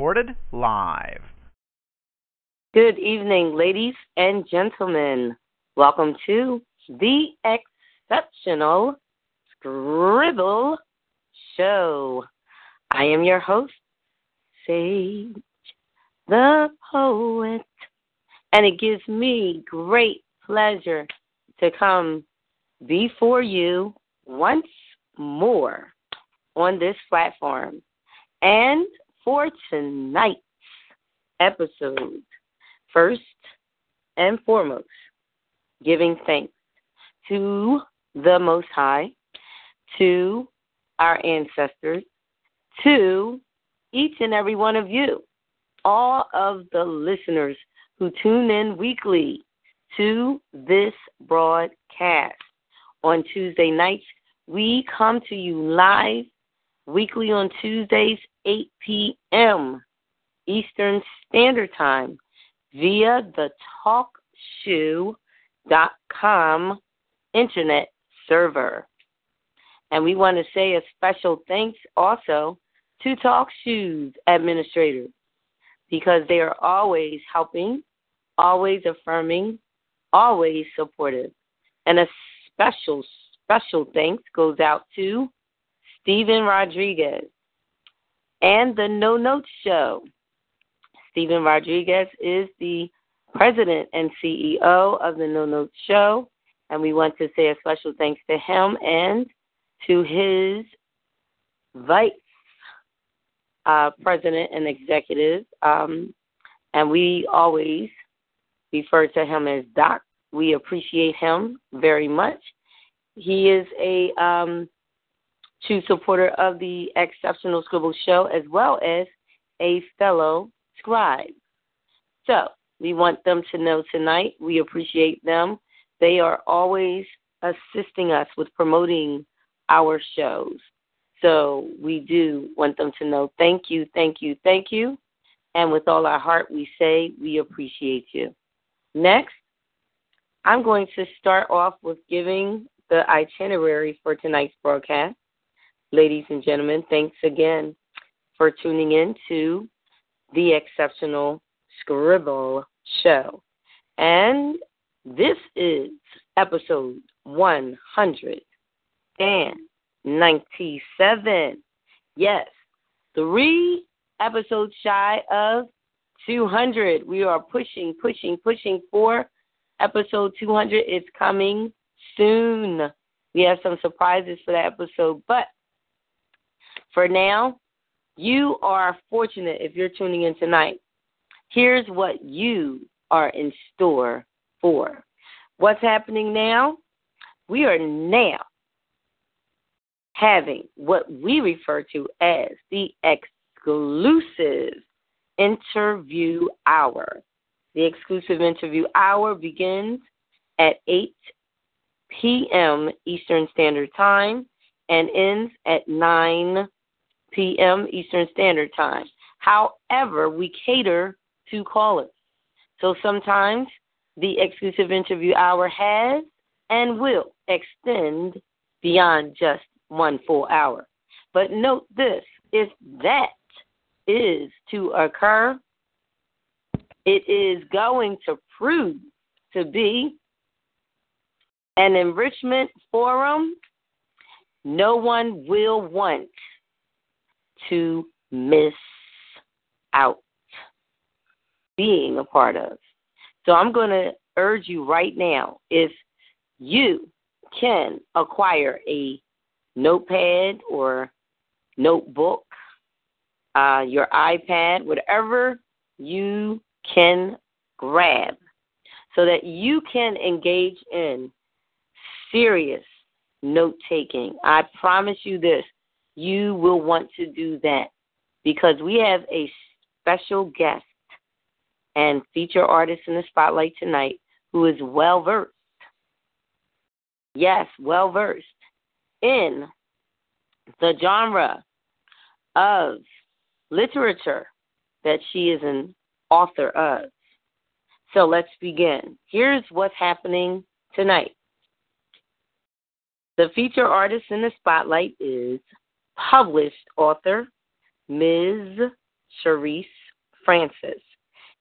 Recorded live. Good evening, ladies and gentlemen. Welcome to the Exceptional Scribble Show. I am your host, Sage the Poet, and it gives me great pleasure to come before you once more on this platform. And for tonight's episode, first and foremost, giving thanks to the Most High, to our ancestors, to each and every one of you, all of the listeners who tune in weekly to this broadcast. On Tuesday nights, we come to you live weekly on Tuesdays, 8 p.m. Eastern Standard Time via the TalkShoe.com internet server. And we want to say a special thanks also to TalkShoe's administrators because they are always helping, always affirming, always supportive. And a special, special thanks goes out to Stephen Rodriguez and the No Notes Show. Stephen Rodriguez is the president and CEO of the No Notes Show, and we want to say a special thanks to him and to his vice uh, president and executive, um, and we always refer to him as Doc. We appreciate him very much. He is a um, true supporter of the Exceptional Scribble Show as well as a fellow scribe. So we want them to know tonight we appreciate them. They are always assisting us with promoting our shows. So we do want them to know thank you, thank you, thank you. And with all our heart, we say we appreciate you. Next, I'm going to start off with giving the itinerary for tonight's broadcast. Ladies and gentlemen, thanks again for tuning in to the Exceptional Scribble Show. And this is episode 197. Yes, three episodes shy of 200. We are pushing, pushing, pushing for episode 200. It's coming soon. We have some surprises for that episode, but for now, you are fortunate if you're tuning in tonight. Here's what you are in store for. What's happening now? We are now having what we refer to as the exclusive interview hour. The exclusive interview hour begins at 8 p.m. Eastern Standard Time and ends at 9 p.m. Eastern Standard Time. However, we cater to callers. So sometimes the exclusive interview hour has and will extend beyond just one full hour. But note this if that is to occur, it is going to prove to be an enrichment forum no one will want to miss out being a part of. So I'm going to urge you right now if you can acquire a notepad or notebook, uh, your iPad, whatever you can grab, so that you can engage in serious note taking. I promise you this you will want to do that because we have a special guest and feature artist in the spotlight tonight who is well versed. Yes, well versed in the genre of literature that she is an author of. So let's begin. Here's what's happening tonight. The feature artist in the spotlight is published author Ms. Sherese Francis.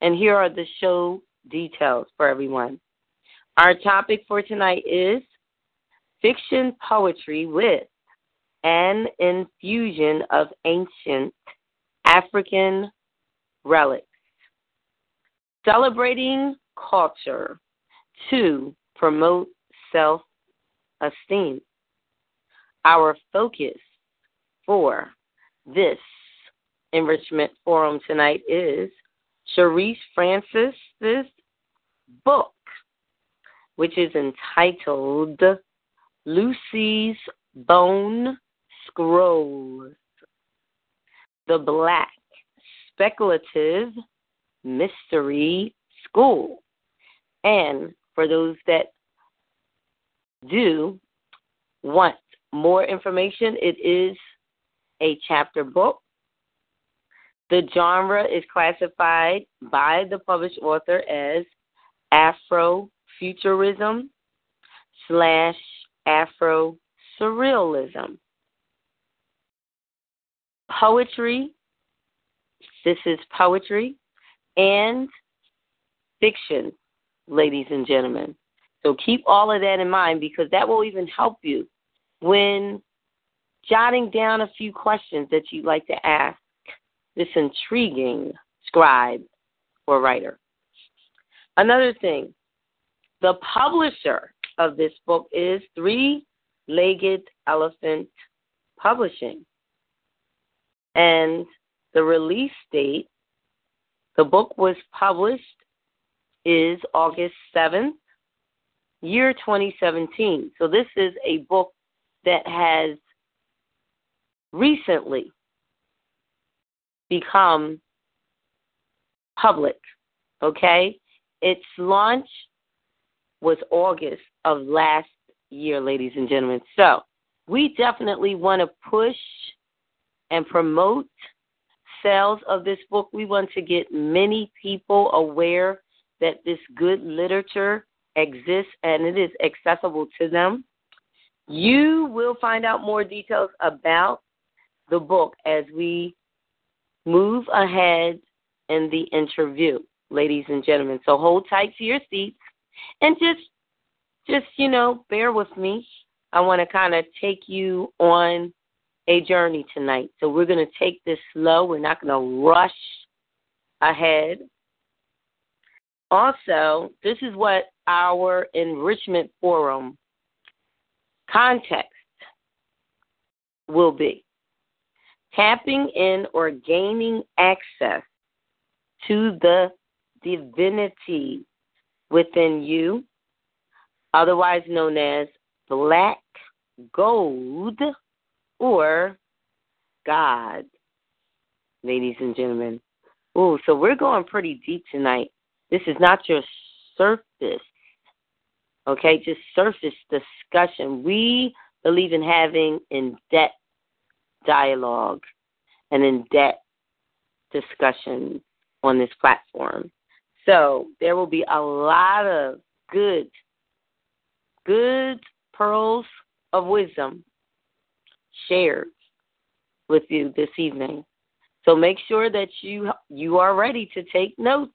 And here are the show details for everyone. Our topic for tonight is fiction poetry with an infusion of ancient African relics. Celebrating culture to promote self esteem. Our focus for this enrichment forum tonight is Sherese Francis's book, which is entitled Lucy's Bone Scrolls The Black Speculative Mystery School. And for those that do want more information, it is a chapter book. The genre is classified by the published author as Afrofuturism slash Afro Surrealism. Poetry, this is poetry and fiction, ladies and gentlemen. So keep all of that in mind because that will even help you when jotting down a few questions that you'd like to ask this intriguing scribe or writer. Another thing, the publisher of this book is Three Legged Elephant Publishing. And the release date, the book was published, is August 7th, year 2017. So this is a book that has recently become public. Okay? Its launch was August of last year, ladies and gentlemen. So we definitely want to push and promote sales of this book. We want to get many people aware that this good literature exists and it is accessible to them. You will find out more details about the book as we move ahead in the interview, ladies and gentlemen. So hold tight to your seats and just just, you know, bear with me. I want to kind of take you on a journey tonight. So we're going to take this slow. We're not going to rush ahead. Also, this is what our enrichment forum context will be tapping in or gaining access to the divinity within you, otherwise known as black gold or God, ladies and gentlemen. Ooh, so we're going pretty deep tonight. This is not your surface, okay, just surface discussion. We believe in having in depth dialogue and in depth discussion on this platform. So there will be a lot of good, good pearls of wisdom shared with you this evening. So make sure that you you are ready to take notes.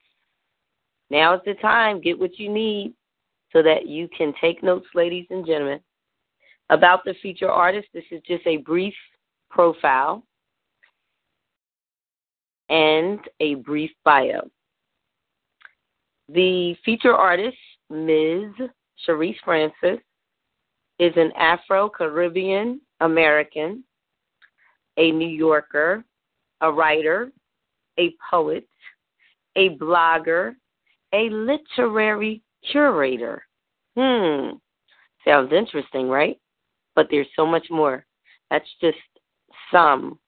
Now is the time. Get what you need so that you can take notes, ladies and gentlemen. About the feature artist, this is just a brief profile and a brief bio. The feature artist, Ms. Sherese Francis, is an Afro Caribbean American, a New Yorker, a writer, a poet, a blogger, a literary curator. Hmm, sounds interesting, right? but there's so much more. That's just some,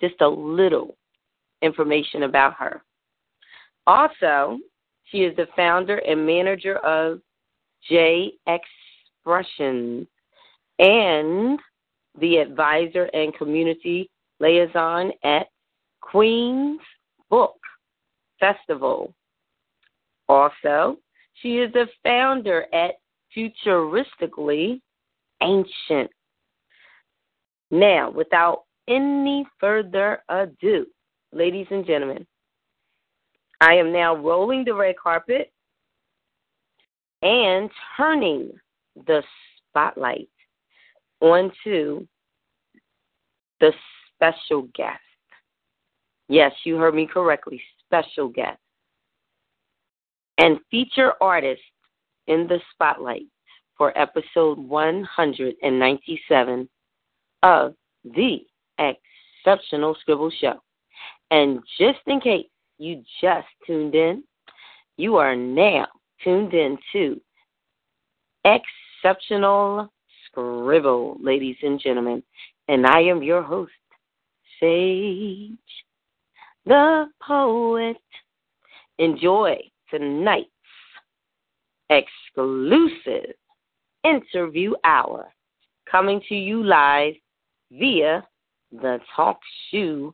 just a little information about her. Also, she is the founder and manager of J Expressions and the advisor and community liaison at Queen's Book Festival. Also, she is the founder at Futuristically Ancient. Now, without any further ado, ladies and gentlemen, I am now rolling the red carpet and turning the spotlight onto the special guest. Yes, you heard me correctly, special guest. And feature artist in the spotlight for episode 197 of the Exceptional Scribble Show. And just in case you just tuned in, you are now tuned in to Exceptional Scribble, ladies and gentlemen. And I am your host, Sage the Poet. Enjoy tonight's exclusive interview hour coming to you live via the TalkShoe.com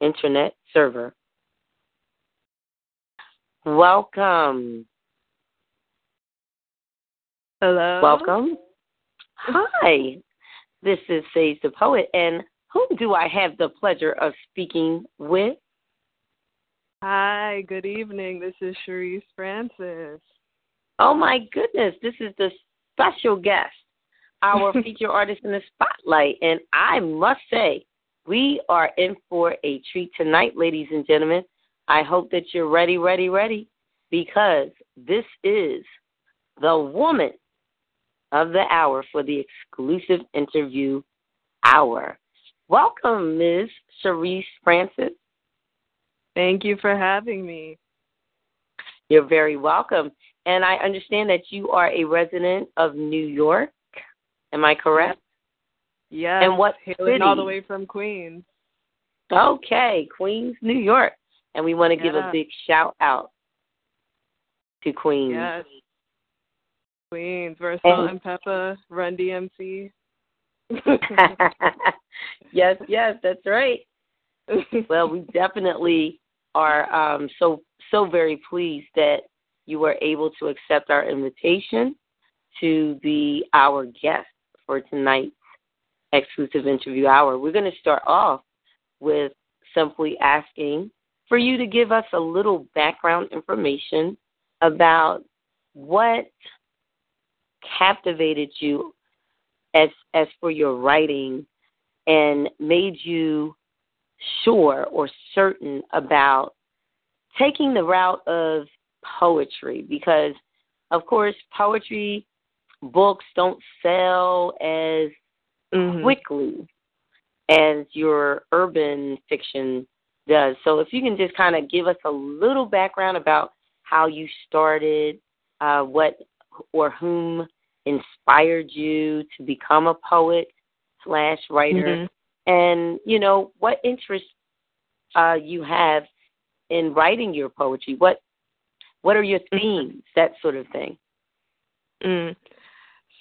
internet server. Welcome. Hello. Welcome. Hi. This is Sage the Poet, and whom do I have the pleasure of speaking with? Hi, good evening. This is Sherese Francis. Oh my goodness, this is the special guest, our feature artist in the spotlight. And I must say, we are in for a treat tonight, ladies and gentlemen. I hope that you're ready, ready, ready, because this is the woman of the hour for the exclusive interview hour. Welcome, Ms. Sherese Francis. Thank you for having me. You're very welcome. And I understand that you are a resident of New York. Am I correct? Yes. And what hailing city? all the way from Queens. Okay, Queens, New York. And we want to give a big shout out to Queens. Yes. Queens, where And- and Pepper run DMC. yes, yes, that's right. Well, we definitely are um, so so very pleased that you were able to accept our invitation to be our guest for tonight's exclusive interview hour. We're going to start off with simply asking for you to give us a little background information about what captivated you as as for your writing and made you sure or certain about taking the route of poetry because of course poetry books don't sell as Mhm. quickly as your urban fiction does. So if you can just kind of give us a little background about how you started, uh, what or whom inspired you to become a poet slash writer, Mhm. and you know what interests uh, you have in writing your poetry. What what are your themes? That sort of thing. Mm.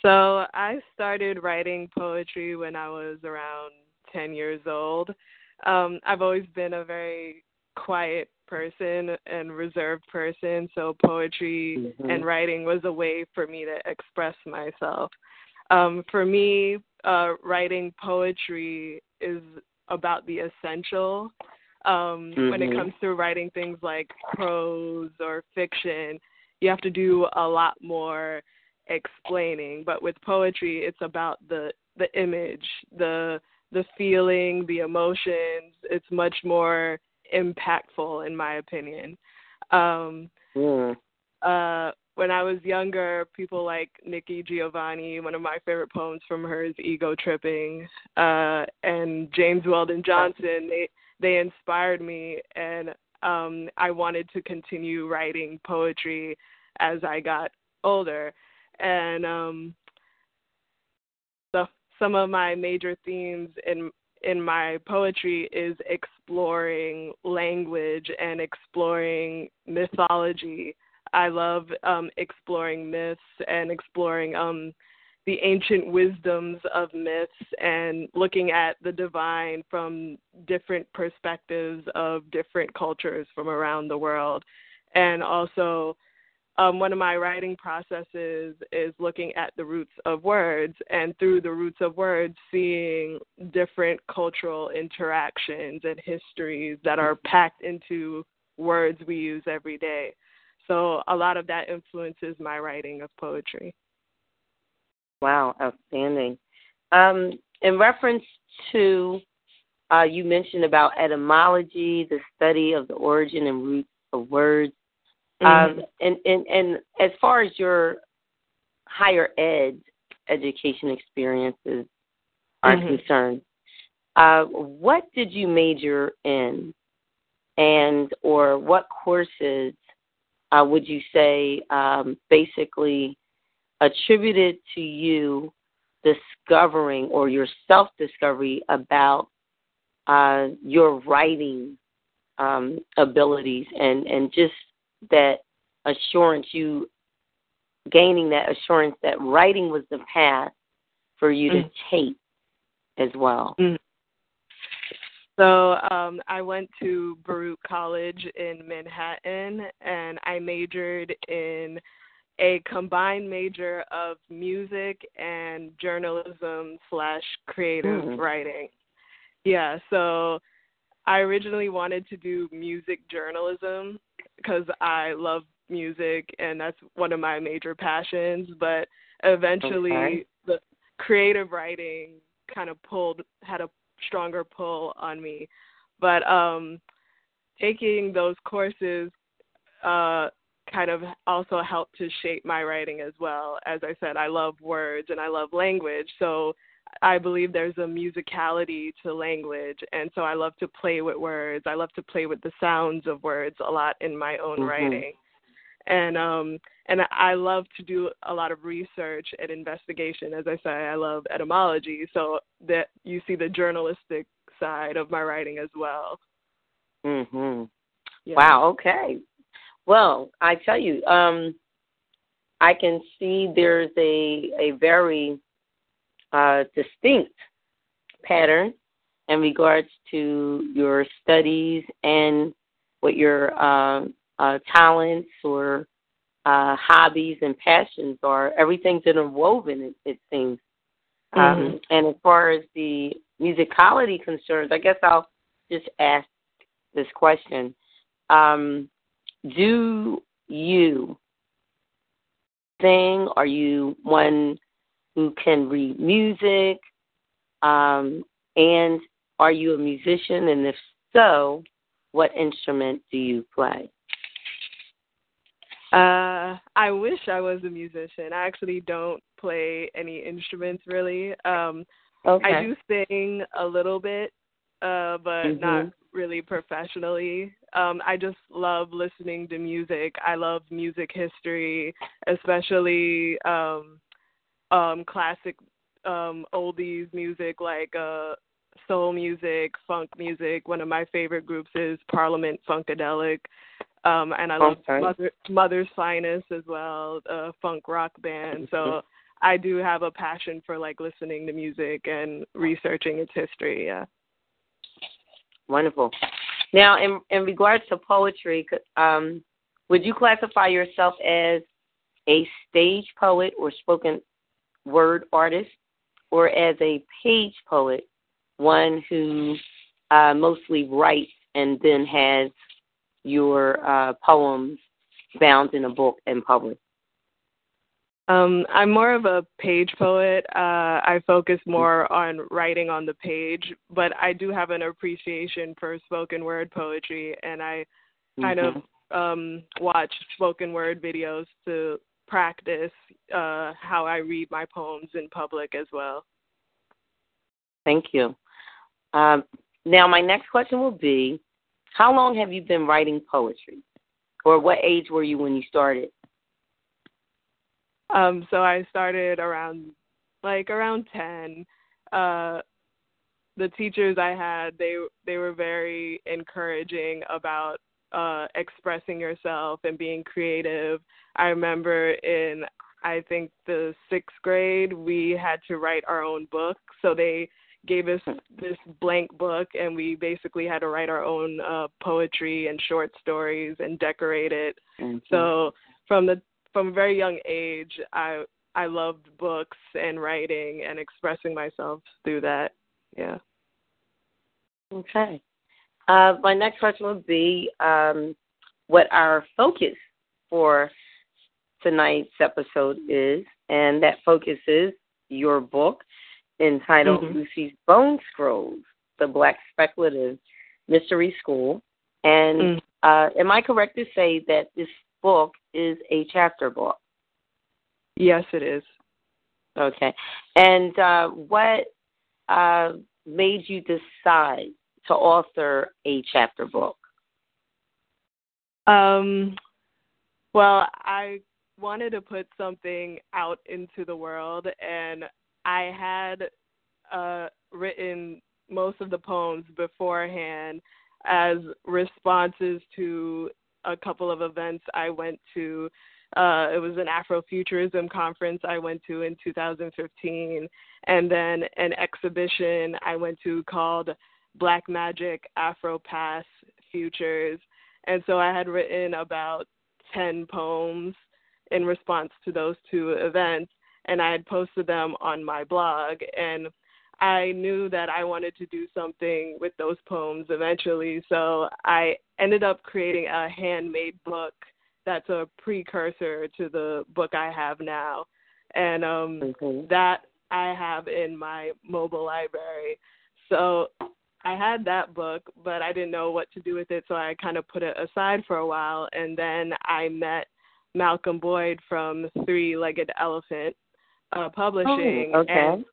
So I started writing poetry when I was around 10 years old. Um, I've always been a very quiet person and reserved person, so poetry Mhm. and writing was a way for me to express myself. Um, for me, uh, writing poetry is about the essential. Um, When it Mhm. comes to writing things like prose or fiction, you have to do a lot more explaining but with poetry it's about the the image the the feeling the emotions. It's much more impactful in my opinion. Um Mm. uh when i was younger people like nikki giovanni one of my favorite poems from her is ego tripping. Uh and james weldon johnson they they inspired me and um i wanted to continue writing poetry as i got older and um some of my major themes in in my poetry is exploring language and exploring mythology. I love um, exploring myths and exploring um, the ancient wisdoms of myths and looking at the divine from different perspectives of different cultures from around the world. And also, um, one of my writing processes is looking at the roots of words, and through the roots of words, seeing different cultural interactions and histories that are packed into words we use every day. So, a lot of that influences my writing of poetry. Wow, outstanding. Um, in reference to, uh, you mentioned about etymology, the study of the origin and roots of words. Mm-hmm. Um, and, and, and as far as your higher ed education experiences are mm-hmm. concerned, uh, what did you major in, and or what courses uh, would you say um, basically attributed to you discovering or your self discovery about uh, your writing um, abilities and, and just that assurance, you gaining that assurance that writing was the path for you to mm. take as well. Mm. So um, I went to Baruch College in Manhattan, and I majored in a combined major of music and journalism slash creative mm. writing. Yeah, so I originally wanted to do music journalism because I love music and that's one of my major passions. But eventually, okay. the creative writing kind of pulled had a stronger pull on me. But um, taking those courses uh, kind of also helped to shape my writing as well. As I said, I love words and I love language, so I believe there's a musicality to language, and so I love to play with words. I love to play with the sounds of words a lot in my own mm-hmm. writing, and um, and I love to do a lot of research and investigation. As I say, I love etymology, so that you see the journalistic side of my writing as well. Mhm. Yeah. Wow. Okay. Well, I tell you, um, I can see there's a a very uh, distinct pattern in regards to your studies and what your uh, uh, talents or uh, hobbies and passions are. Everything's interwoven, it, it seems. Um, mm-hmm. Um, and as far as the musicality concerns, I guess I'll just ask this question. Um, do you sing? Are you one who can read music? Um, and are you a musician? And if so, what instrument do you play? Uh, I wish I was a musician. I actually don't play any instruments really. Um, okay. I do sing a little bit, uh, but mm-hmm. not really professionally. Um, I just love listening to music. I love music history, especially um, um, classic um, oldies music like uh, soul music, funk music. One of my favorite groups is Parliament Funkadelic. Um, and I love okay. Mother, Mother's Finest as well, a funk rock band. So I do have a passion for like listening to music and researching its history. Yeah. Wonderful. Now, in in regards to poetry, um, would you classify yourself as a stage poet or spoken word artist, or as a page poet, one who uh, mostly writes and then has your uh, poems bound in a book and published? Um, I'm more of a page poet. Uh, I focus more on writing on the page, but I do have an appreciation for spoken word poetry, and I kind mm-hmm. of um, watch spoken word videos to practice uh, how I read my poems in public as well. Thank you. Um, now, my next question will be How long have you been writing poetry? Or what age were you when you started? Um, so I started around like around ten, uh the teachers I had, they they were very encouraging about uh expressing yourself and being creative. I remember in I think the 6th grade, we had to write our own book. So they gave us this blank book and we basically had to write our own uh poetry and short stories and decorate it. Mm-hmm. So from the from a very young age, I I loved books and writing and expressing myself through that. Yeah. Okay. Uh, my next question would be um, what our focus for tonight's episode is, and that focus is your book entitled Mhm. Lucy's Bone Scrolls, The Black Speculative Mystery School. And Mm. uh, am I correct to say that this book is a chapter book? Yes, it is. Okay. And uh, what uh, made you decide to author a chapter book? Um, well, I wanted to put something out into the world, and I had uh, written most of the poems beforehand as responses to a couple of events I went to. Uh, it was an Afrofuturism conference I went to in 2015, and then an exhibition I went to called Black Magic Afro Past Futures. And so I had written about 10 poems in response to those two events, and I had posted them on my blog. And I knew that I wanted to do something with those poems eventually, so I ended up creating a handmade book that's a precursor to the book I have now. And um Mhm. that I have in my mobile library. So I had that book, but I didn't know what to do with it, so I kind of put it aside for a while. And then I met Malcolm Boyd from Three Legged Elephant uh, Publishing. Oh, okay. And,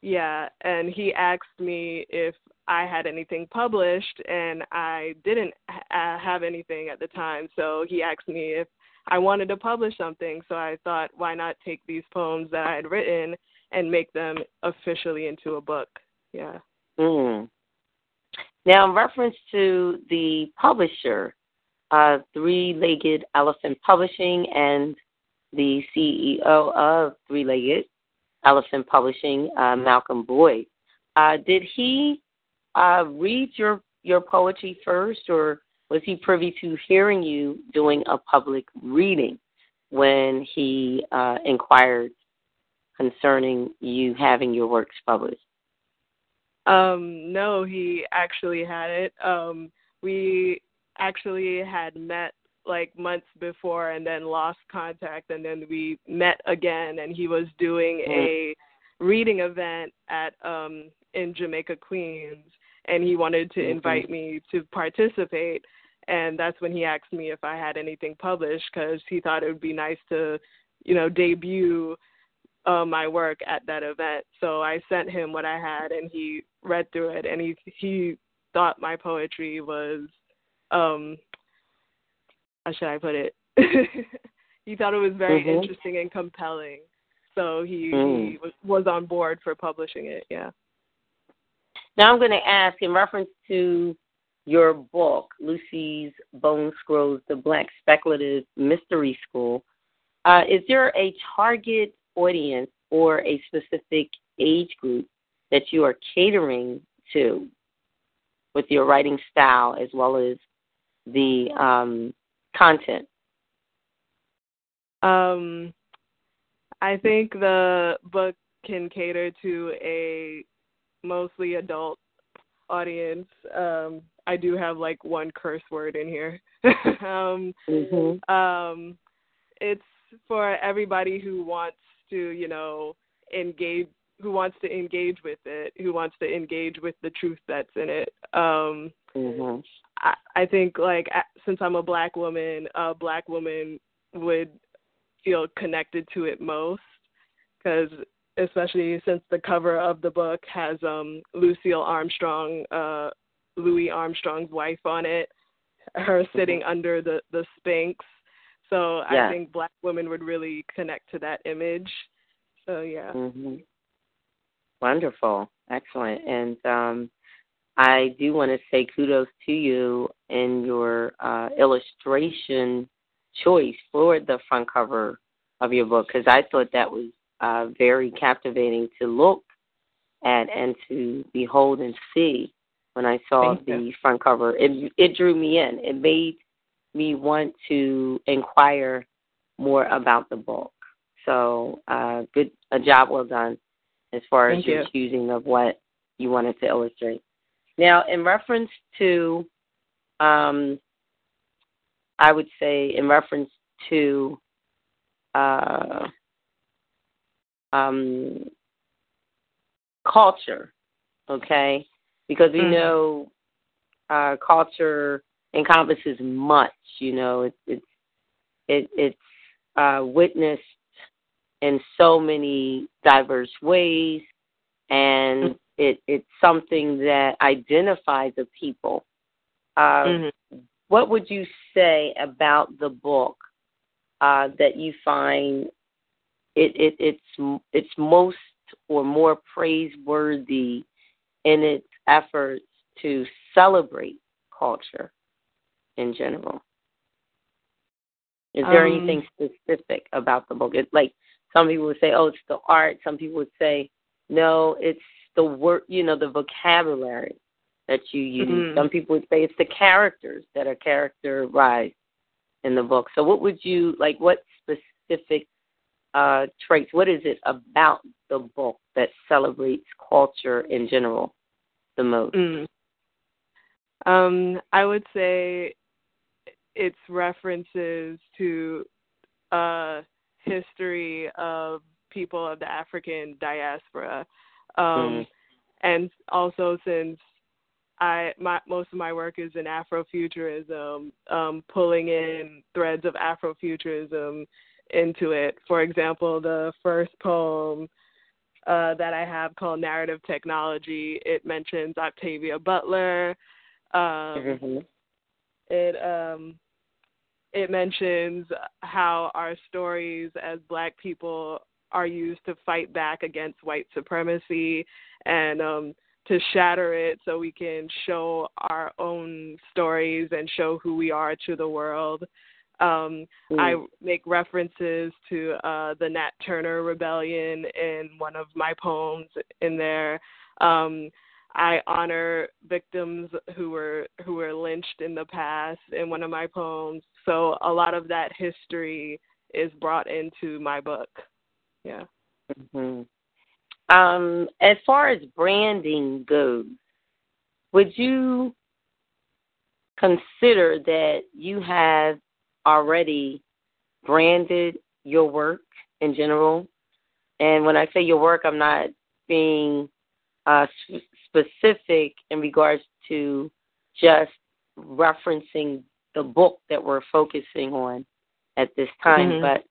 yeah, and he asked me if I had anything published, and I didn't ha- have anything at the time. So he asked me if I wanted to publish something. So I thought, why not take these poems that I had written and make them officially into a book? Yeah. Mm. Now, in reference to the publisher, uh, Three Legged Elephant Publishing and the CEO of Three Legged Elephant Publishing, uh, Malcolm Boyd, uh, did he uh, read your, your poetry first, or was he privy to hearing you doing a public reading when he uh, inquired concerning you having your works published? Um, no, he actually had it. Um, we actually had met like months before and then lost contact and then we met again and he was doing a reading event at um in Jamaica Queens and he wanted to Mhm. invite me to participate and that's when he asked me if I had anything published cuz he thought it would be nice to you know debut uh, my work at that event. So I sent him what I had, and he read through it, and he he thought my poetry was, um, how should I put it? he thought it was very Mhm. interesting and compelling. So he, Mm. he was was on board for publishing it. Yeah. Now I'm going to ask in reference to your book, Lucy's Bone Scrolls, The Black Speculative Mystery School. Uh, is there a target audience or a specific age group that you are catering to with your writing style as well as the um, content? Um, I think the book can cater to a mostly adult audience. Um, I do have like one curse word in here. um, Mm-hmm. um, it's for everybody who wants to, you know, engage, who wants to engage with it, who wants to engage with the truth that's in it. Um, Mm-hmm. I, I think like since I'm a black woman, a black woman would feel connected to it most because especially since the cover of the book has um Lucille Armstrong, uh Louis Armstrong's wife on it, her sitting under the the Sphinx. So Yeah. I think black women would really connect to that image. So yeah. Mm-hmm. Wonderful. Excellent. And um, I do want to say kudos to you in your uh, illustration choice for the front cover of your book because I thought that was uh, very captivating to look at and to behold and see when I saw Thank the you. front cover. It it drew me in. It made me want to inquire more about the book. So, uh, good a job well done as far Thank as your you. choosing of what you wanted to illustrate. Now, in reference to, um, I would say, in reference to, uh, um, culture, okay? Because we Mhm. know uh, culture encompasses much. You know, it, it's it, it's uh, witnessed in so many diverse ways, and it, it's something that identifies a people. Uh, Mhm. What would you say about the book uh, that you find it, it it's it's most or more praiseworthy in its efforts to celebrate culture in general? Is there Um, anything specific about the book? It's like some people would say, "Oh, it's the art." Some people would say, "No, it's the word." You know, the vocabulary that you use. Mhm. Some people would say it's the characters that are characterized in the book. So, what would you like? What specific uh, traits? What is it about the book that celebrates culture in general the most? Mm. Um, I would say it's references to uh, history of people of the African diaspora, um, Mm. and also since I my most of my work is in Afrofuturism, um, pulling in threads of Afrofuturism into it. For example, the first poem uh, that I have called Narrative Technology. It mentions Octavia Butler. Um, Mhm. it um, it mentions how our stories as Black people are used to fight back against white supremacy and um, to shatter it so we can show our own stories and show who we are to the world. Um, I Mm. make references to uh, the Nat Turner Rebellion in one of my poems in there. Um, I honor victims who were who were lynched in the past in one of my poems. So a lot of that history is brought into my book. Yeah. hmm Um, as far as branding goes, would you consider that you have already branded your work in general? And when I say your work, I'm not being uh, specific in regards to just referencing the book that we're focusing on at this time, Mhm. but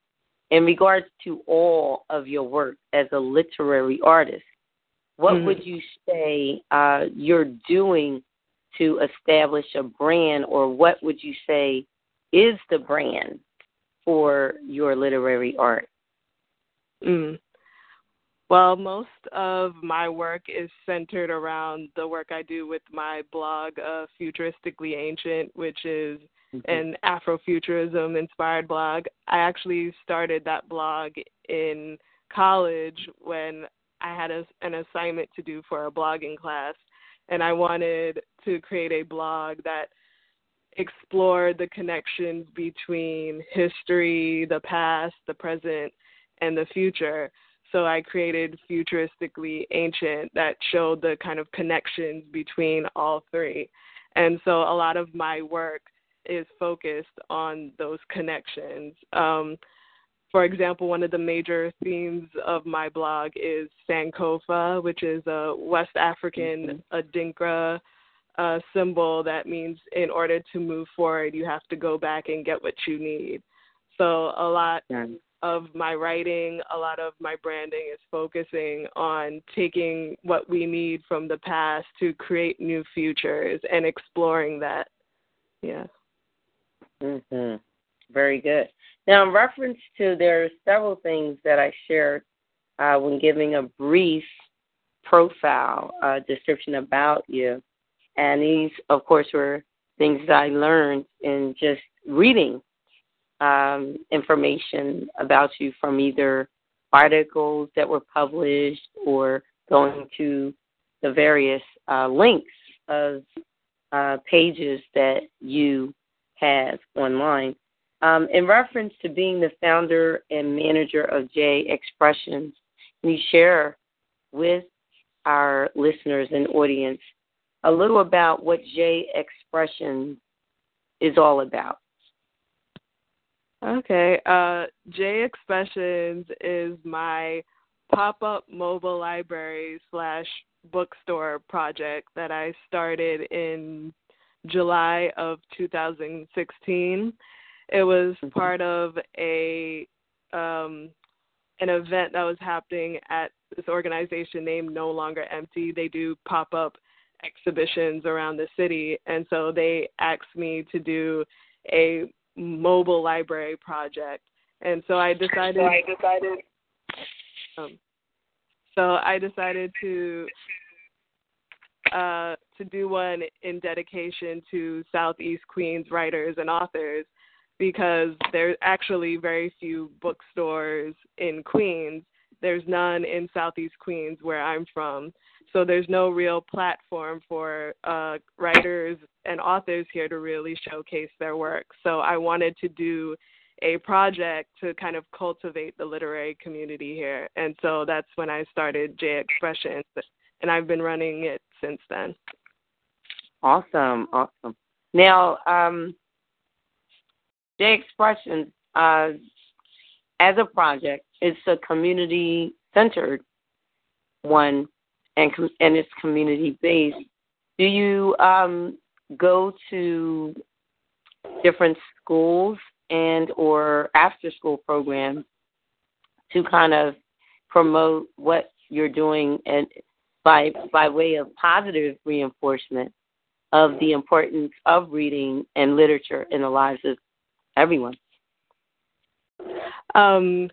in regards to all of your work as a literary artist, what Mhm. would you say uh, you're doing to establish a brand, or what would you say is the brand for your literary art? Mm. Well, most of my work is centered around the work I do with my blog, uh, Futuristically Ancient, which is an Afrofuturism inspired blog. I actually started that blog in college when I had a, an assignment to do for a blogging class, and I wanted to create a blog that explored the connections between history, the past, the present, and the future. So I created Futuristically Ancient that showed the kind of connections between all three. And so a lot of my work is focused on those connections. Um, for example, one of the major themes of my blog is Sankofa, which is a West African Adinkra uh, symbol that means in order to move forward, you have to go back and get what you need. So a lot of my writing, a lot of my branding is focusing on taking what we need from the past to create new futures and exploring that. Yeah. hmm Very good. Now, in reference to, there are several things that I shared uh, when giving a brief profile, a description about you. And these, of course, were things that I learned in just reading um, information about you from either articles that were published or going to the various uh, links of uh, pages that you have online. Um, in reference to being the founder and manager of J Expressions, can you share with our listeners and audience a little about what J Expressions is all about? Okay. Uh, J Expressions is my pop up mobile library slash bookstore project that I started in July of 2016. It was mm-hmm. part of a um, an event that was happening at this organization named No Longer Empty. They do pop up exhibitions around the city, and so they asked me to do a mobile library project. And so I decided. So I decided. Um, so I decided to uh, to do one in dedication to Southeast Queens writers and authors because there's actually very few bookstores in Queens. There's none in Southeast Queens where I'm from. So there's no real platform for uh, writers and authors here to really showcase their work. So I wanted to do a project to kind of cultivate the literary community here. And so that's when I started J Expressions, and I've been running it since then. Awesome, awesome. Now, um, J Expressions, uh, as a project, it's a community centered one and com- and it's community based. Do you um, go to different schools and or after school programs to kind of promote what you're doing and by by way of positive reinforcement of the importance of reading and literature in the lives of everyone? Um,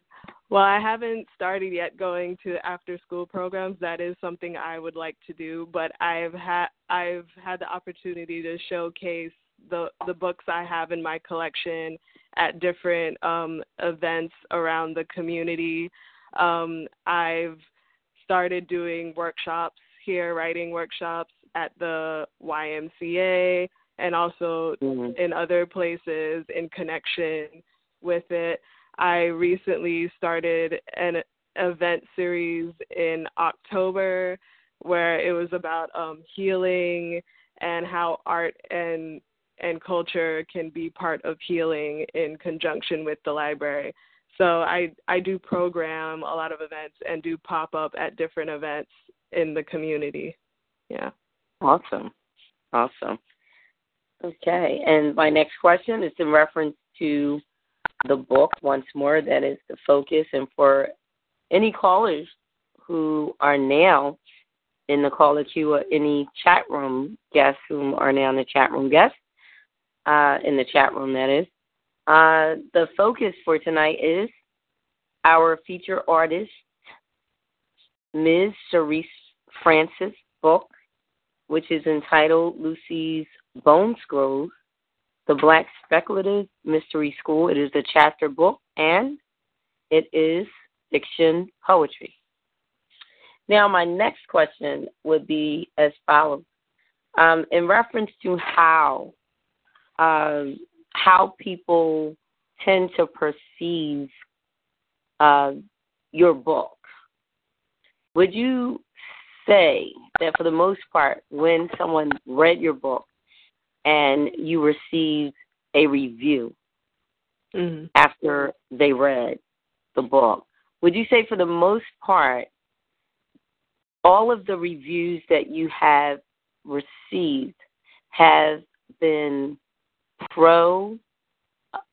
well, I haven't started yet going to after school programs. That is something I would like to do, but I've had I've had the opportunity to showcase the the books I have in my collection at different um, events around the community. Um, I've started doing workshops here, writing workshops at the YMCA and also mm-hmm. in other places in connection with it. I recently started an event series in October where it was about um, healing and how art and and culture can be part of healing in conjunction with the library. So I I do program a lot of events and do pop up at different events in the community. Yeah. Awesome. Awesome. Okay. And my next question is in reference to the book once more. That is the focus. And for any callers who are now in the caller queue or any chat room guests who are now in the chat room guests, uh, in the chat room, that is, uh, the focus for tonight is our feature artist, Ms. Sherese Francis' book, which is entitled Lucy's Bone Scrolls, The Black Speculative Mystery School. It is a chapter book and it is fiction poetry. Now, my next question would be as follows. Um, in reference to how um, how people tend to perceive uh, your book, would you say that for the most part, when someone read your book and you received a review mm-hmm. after they read the book, would you say for the most part, all of the reviews that you have received have been pro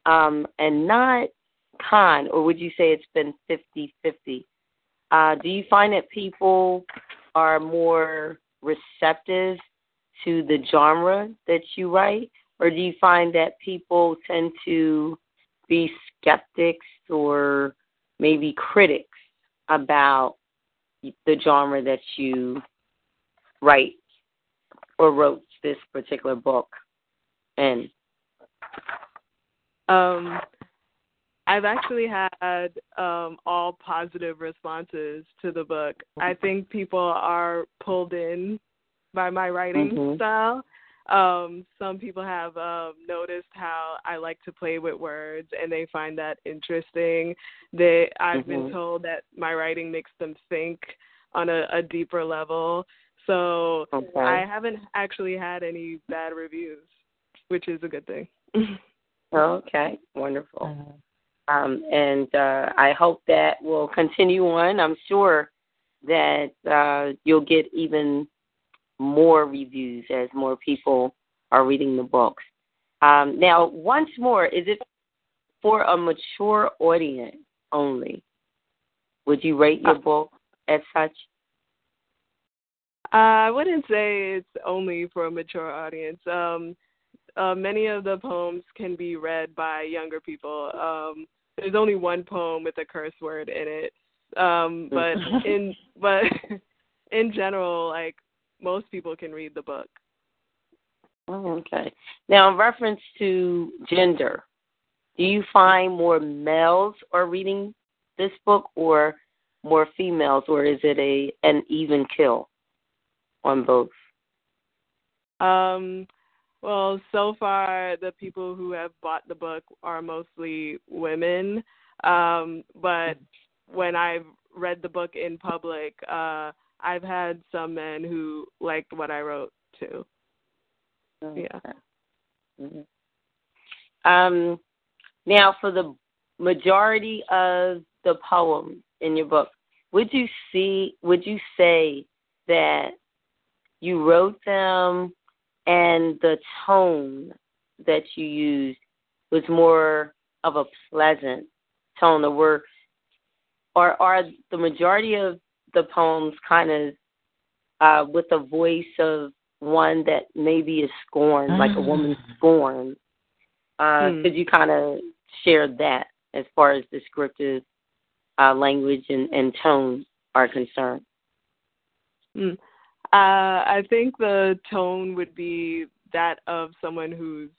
um, and not con, or would you say it's been 50 50? Uh, do you find that people are more receptive to the genre that you write, or do you find that people tend to be skeptics or maybe critics about the genre that you write or wrote this particular book in? Um, I've actually had um, all positive responses to the book. I think people are pulled in by my writing Mhm. style. Um, some people have um, noticed how I like to play with words, and they find that interesting. They, I've been Mhm. told that my writing makes them think on a, a deeper level. So Okay. I haven't actually had any bad reviews, which is a good thing. Okay, wonderful. Um, and uh, I hope that will continue on. I'm sure that uh, you'll get even more reviews as more people are reading the books. Um, now, once more, is it for a mature audience only? Would you rate your book as such? I wouldn't say it's only for a mature audience. Um, uh, many of the poems can be read by younger people. Um, there's only one poem with a curse word in it, um, but in but in general, like most people can read the book. Oh, okay. Now, in reference to gender, do you find more males are reading this book or more females, or is it a an even kill on both? Um, well, so far the people who have bought the book are mostly women. Um, but when I've read the book in public, uh, I've had some men who liked what I wrote too. Yeah. Mhm. Um, now, for the majority of the poems in your book, would you see? Would you say that you wrote them and the tone that you used was more of a pleasant tone, or were, or are the majority of the poems kind of uh, with a voice of one that maybe is scorned, like a woman scorned? Uh, Hmm. Could you kind of share that as far as descriptive uh, language and, and tone are concerned? Mm. Uh, I think the tone would be that of someone who's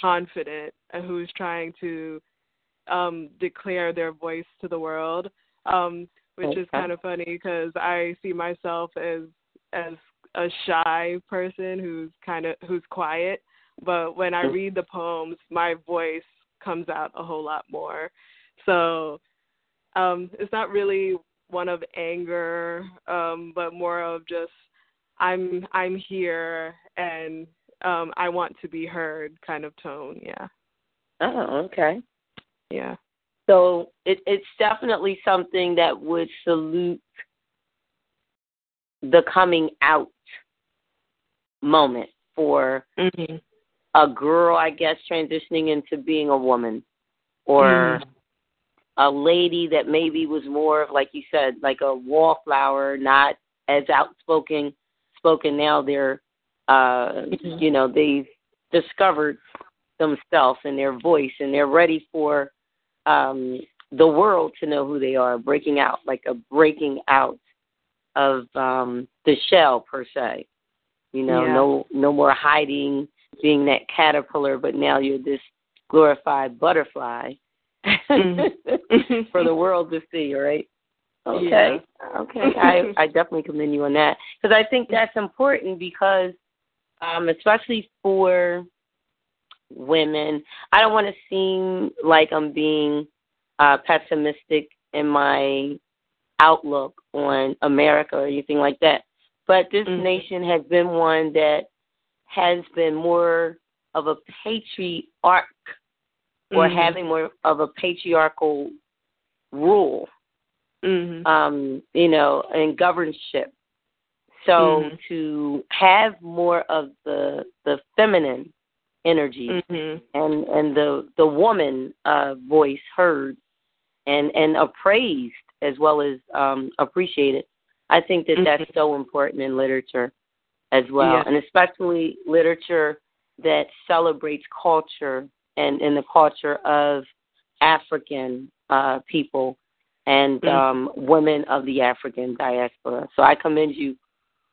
confident and who's trying to um, declare their voice to the world, um, which is kind of funny because I see myself as as a shy person who's kind of who's quiet, but when I read the poems, my voice comes out a whole lot more. So um, it's not really one of anger, um, but more of just I'm I'm here and um, I want to be heard kind of tone. Yeah, Oh, okay. yeah. So it, it's definitely something that would salute the coming out moment for Mm-hmm. a girl, I guess, transitioning into being a woman, or a lady that maybe was more of, like you said, like a wallflower, not as outspoken. Spoken now, they're, uh, Mhm. you know, they've discovered themselves and their voice, and they're ready for um, the world to know who they are, breaking out, like a breaking out of um, the shell per se. You know, Yeah. no no more hiding, being that caterpillar, but now you're this glorified butterfly Mhm. for the world to see, right? Okay. Okay. I I definitely commend you on that because I think that's important because um especially for women, I don't want to seem like I'm being uh pessimistic in my outlook on America or anything like that. But this Mhm. nation has been one that has been more of a patriarch or Mhm. having more of a patriarchal rule, Mhm. um, you know, and governorship. So Mhm. to have more of the the feminine energy Mhm. and and the the woman uh, voice heard and and appraised as well as um, appreciated. I think that that's Mhm. so important in literature as well, Yeah. and especially literature that celebrates culture and and the culture of African uh, people. and Mm. um, women of the African diaspora. So I commend you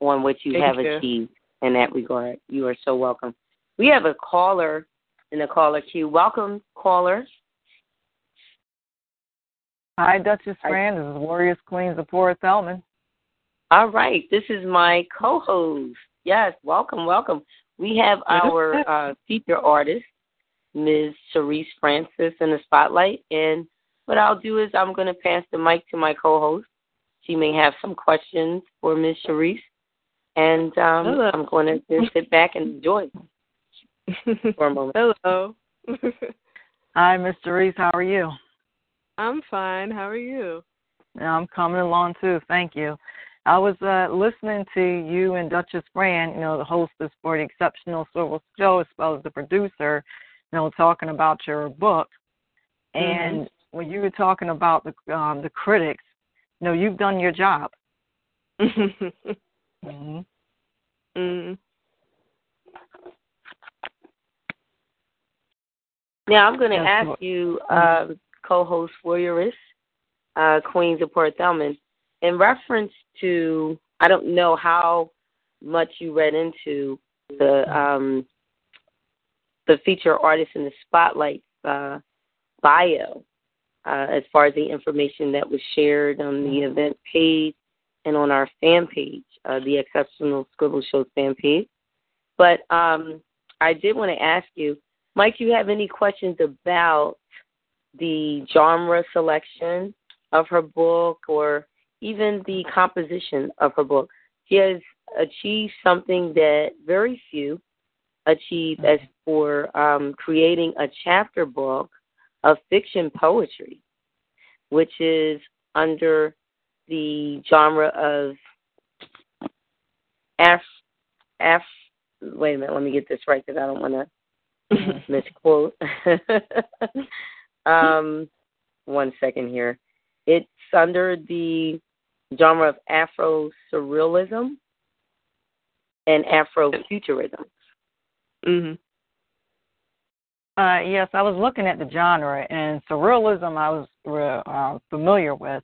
on what you Thank have you. achieved in that regard. You are so welcome. We have a caller in the caller queue. Welcome, caller. Hi, Duchess. Fran. This is Warriors Queens of Port Thelman. All right, this is my co-host. Yes, welcome, welcome. We have our uh, feature artist, Ms. Sherese Francis, in the spotlight, and what I'll do is I'm going to pass the mic to my co-host. She may have some questions for Ms. Sherese, and um, I'm going to just sit back and enjoy for a moment. Hello. Hi, Mr. Sherese. How are you? I'm fine. How are you? I'm coming along too. Thank you. I was uh, listening to you and Duchess Brand, you know, the hostess for the Exceptional Scribble Show, as well as the producer, you know, talking about your book. And when you were talking about the um, the critics, you know, you've done your job. hmm mm. Now I'm going to ask Lord. you, uh, co-host Warrioress, uh, Queens of Port Thelman, in reference to I don't know how much you read into the um, the feature artist in the spotlight uh, bio, uh, as far as the information that was shared on the event page and on our fan page, uh, the Exceptional Scribble Show fan page. But um, I did want to ask you, Mike, you have any questions about the genre selection of her book or even the composition of her book? She has achieved something that very few achieve as for um, creating a chapter book of fiction poetry, which is under the genre of F F. Wait a minute, let me get this right because I don't want to misquote. um, one second here. It's under the genre of Afro surrealism and Afro Afrofuturism. Mhm. Uh, yes, I was looking at the genre, and surrealism I was uh, familiar with,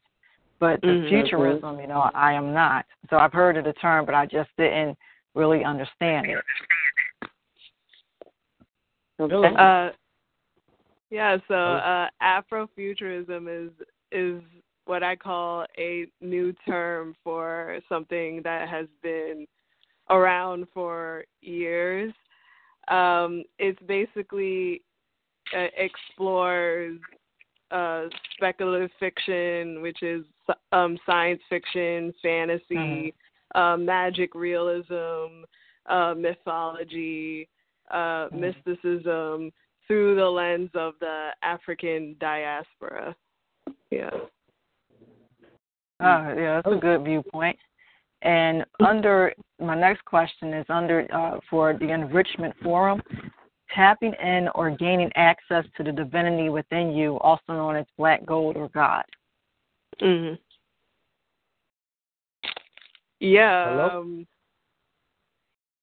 but the Mhm. futurism, you know, I am not. So I've heard of the term, but I just didn't really understand it. Okay. Uh, yeah. So uh, Afrofuturism is is what I call a new term for something that has been around for years. Um, it's basically uh, explores uh, speculative fiction, which is um, science fiction, fantasy, uh, magic realism, uh, mythology, uh, Mhm. mysticism through the lens of the African diaspora. Yeah. Uh, yeah, that's a good viewpoint. And under my next question is under uh, for the enrichment forum, tapping in or gaining access to the divinity within you, also known as black gold or God. Mm-hmm. Yeah. Hello? Um,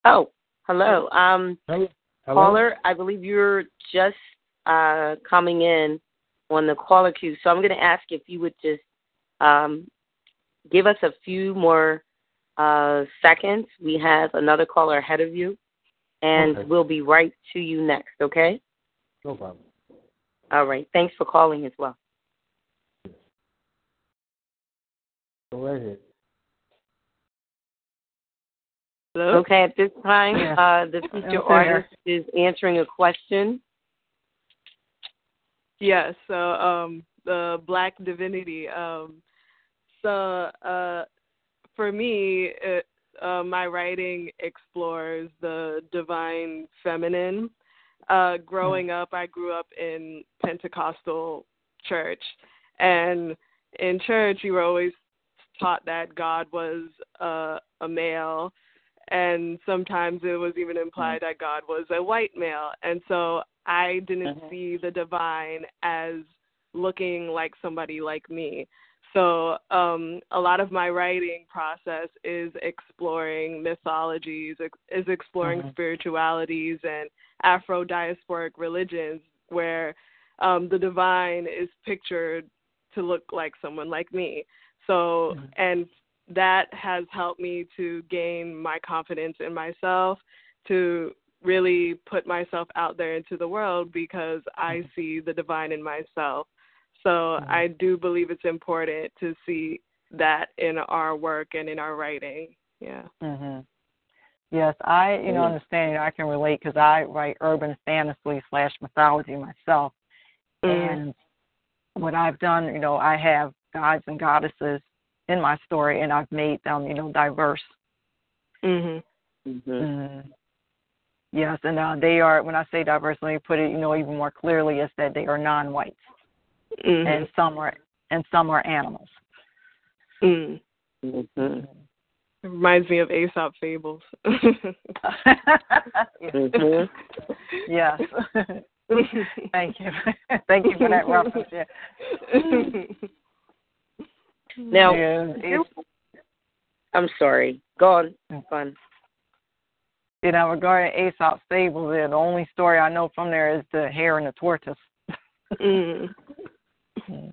Oh, hello. Um, Hello. Caller, I believe you're just uh, coming in on the caller queue, so I'm going to ask if you would just um, give us a few more uh, seconds. We have another caller ahead of you, and Okay. we'll be right to you next. Okay? No problem. All right. Thanks for calling as well. Go right ahead. Hello? Okay. At this time, Yeah. uh, the feature artist is answering a question. Yeah, so um the black divinity um so uh for me it, uh, my writing explores the divine feminine. Uh growing up I grew up in Pentecostal church and in church you were always taught that God was uh, a male and sometimes it was even implied that God was a white male and so I didn't Mhm. see the divine as looking like somebody like me. So um, a lot of my writing process is exploring mythologies, ex- is exploring Mhm. spiritualities and Afro diasporic religions, where um, the divine is pictured to look like someone like me. So, mm-hmm. and that has helped me to gain my confidence in myself, to really put myself out there into the world because I mm-hmm. see the divine in myself. So mm-hmm. I do believe it's important to see that in our work and in our writing. Yeah. Mhm. Yes, I you know understand. I can relate because I write urban fantasy slash mythology myself, mm-hmm. and what I've done, you know, I have gods and goddesses in my story, and I've made them, you know, diverse. Mhm. Mhm. mm Yes, and uh, they are. When I say diverse, let me put it, you know, even more clearly, is that they are non-whites, mm-hmm. and some are and some are animals. Mm. Mm-hmm. It reminds me of Aesop fables. mm-hmm. Yes. Thank you. Thank you for that reference. Yeah. Now, I'm sorry. Go on. Fun. You know, regarding Aesop's fables, the only story I know from there is the hare and the tortoise. mm.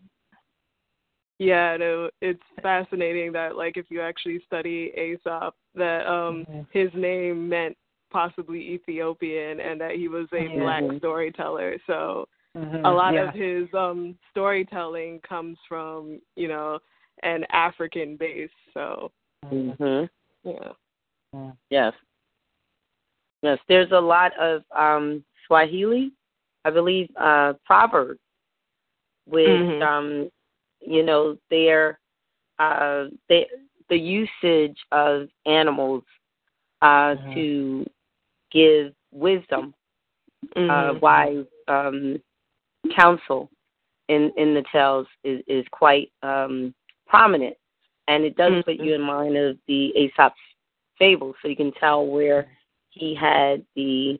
Yeah, no, it's fascinating that like if you actually study Aesop, that um mm-hmm. his name meant possibly Ethiopian and that he was a mm-hmm. black storyteller. So mm-hmm. a lot yeah. of his um storytelling comes from, you know, an African base. So mhm. Yeah. Yes. Yes, there's a lot of um Swahili, I believe, uh proverbs with mm-hmm. um you know their uh they, the usage of animals uh mm-hmm. to give wisdom mm-hmm. uh wise um counsel in in the tales is is quite um prominent and it does mm-hmm. put you in mind of the Aesop's fable so you can tell where he had the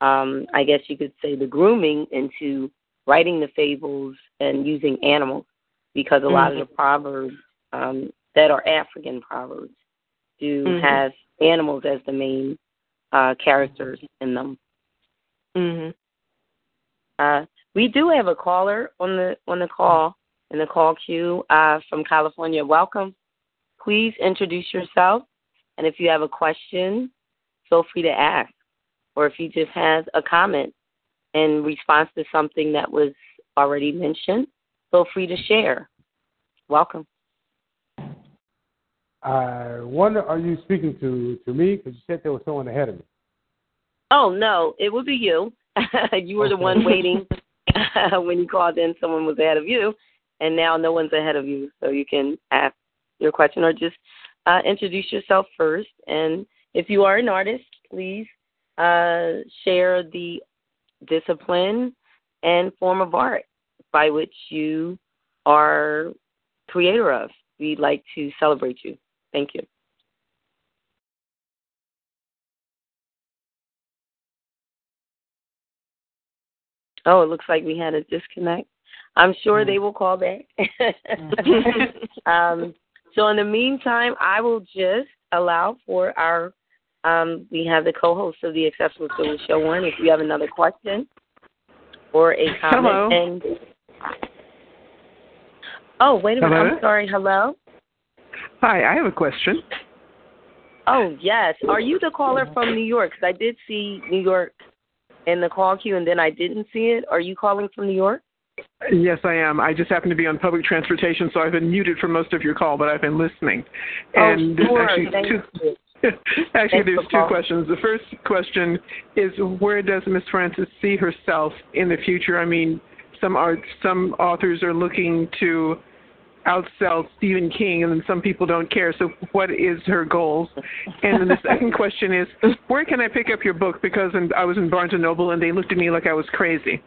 um I guess you could say the grooming into writing the fables and using animals because a mm-hmm. lot of the proverbs um, that are African proverbs do mm-hmm. have animals as the main uh, characters in them. Mm-hmm. Uh, we do have a caller on the on the call in the call queue uh, from California. Welcome. Please introduce yourself, and if you have a question, feel free to ask, or if you just have a comment in response to something that was already mentioned, feel free to share. Welcome. I wonder, are you speaking to to me? Because you said there was someone ahead of me. Oh no, it would be you. you were okay. the one waiting when you called in. Someone was ahead of you, and now no one's ahead of you. So you can ask your question or just uh, introduce yourself first. And if you are an artist, please uh, share the discipline and form of art by which you are creator of. We'd like to celebrate you. Thank you. Oh, it looks like we had a disconnect. I'm sure they will call back. um, so in the meantime, I will just allow for our um, we have the co-host of the Exceptional Scribble Show one. If you have another question or a comment, Hello. and Oh, wait a minute. Hello? I'm sorry. Hello? Hi, I have a question. Oh, yes. Are you the caller from New York? Because I did see New York in the call queue and then I didn't see it. Are you calling from New York? Yes, I am. I just happen to be on public transportation, so I've been muted for most of your call, but I've been listening. Oh, and oh, sure. actually Thank two, you. actually, Thanks there's two calling. questions. The first question is where does Miss Francis see herself in the future? I mean, some art, some authors are looking to outsell Stephen King, and then some people don't care. So, what is her goals? And then the second question is, where can I pick up your book? Because in, I was in Barnes and Noble, and they looked at me like I was crazy.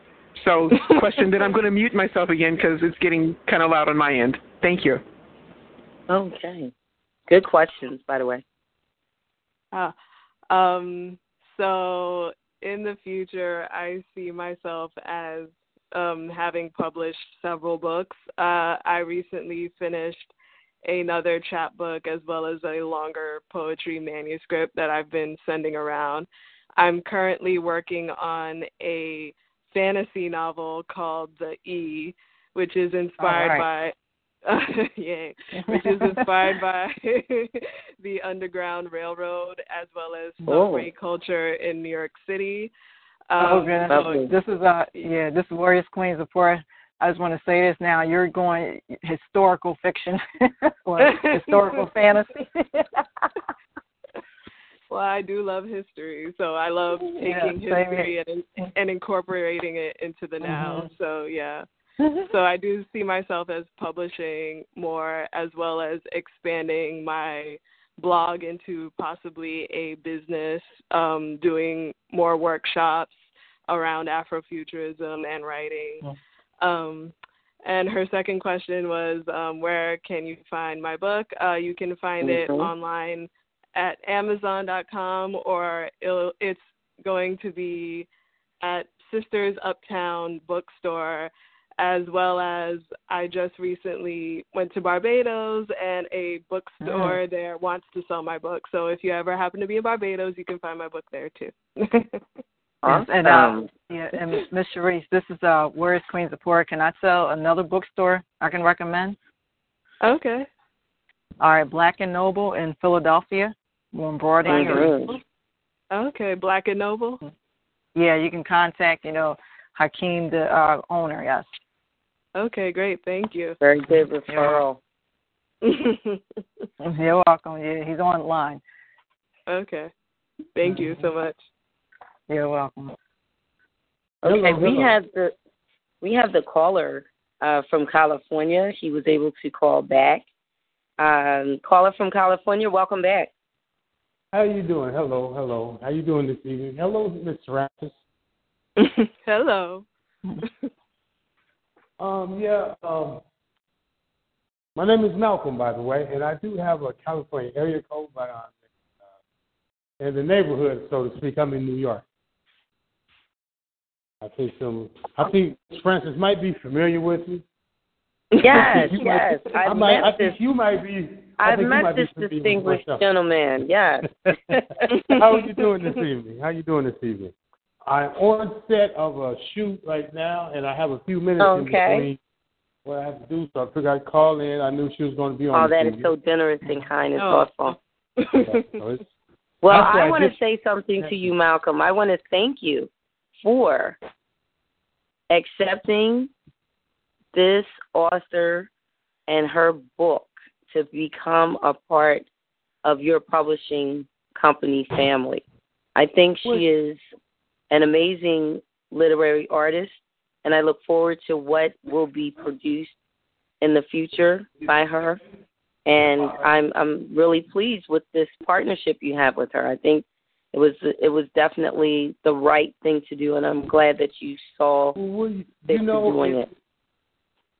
So, question. then I'm going to mute myself again because it's getting kind of loud on my end. Thank you. Okay. Good questions, by the way. Ah, um, so in the future, I see myself as um, having published several books. Uh, I recently finished another chapbook as well as a longer poetry manuscript that I've been sending around. I'm currently working on a fantasy novel called The E, which is inspired by uh, yay, which is inspired by the Underground Railroad as well as subway oh. culture in New York City. Oh, um, oh, so this is uh yeah, this is Warriors Queens before I just want to say this now. You're going historical fiction or historical fantasy. Well, I do love history, so I love taking yeah, history and and incorporating it into the now. Mm-hmm. So yeah. so I do see myself as publishing more as well as expanding my blog into possibly a business, um, doing more workshops around Afrofuturism and writing. Mm-hmm um, and her second question was, um, where can you find my book? Uh, you can find mm-hmm. it online at Amazon.com, or it's going to be at Sisters Uptown Bookstore, as well as I just recently went to Barbados, and a bookstore mm. there wants to sell my book. So if you ever happen to be in Barbados, you can find my book there too. Awesome. And um, yeah, and Miss Sherese, this is uh, Where's Queens of Poor? Can I tell another bookstore I can recommend? Okay. All right, Black and Noble in Philadelphia, on Broadway. Okay, Black and Noble. Yeah, you can contact you know Hakeem, the uh, owner. Yes. Okay, great. Thank you. Very good referral. You're welcome. Yeah, he's online. Okay. Thank you so much. You're welcome. Okay, we have the we have the caller uh, from California. He was able to call back. Um, caller from California, welcome back. How you doing? Hello, hello. How you doing this evening? Hello, Miss Francis. hello. um, yeah. Um, my name is Malcolm, by the way, and I do have a California area code, but uh, in the neighborhood, so to speak, I'm in New York. I think some. I think Francis might be familiar with me. Yes, yes. Might, I, might, I think you might be. I I've met this distinguished gentleman. Yes. How are you doing this evening? How are you doing this evening? I'm on set of a shoot right now, and I have a few minutes okay. in between what I have to do. So I figured I'd call in. I knew she was going to be on. Oh, that is so generous and kind and oh. thoughtful. well, I want to say something to you, Malcolm. I want to thank you for accepting this author and her book to become a part of your publishing company family. I think she is an amazing literary artist, and I look forward to what will be produced in the future by her. And I'm I'm really pleased with this partnership you have with her. I think it was it was definitely the right thing to do, and I'm glad that you saw well, you know, doing it, it.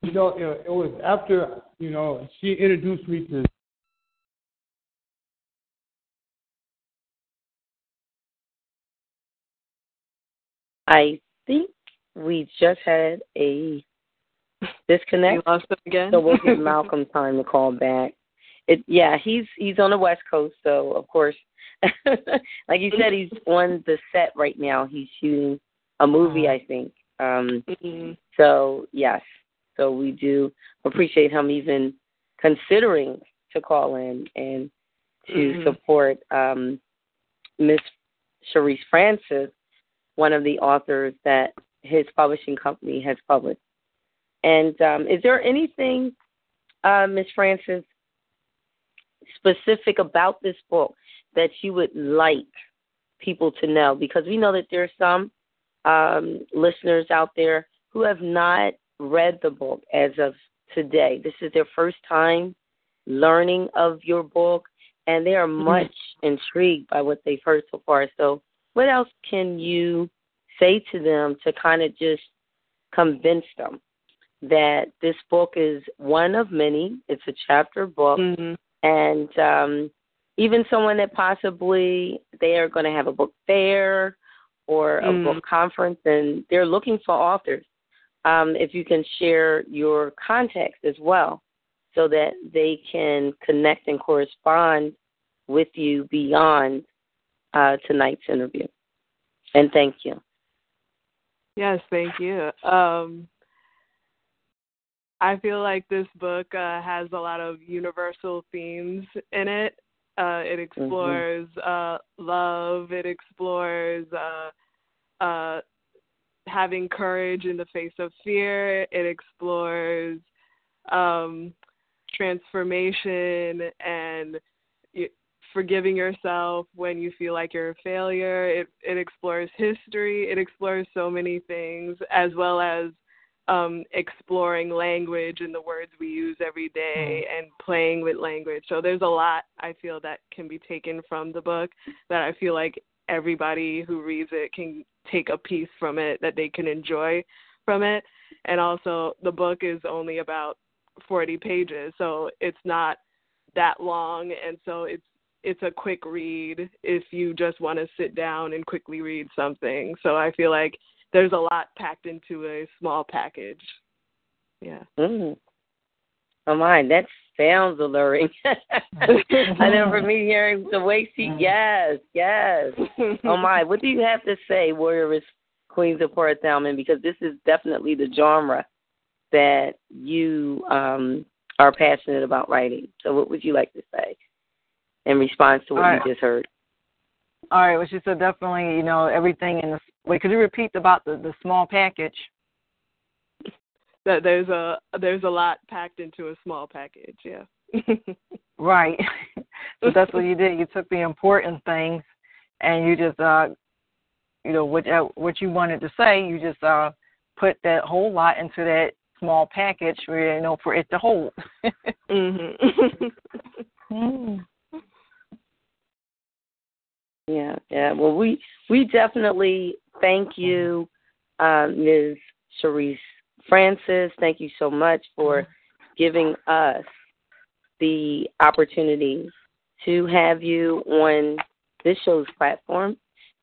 You know, it, it was after you know she introduced me to I think we just had a disconnect. You lost him again. so we'll give Malcolm time to call back. It yeah, he's he's on the West Coast, so of course like you said, he's on the set right now. He's shooting a movie, I think. Um, mm-hmm. So yes, so we do appreciate him even considering to call in and to mm-hmm. support um, Miss Sherese Francis, one of the authors that his publishing company has published. And um, is there anything, uh, Miss Francis, specific about this book that you would like people to know? Because we know that there are some um, listeners out there who have not read the book as of today. This is their first time learning of your book, and they are mm-hmm. much intrigued by what they've heard so far. So, what else can you say to them to kind of just convince them that this book is one of many? It's a chapter book, mm-hmm. and um, even someone that possibly they are going to have a book fair or a mm. book conference and they're looking for authors. Um, if you can share your context as well so that they can connect and correspond with you beyond uh, tonight's interview. And thank you. Yes, thank you. Um, I feel like this book uh, has a lot of universal themes in it. Uh, it Mm-hmm. explores uh, love. It explores uh, uh, having courage in the face of fear. It explores um, transformation and forgiving yourself when you feel like you're a failure. It it explores history. It explores so many things, as well as um, exploring language and the words we use every day and playing with language. So there's a lot I feel that can be taken from the book that I feel like everybody who reads it can take a piece from it that they can enjoy from it. And also the book is only about 40 pages, so it's not that long and so it's it's a quick read if you just want to sit down and quickly read something. So I feel like there's a lot packed into a small package. Yeah. Mm. Oh my, that sounds alluring. I know for me hearing the way she yes, yes. Oh my, what do you have to say, Warriors Queens of Port Thalman? Because this is definitely the genre that you um are passionate about writing. So what would you like to say in response to what right. you just heard? All right, well, she said definitely, you know, everything in the. Wait, could you repeat about the the small package? That there's a there's a lot packed into a small package, yeah. Right. so that's what you did. You took the important things, and you just, uh, you know, what uh, what you wanted to say, you just uh put that whole lot into that small package, for, you know, for it to hold. mhm. mm. Yeah, yeah. Well, we we definitely thank you, uh, Ms. Sherese Francis. Thank you so much for giving us the opportunity to have you on this show's platform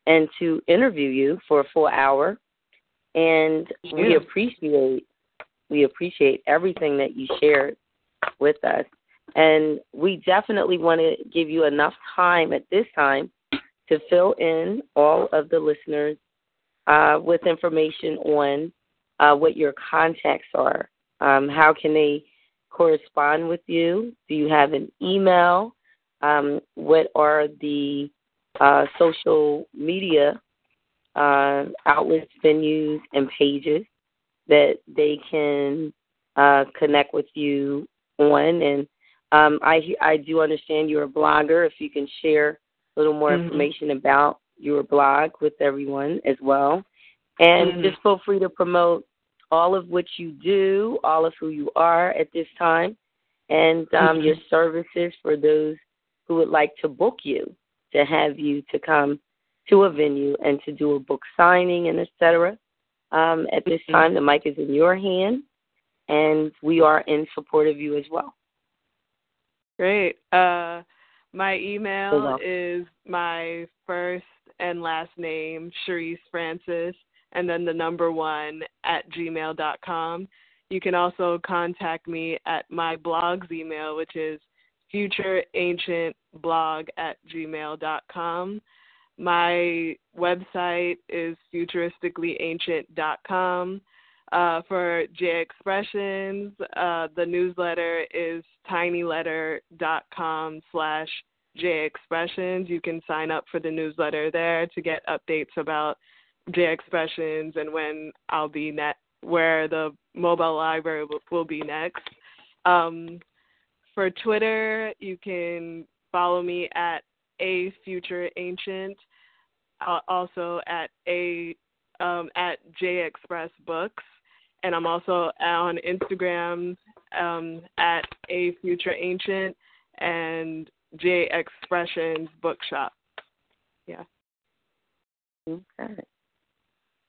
and to interview you for a full hour. And we appreciate we appreciate everything that you shared with us. And we definitely want to give you enough time at this time to fill in all of the listeners uh, with information on uh, what your contacts are. Um, how can they correspond with you? Do you have an email? Um, what are the uh, social media uh, outlets, venues, and pages that they can uh, connect with you on? And um, I I do understand you're a blogger. If you can share a little more Mhm. information about your blog with everyone as well. And Mhm. just feel free to promote all of what you do, all of who you are at this time, and um, Mhm. your services for those who would like to book you, to have you to come to a venue and to do a book signing and et cetera. Um, at this Mhm. time, the mic is in your hand, and we are in support of you as well. Great. Uh, my email is my first and last name, Sherese Francis, and then the number one at gmail.com. You can also contact me at my blog's email, which is futureancientblog at gmail.com. My website is futuristicallyancient.com. Uh, for J Expressions, uh, the newsletter is tinyletter.com slash J Expressions. You can sign up for the newsletter there to get updates about J Expressions and when I'll be net, where the mobile library will, will be next. Um, for Twitter, you can follow me at a future ancient, uh, also at a um, at J Express Books, and I'm also on Instagram um, at a future ancient and J Expressions Bookshop. Yeah. Okay.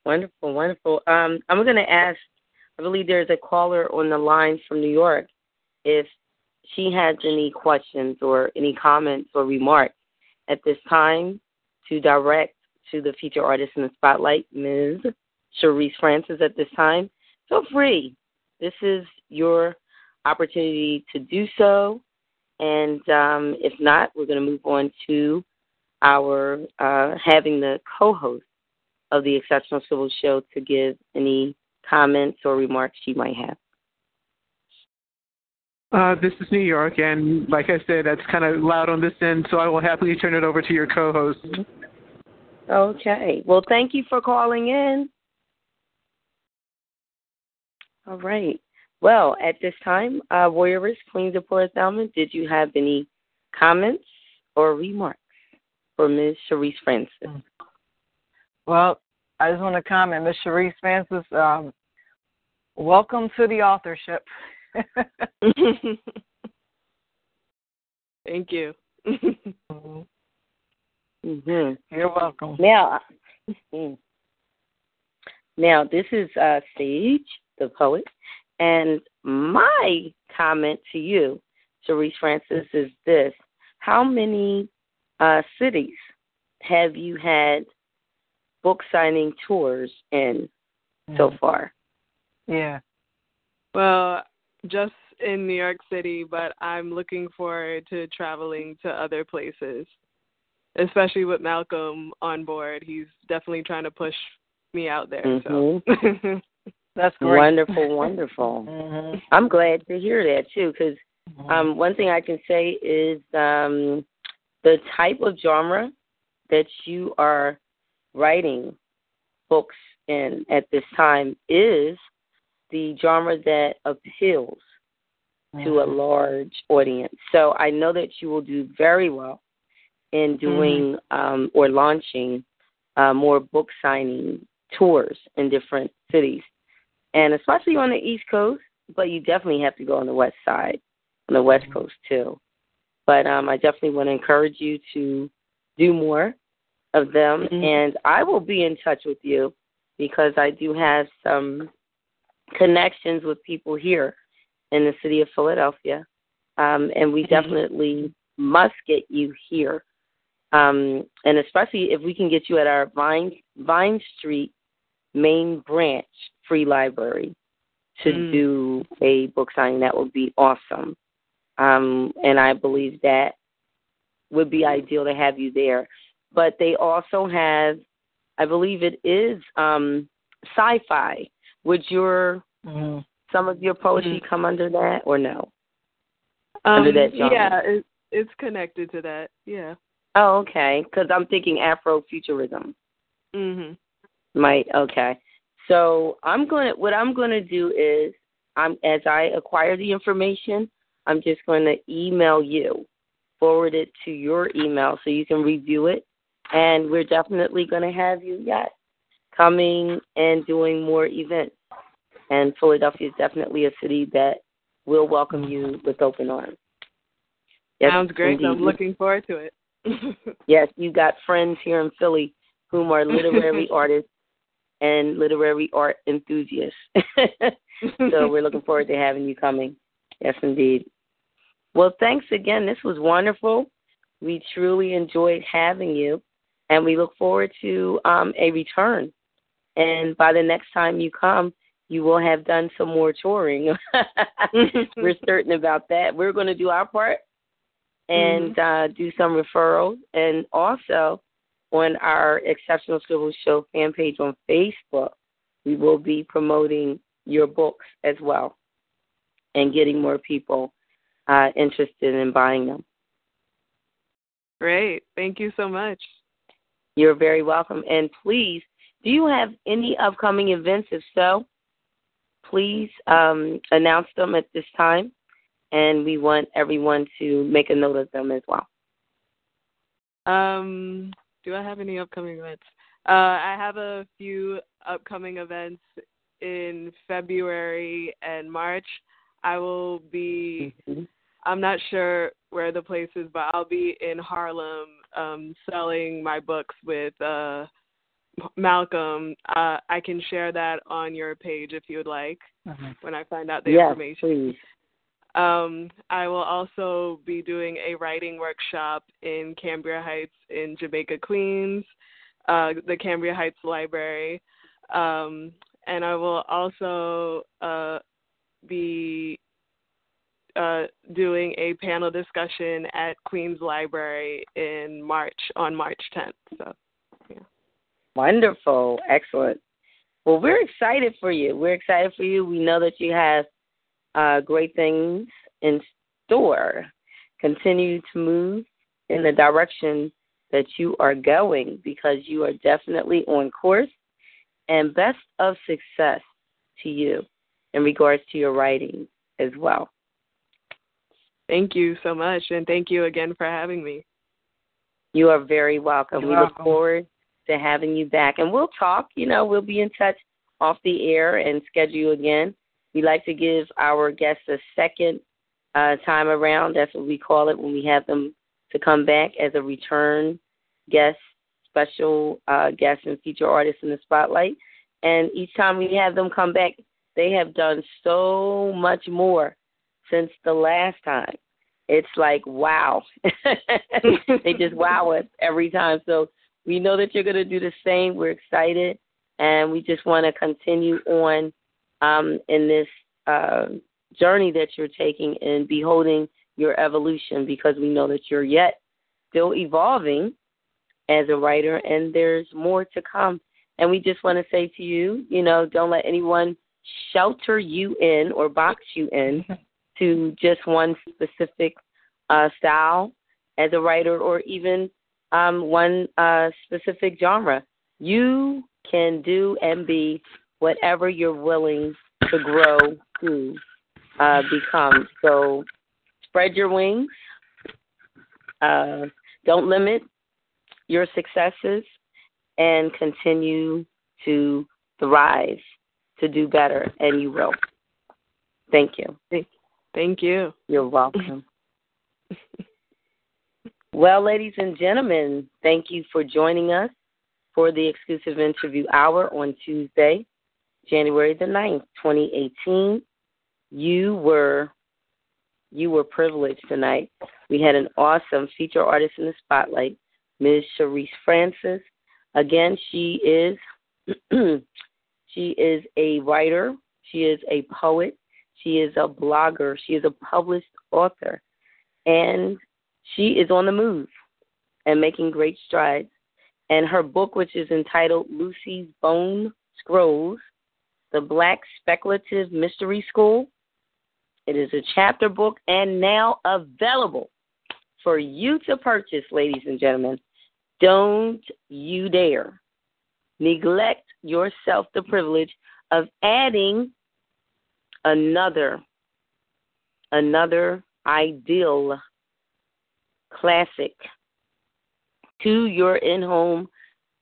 Wonderful, wonderful. Um, I'm going to ask, I believe there's a caller on the line from New York, if she has any questions or any comments or remarks at this time to direct to the feature artist in the spotlight, Ms. Sherese Francis, at this time. Feel free. This is your opportunity to do so. And um, if not, we're going to move on to our uh, having the co-host of the Exceptional Scribble Show to give any comments or remarks you might have. Uh, this is New York, and like I said, that's kind of loud on this end, so I will happily turn it over to your co-host. Okay. Well, thank you for calling in. All right. Well, at this time, uh, Warriors, Queens of Port Thelma, did you have any comments or remarks for Ms. Sherese Francis? Well, I just want to comment, Ms. Sherese Francis. Um, welcome to the authorship. Thank you. mm-hmm. You're welcome. Now, now this is uh, Sage, the poet, and my comment to you, Sherese Francis, is this: How many uh, cities have you had book signing tours in mm. so far? Yeah. Well, just in New York City, but I'm looking forward to traveling to other places, especially with Malcolm on board. He's definitely trying to push me out there. Mm-hmm. So that's great. Wonderful, wonderful. mm-hmm. I'm glad to hear that too, because mm-hmm. um, one thing I can say is um, the type of genre that you are writing books in at this time is the genre that appeals to a large audience. So I know that you will do very well in doing mm-hmm. um, or launching uh, more book signing tours in different cities, and especially on the East Coast. But you definitely have to go on the West Side, on the West mm-hmm. Coast too. But um, I definitely want to encourage you to do more of them, mm-hmm. and I will be in touch with you because I do have some connections with people here in the city of Philadelphia, um, and we Mm-hmm. definitely must get you here. Um, and especially if we can get you at our Vine Vine Street main branch free library to Mm. do a book signing, that would be awesome. Um, and I believe that would be ideal to have you there. But they also have, I believe it is um, sci-fi. Would your mm-hmm. some of your poetry Mm-hmm. come under that or no? um, Under that genre. yeah, it, it's connected to that. Yeah. Oh, okay. Because I'm thinking Afrofuturism Mhm. might. Okay. So I'm gonna. What I'm gonna do is, I'm as I acquire the information, I'm just going to email you, forward it to your email so you can review it, and we're definitely going to have you yes coming and doing more events. And Philadelphia is definitely a city that will welcome you with open arms. Yes, Sounds great. indeed. I'm looking forward to it. Yes, you got friends here in Philly whom are literary artists and literary art enthusiasts. so we're looking forward to having you coming. Yes, indeed. Well, thanks again. This was wonderful. We truly enjoyed having you, and we look forward to um, a return. And by the next time you come, you will have done some more touring. we're certain about that. We're going to do our part and uh, do some referrals, and also on our Exceptional Scribble Show fan page on Facebook, we will be promoting your books as well and getting more people uh, interested in buying them. Great. Thank you so much. You're very welcome. And please, do you have any upcoming events? If so, please um, announce them at this time. And we want everyone to make a note of them as well. Um, do I have any upcoming events? Uh, I have a few upcoming events in February and March. I will be. Mm-hmm. I'm not sure where the place is, but I'll be in Harlem um, selling my books with uh, Malcolm. Uh, I can share that on your page if you would like Mm-hmm. when I find out the yes, information. please. Um, I will also be doing a writing workshop in Cambria Heights in Jamaica, Queens, uh, the Cambria Heights Library. Um, and I will also uh, be uh, doing a panel discussion at Queens Library in March, on March 10th. So, yeah. Wonderful. Excellent. Well, we're excited for you. We're excited for you. We know that you have uh, great things in store. Continue to move in the direction that you are going because you are definitely on course. And best of success to you in regards to your writing as well. Thank you so much, and thank you again for having me. You are very welcome. You're we welcome. look forward to having you back, and we'll talk. You know, we'll be in touch off the air and schedule you again. We like to give our guests a second uh, time around. That's what we call it when we have them to come back as a return guest, special uh, guest, and feature artist in the spotlight. And each time we have them come back, they have done so much more since the last time. It's like wow. they just wow us every time. So we know that you're going to do the same. We're excited, and we just want to continue on um, in this uh, journey that you're taking and beholding your evolution because we know that you're yet still evolving as a writer, and there's more to come. And we just want to say to you, you know, don't let anyone shelter you in or box you in to just one specific uh, style as a writer or even um, one uh, specific genre. You can do and be whatever you're willing to grow to uh, become. So spread your wings. Uh, don't limit your successes and continue to thrive to do better, and you will. Thank you. Thank you. You're welcome. well, ladies and gentlemen, thank you for joining us for the exclusive interview hour on Tuesday, January the 9th, 2018. You were you were privileged tonight. We had an awesome feature artist in the spotlight, Ms. Sherese Francis. Again, she is she is a writer, she is a poet, she is a blogger, she is a published author, and she is on the move and making great strides. And her book, which is entitled Lucy's Bone Scrolls, The Black Speculative Mystery School, it is a chapter book and now available for you to purchase, ladies and gentlemen. Don't you dare neglect yourself the privilege of adding another another ideal classic to your in-home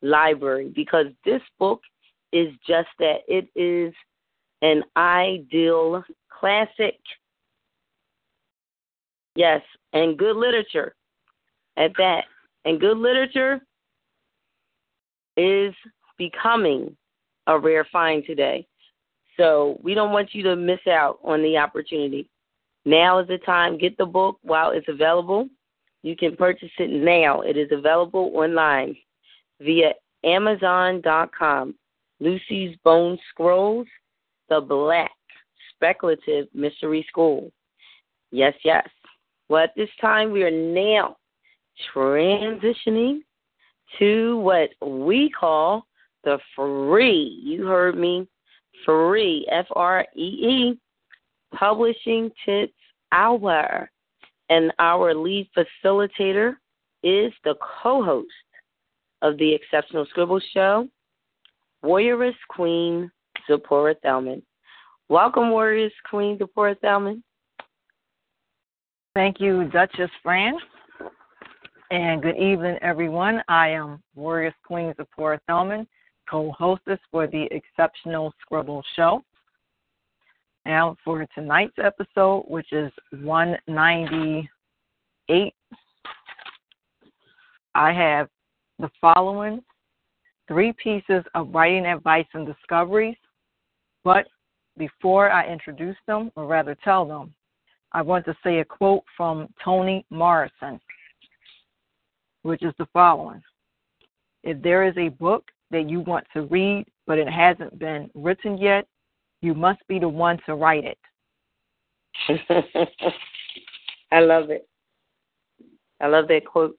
library because this book is just that. It is an ideal classic. Yes and good literature at that. And good literature is becoming a rare find today. So we don't want you to miss out on the opportunity. Now is the time. Get the book while it's available. You can purchase it now. It is available online via Amazon.com. Lucy's Bone Scrolls, The Black Speculative Mystery School. Yes, yes. Well, at this time, we are now transitioning to what we call the free, you heard me, free, F R E E, Publishing Tips Hour. And our lead facilitator is the co host of the Exceptional Scribble Show, Warrioress Queen Zipporah Thelman. Welcome, Warrioress Queen Zipporah Thelman. Thank you, Duchess Fran. And good evening, everyone. I am Warrioress Queen Zipporah Thelman, co hostess for the Exceptional Scribble Show. Now, for tonight's episode, which is 198, I have the following three pieces of writing advice and discoveries. But before I introduce them, or rather tell them, I want to say a quote from Toni Morrison, which is the following If there is a book that you want to read, but it hasn't been written yet, you must be the one to write it. I love it. I love that quote.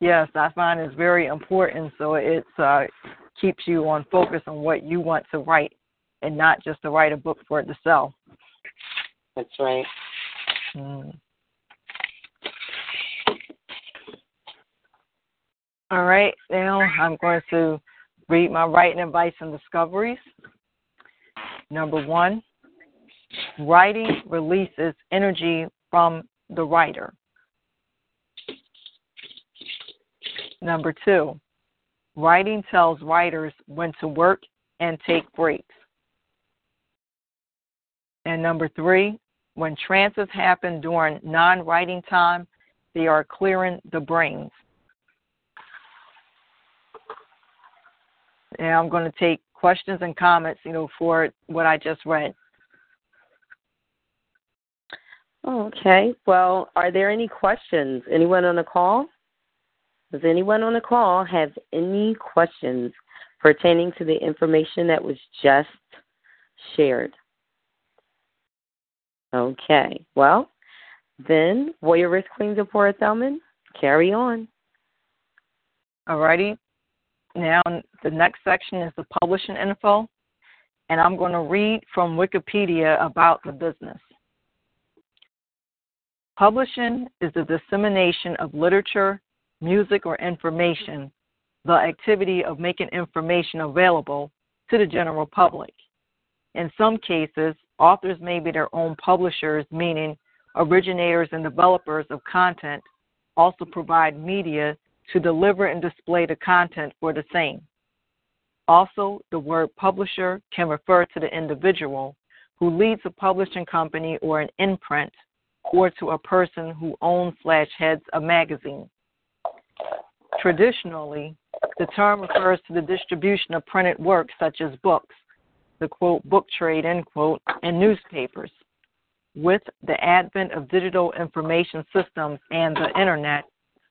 yes, I find it's very important. So it uh, keeps you on focus on what you want to write and not just to write a book for it to sell. That's right. Mm. All right, now I'm going to read my writing advice and discoveries. Number one, writing releases energy from the writer. Number two, writing tells writers when to work and take breaks. And number three, when trances happen during non writing time, they are clearing the brains. And I'm going to take questions and comments, you know, for what I just read. Okay. Well, are there any questions? Anyone on the call? Does anyone on the call have any questions pertaining to the information that was just shared? Okay. Well, then, Warrioress Queen Zipporah Thelman, carry on. Alrighty. Now, the next section is the publishing info, and I'm going to read from Wikipedia about the business. Publishing is the dissemination of literature, music, or information, the activity of making information available to the general public. In some cases, authors may be their own publishers, meaning originators and developers of content also provide media to deliver and display the content for the same. Also, the word publisher can refer to the individual who leads a publishing company or an imprint, or to a person who owns slash heads a magazine. Traditionally, the term refers to the distribution of printed works such as books, the quote book trade end quote, and newspapers. With the advent of digital information systems and the internet,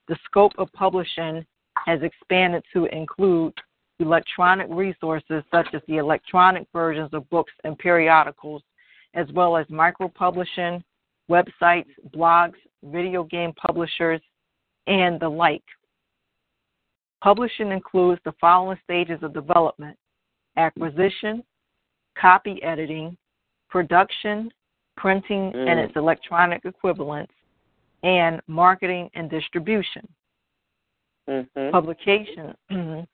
the scope of publishing has expanded to include electronic resources such as the electronic versions of books and periodicals, as well as micro-publishing, websites, blogs, video game publishers, and the like. Publishing includes the following stages of development acquisition, copy editing, production, printing, mm. and its electronic equivalents, and marketing and distribution. Mm-hmm. Publication.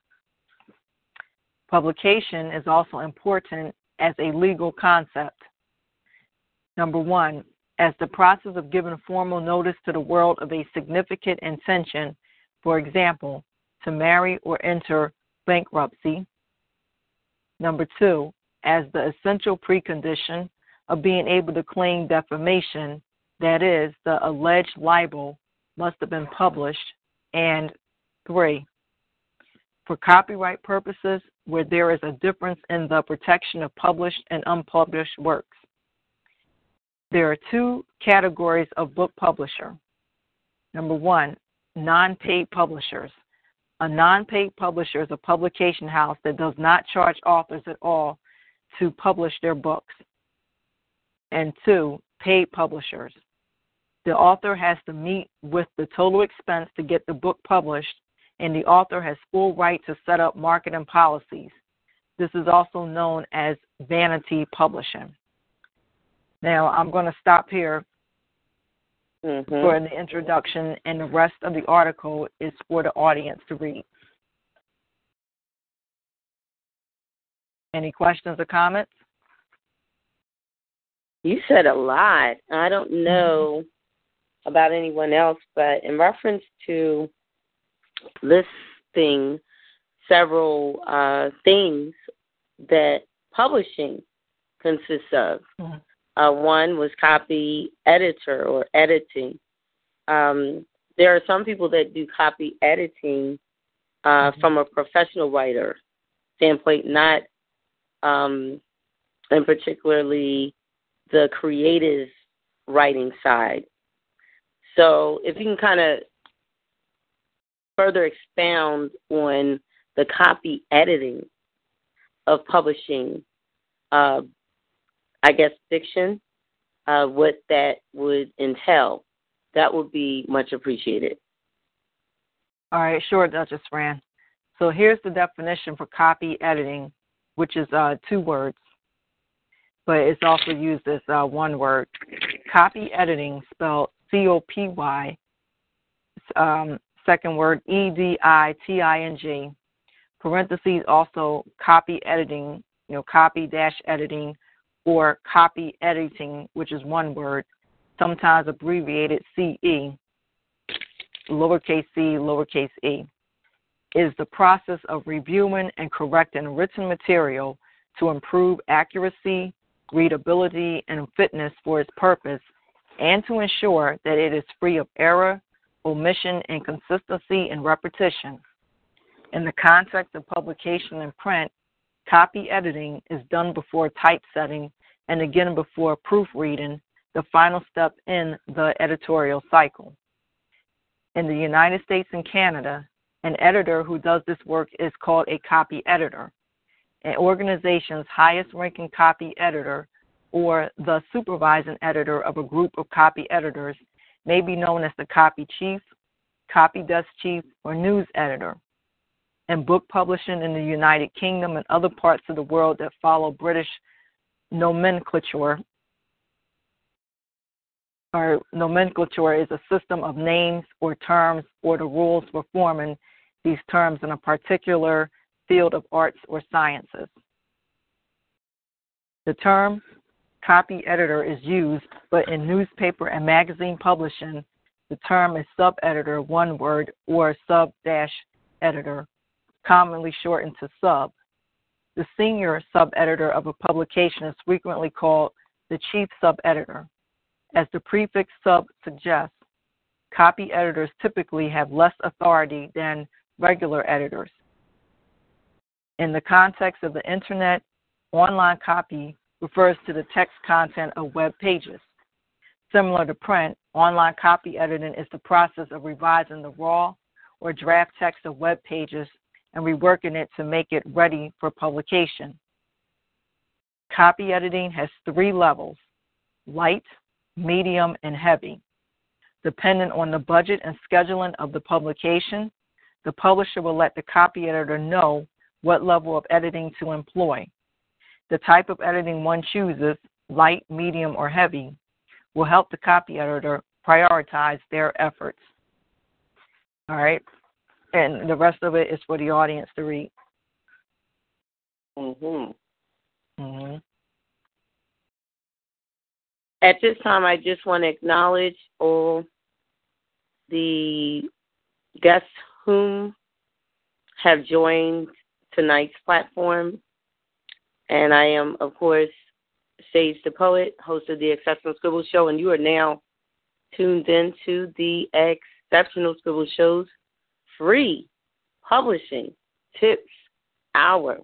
Publication is also important as a legal concept. Number one, as the process of giving formal notice to the world of a significant intention, for example, to marry or enter bankruptcy. Number two, as the essential precondition of being able to claim defamation that is, the alleged libel must have been published. And three, for copyright purposes, where there is a difference in the protection of published and unpublished works. There are two categories of book publisher. Number one, non paid publishers. A non paid publisher is a publication house that does not charge authors at all to publish their books. And two, paid publishers the author has to meet with the total expense to get the book published, and the author has full right to set up marketing policies. This is also known as vanity publishing. Now, I'm going to stop here mm-hmm. for the introduction, and the rest of the article is for the audience to read. Any questions or comments? You said a lot. I don't know about anyone else, but in reference to listing several uh, things that publishing consists of. Mm-hmm. Uh, one was copy editor or editing. Um, there are some people that do copy editing uh, mm-hmm. from a professional writer standpoint, not um, and particularly the creative writing side. So if you can kind of further expound on the copy editing of publishing, uh, I guess, fiction, uh, what that would entail, that would be much appreciated. All right, sure, Duchess Fran. So here's the definition for copy editing, which is uh, two words but it's also used as uh, one word. Copy editing, spelled C O P Y, um, second word E D I T I N G, parentheses also copy editing, you know, copy dash editing, or copy editing, which is one word, sometimes abbreviated CE, lowercase c, lowercase e, is the process of reviewing and correcting written material to improve accuracy, readability, and fitness for its purpose, and to ensure that it is free of error, omission, inconsistency, and repetition. In the context of publication in print, copy editing is done before typesetting and again before proofreading, the final step in the editorial cycle. In the United States and Canada, an editor who does this work is called a copy editor. An organization's highest ranking copy editor or the supervising editor of a group of copy editors may be known as the copy chief, copy desk chief, or news editor. In book publishing in the United Kingdom and other parts of the world that follow British nomenclature, or nomenclature is a system of names or terms or the rules for forming these terms in a particular field of arts or sciences. The term copy editor is used, but in newspaper and magazine publishing, the term is sub editor, one word, or sub dash editor, commonly shortened to sub. The senior sub editor of a publication is frequently called the chief sub editor. As the prefix sub suggests, copy editors typically have less authority than regular editors. In the context of the internet, online copy refers to the text content of web pages. Similar to print, online copy editing is the process of revising the raw or draft text of web pages and reworking it to make it ready for publication. Copy editing has three levels light, medium, and heavy. Depending on the budget and scheduling of the publication, the publisher will let the copy editor know what level of editing to employ. The type of editing one chooses, light, medium, or heavy, will help the copy editor prioritize their efforts. All right? And the rest of it is for the audience to read. Mhm. Mhm. At this time, I just want to acknowledge all the guests whom have joined tonight's platform. And I am, of course, Sage the Poet, host of the Exceptional Scribble Show, and you are now tuned into the Exceptional Scribble Show's free publishing tips hour.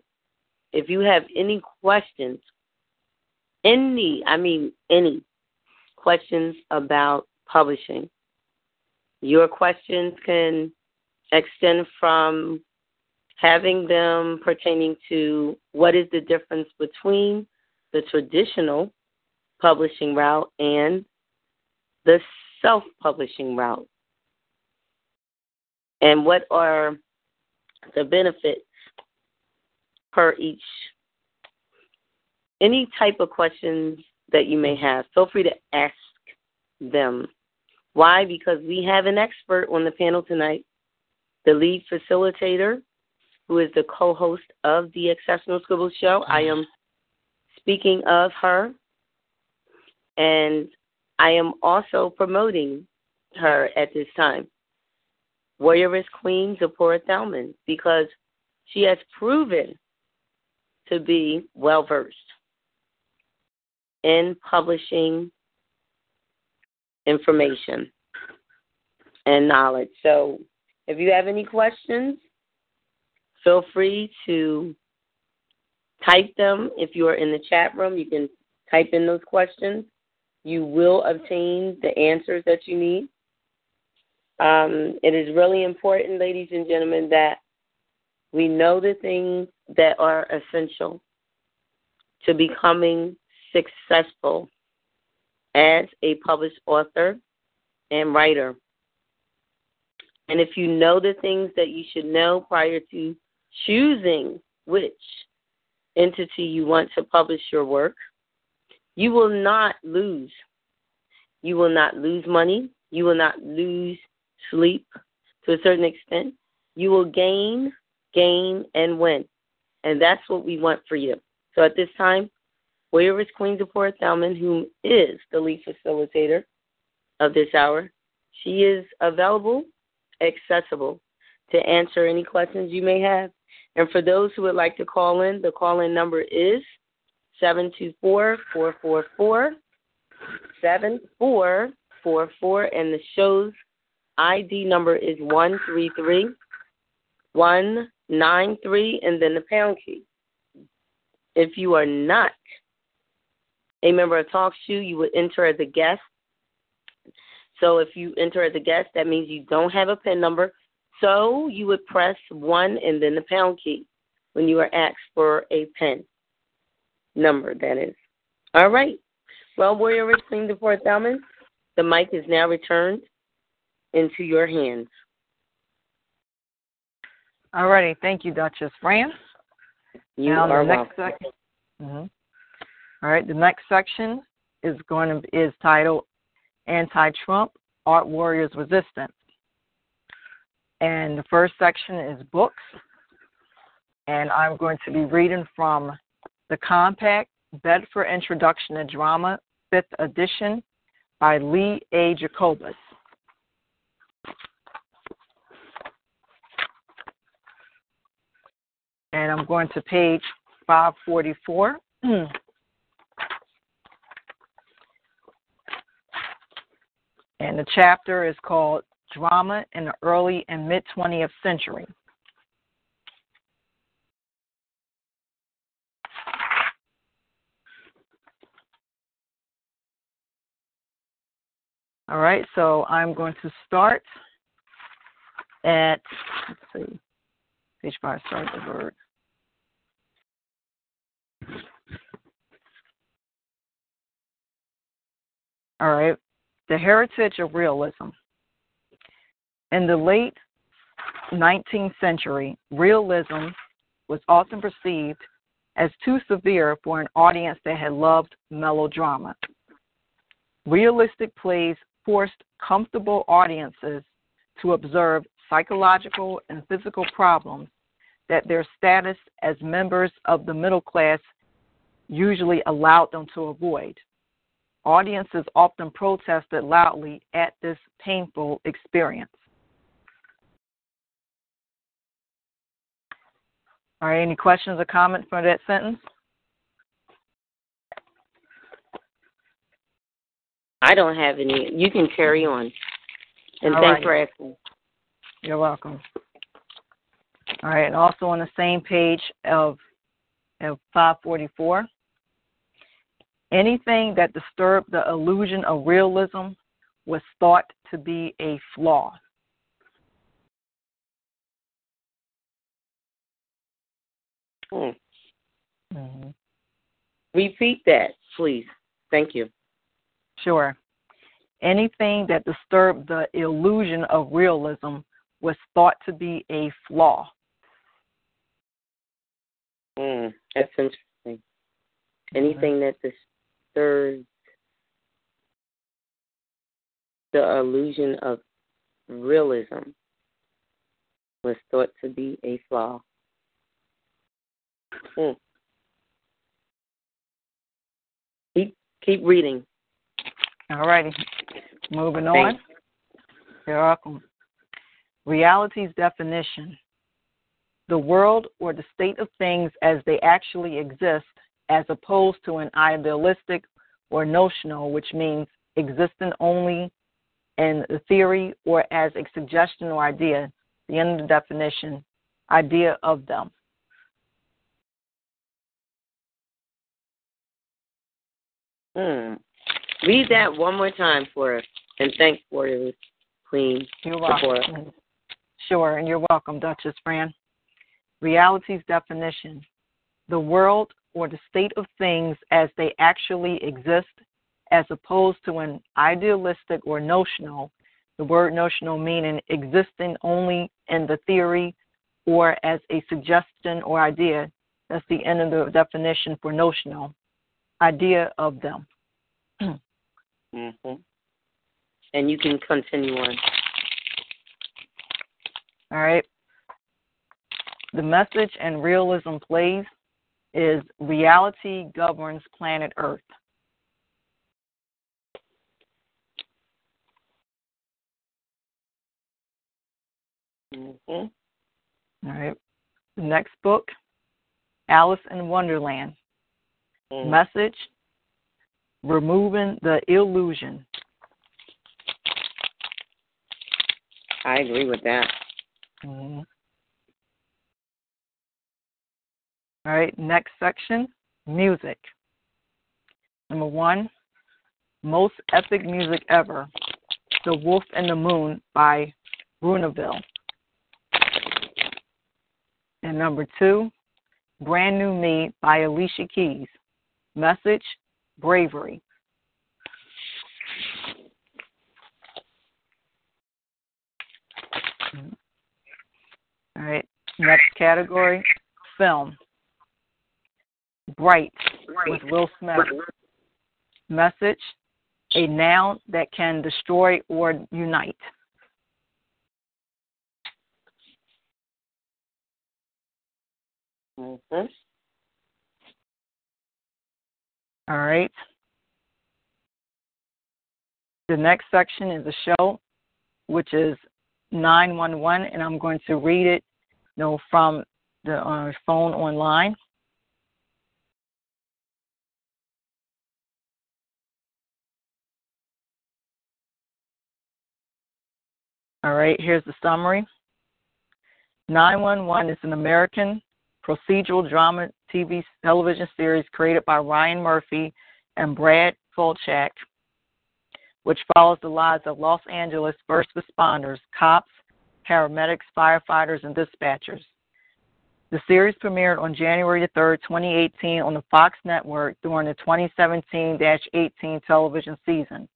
If you have any questions, any, I mean any questions about publishing, your questions can extend from having them pertaining to what is the difference between the traditional publishing route and the self publishing route. And what are the benefits per each? Any type of questions that you may have, feel free to ask them. Why? Because we have an expert on the panel tonight, the lead facilitator, who is the co host of the Exceptional Scribble Show. I am speaking of her, and I am also promoting her at this time. Warrioress Queen Zipporah Thelman, because she has proven to be well versed in publishing information and knowledge. So if you have any questions, feel free to type them. If you are in the chat room, you can type in those questions. You will obtain the answers that you need. Um, it is really important, ladies and gentlemen, that we know the things that are essential to becoming successful as a published author and writer. And if you know the things that you should know prior to choosing which entity you want to publish your work, You will not lose. You will not lose money. You will not lose sleep to a certain extent. You will gain, gain, and win. And that's what we want for you. So at this time, where is Queen Zipporah Thelman, who is the lead facilitator of this hour? She is available, accessible to answer any questions you may have. And for those who would like to call in, the call in number is 724 444 7444, and the show's ID number is 133 193, and then the pound key. If you are not a member of TalkShoe, you would enter as a guest. So if you enter as a guest, that means you don't have a PIN number. So you would press 1 and then the pound key when you are asked for a PIN number, that is. All right. Well, Warrior Rich Queen fourth Thelman, the mic is now returned into your hands. All righty. Thank you, Duchess Fran. You now, are the next welcome. sec- Mhm. All right. The next section is going to is titled "Anti-Trump Art Warriors Resistance," and the first section is books, and I'm going to be reading from the Compact Bedford Introduction to Drama, Fifth Edition, by Lee A. Jacobus. And I'm going to page 544. and the chapter is called Drama in the Early and Mid 20th Century. All right, so I'm going to start at, let's see, page five, start the word. All right, the heritage of realism. In the late 19th century, realism was often perceived as too severe for an audience that had loved melodrama. Realistic plays forced comfortable audiences to observe psychological and physical problems that their status as members of the middle class usually allowed them to avoid. Audiences often protested loudly at this painful experience. All right, any questions or comments for that sentence? I don't have any. You can carry on. And All thanks right. for asking. You're welcome. All right, and also on the same page of, of 544, anything that disturbed the illusion of realism was thought to be a flaw. Hmm. Mhm. Repeat that, please. Thank you. Sure. Anything that disturbed the illusion of realism was thought to be a flaw. Mm, that's interesting. Anything that disturbs the illusion of realism was thought to be a flaw. Hmm. Keep keep reading. All righty. Moving on. You're welcome. Reality's definition the world or the state of things as they actually exist, as opposed to an idealistic or notional, which means existing only in the theory or as a suggestion or idea. The end of the definition, idea of them. Hmm. Read that one more time for us, and thanks for it, Queen. You're welcome. Sure, and you're welcome, Duchess Fran. Reality's definition the world or the state of things as they actually exist, as opposed to an idealistic or notional, the word notional meaning existing only in the theory or as a suggestion or idea. That's the end of the definition for notional. Idea of them. hmm And you can continue on. All right. The message and realism plays is reality governs planet Earth. Mm-hmm. All right. The next book, Alice in Wonderland. Mm. Message Removing the Illusion. I agree with that. Mhm. All right, next section music. Number one, most epic music ever The Wolf and the Moon by BrunuhVille. And number two, Brand New Me by Alicia Keys. Message Bravery. All right, next category film. Bright with Will Smith. Message a noun that can destroy or unite. Mm-hmm. All right. The next section is a show, which is 911, and I'm going to read it you know, from the uh, phone online. All right, here's the summary. 911 is an American procedural drama TV television series created by Ryan Murphy and Brad Falchuk, which follows the lives of Los Angeles first responders, cops, paramedics, firefighters, and dispatchers. The series premiered on January 3, 2018, on the Fox network during the 2017 18 television season.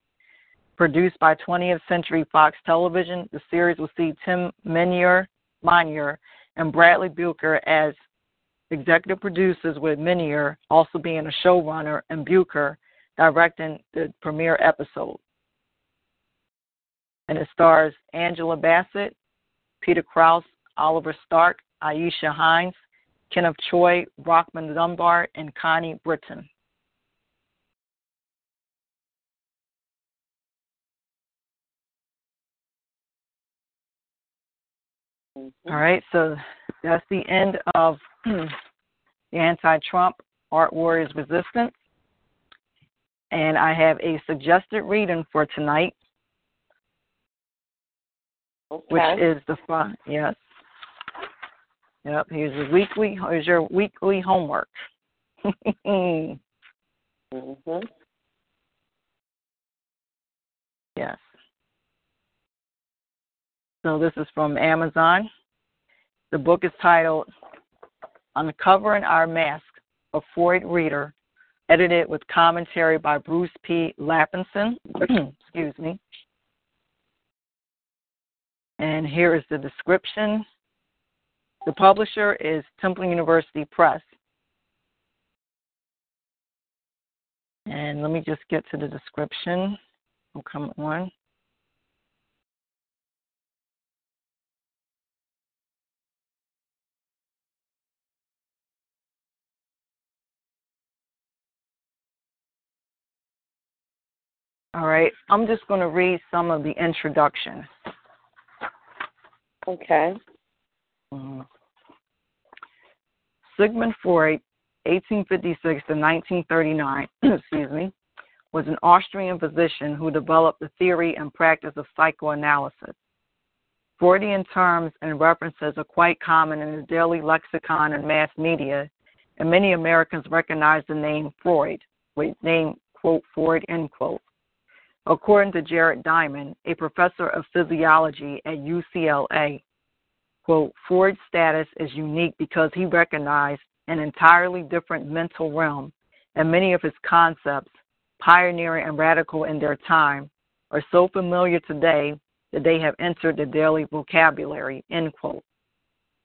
Produced by 20th Century Fox Television, the series will see Tim Minear, Minear and Bradley Buecker as executive producers, with Minear, also being a showrunner and Buecker directing the premiere episode. And it stars Angela Bassett, Peter Krause, Oliver Stark, Aisha Hinds, Kenneth Choi, Rockmond Dunbar, and Connie Britton. Mm-hmm. All right, so that's the end of the anti Trump Art Warriors Resistance. And I have a suggested reading for tonight, Okay. which is the fun. Yes. Yep. Here's your weekly. Here's your weekly homework. hmm yes. So this is from Amazon. The book is titled Uncovering Our Mask, a Freud Reader, edited with commentary by Bruce P. Lappinson. Excuse me. And here is the description. The publisher is Temple University Press. And let me just get to the description. Come on. All right, I'm just going to read some of the introduction. Okay. Mhm. Sigmund Freud, 1856 to 1939, excuse me, was an Austrian physician who developed the theory and practice of psychoanalysis. Freudian terms and references are quite common in the daily lexicon and mass media, and many Americans recognize the name Freud, with name quote Freud end quote. According to Jared Diamond, a professor of physiology at UCLA, quote, Freud's status is unique because he recognized an entirely different mental realm, and many of his concepts, pioneering and radical in their time, are so familiar today that they have entered the daily vocabulary, end quote.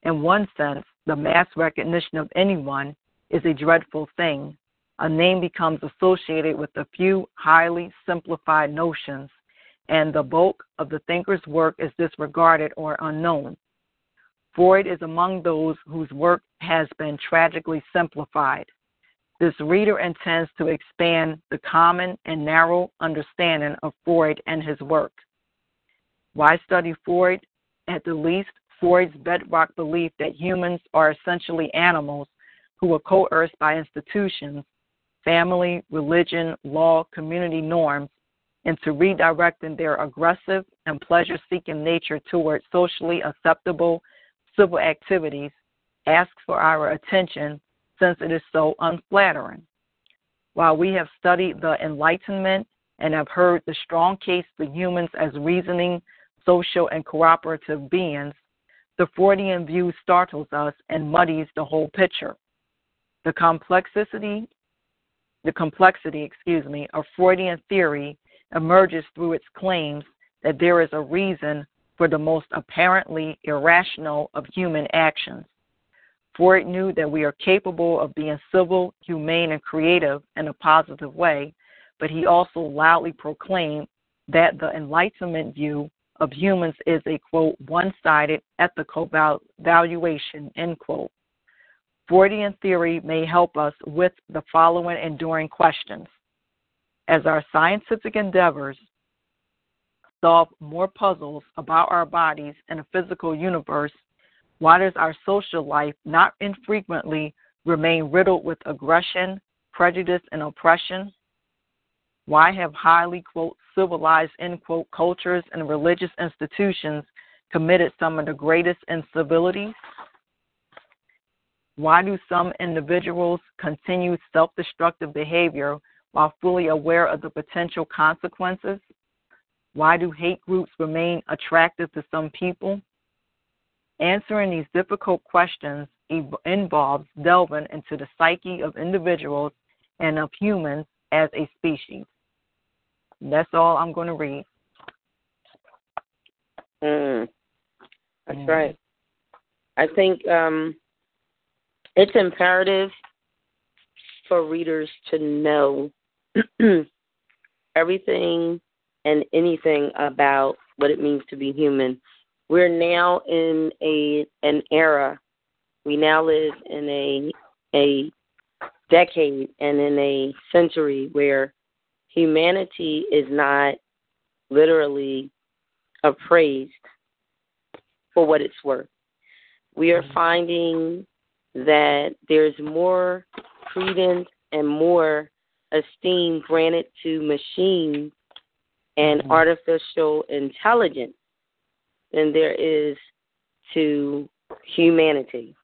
In one sense, the mass recognition of anyone is a dreadful thing, a name becomes associated with a few highly simplified notions, and the bulk of the thinker's work is disregarded or unknown. Freud is among those whose work has been tragically simplified. This reader intends to expand the common and narrow understanding of Freud and his work. Why study Freud? At the least, Freud's bedrock belief that humans are essentially animals who are coerced by institutions, family, religion, law, community norms, into redirecting their aggressive and pleasure seeking nature toward socially acceptable civil activities asks for our attention since it is so unflattering. While we have studied the Enlightenment and have heard the strong case for humans as reasoning, social, and cooperative beings, the Freudian view startles us and muddies the whole picture. The complexity, the complexity, excuse me, of Freudian theory emerges through its claims that there is a reason for the most apparently irrational of human actions. Freud knew that we are capable of being civil, humane, and creative in a positive way, but he also loudly proclaimed that the Enlightenment view of humans is a quote one sided ethical valuation end quote. Freudian theory may help us with the following enduring questions. As our scientific endeavors solve more puzzles about our bodies and a physical universe, why does our social life not infrequently remain riddled with aggression, prejudice, and oppression? Why have highly, quote, civilized, end quote, cultures and religious institutions committed some of the greatest incivilities? Why do some individuals continue self destructive behavior while fully aware of the potential consequences? Why do hate groups remain attractive to some people? Answering these difficult questions involves delving into the psyche of individuals and of humans as a species. That's all I'm going to read. Mm. That's mm. right. I think um, it's imperative for readers to know everything and anything about what it means to be human. We're now in a an era. We now live in a a decade and in a century where humanity is not literally appraised for what it's worth. We are finding that there's more credence and more esteem granted to machines and mm-hmm. artificial intelligence than there is to humanity.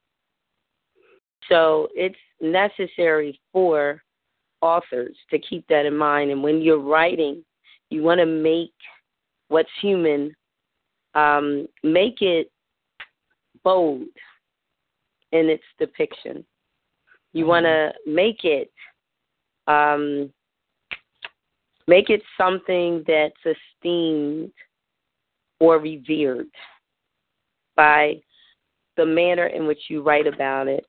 So it's necessary for authors to keep that in mind. And when you're writing, you want to make what's human, um, make it bold in its depiction. You mm-hmm. want to make it um, Make it something that's esteemed or revered by the manner in which you write about it.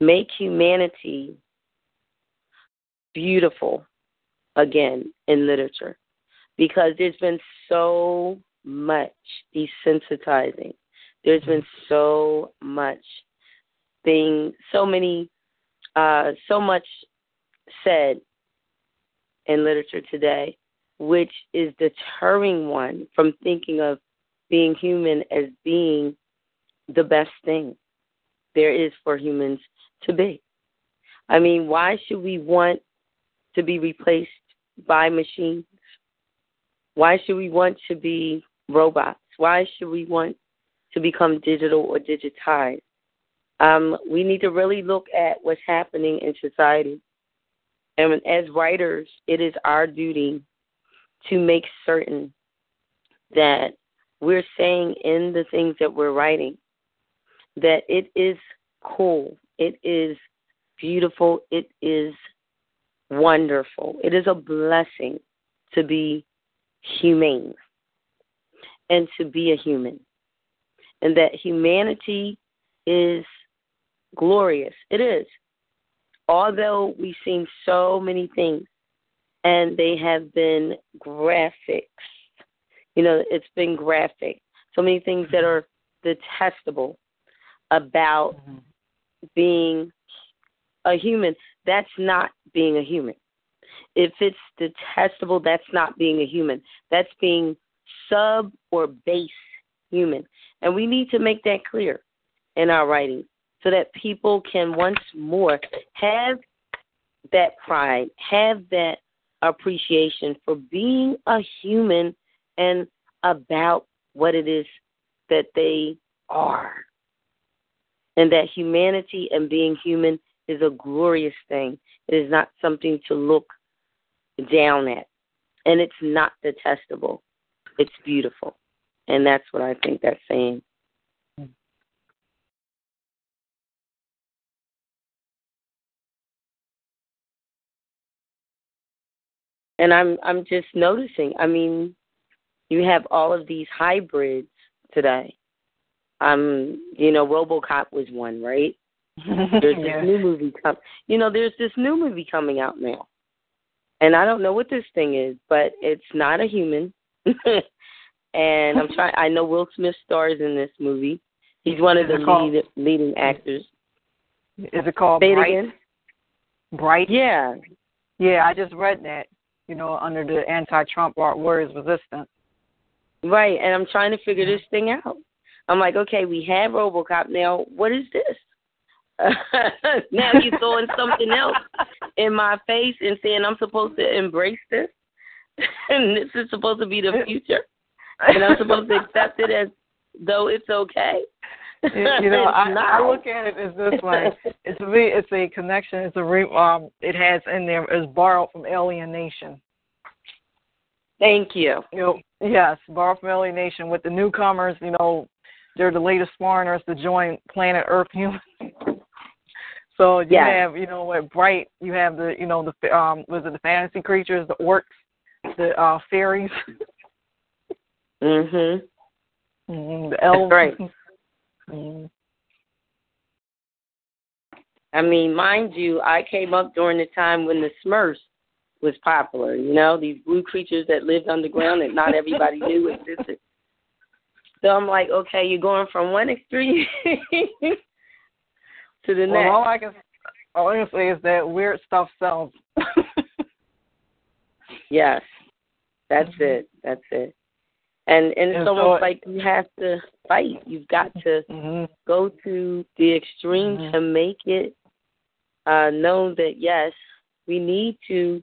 Make humanity beautiful again in literature because there's been so much desensitizing. There's been so much thing, so many, uh, so much said in literature today, which is deterring one from thinking of being human as being the best thing there is for humans to be. I mean, why should we want to be replaced by machines? Why should we want to be robots? Why should we want to become digital or digitized? Um, we need to really look at what's happening in society. And as writers, it is our duty to make certain that we're saying in the things that we're writing that it is cool, it is beautiful, it is wonderful, it is a blessing to be humane and to be a human, and that humanity is glorious. It is. although we've seen so many things and they have been graphics, you know, it's been graphic. So many things that are detestable about Mm-hmm. being a human. That's not being a human. If it's detestable, that's not being a human. That's being sub or base human. And we need to make that clear in our writing so that people can once more have that pride, have that appreciation for being a human and about what it is that they are. And that humanity and being human is a glorious thing. It is not something to look down at. And it's not detestable. It's beautiful. And that's what I think that's saying. And I'm I'm just noticing. I mean, you have all of these hybrids today. Um, you know, RoboCop was one, right? There's Yeah. this new movie com- you know, there's this new movie coming out now. And I don't know what this thing is, but it's not a human. and I'm trying I know Will Smith stars in this movie. He's one of Is the called- lead, leading actors. Is it called Say it Bright? again. Bright? Yeah. Yeah, I just read that. You know, under the anti-Trump warriors resistance. Right, and I'm trying to figure this thing out. I'm like, okay, we have RoboCop now. What is this? now you're throwing something else in my face and saying I'm supposed to embrace this, and this is supposed to be the future, and I'm supposed to accept it as though it's okay. You know, I. I look at it as this way. It's a it's a connection. It's a re, um. It has in there is borrowed from Alienation. Thank you. You know, yes, borrowed from Alienation with the newcomers. You know, they're the latest foreigners to join Planet Earth humans. So you Yes. have, you know, with Bright, you have the, you know, the um, was it the fantasy creatures, the orcs, the uh fairies, Mhm. mm, the elves. right. Mm. I mean, mind you, I came up during the time when the Smurfs was popular. You know, these blue creatures that lived underground that not everybody knew existed. So I'm like, okay, you're going from one extreme to the Well, next. all I can all I can say is that weird stuff sells. Yes, that's Mhm. it. That's it. And and it's And almost it- like you have to fight. You've got to hmm go to the extreme Mhm. to make it uh, known that yes, we need to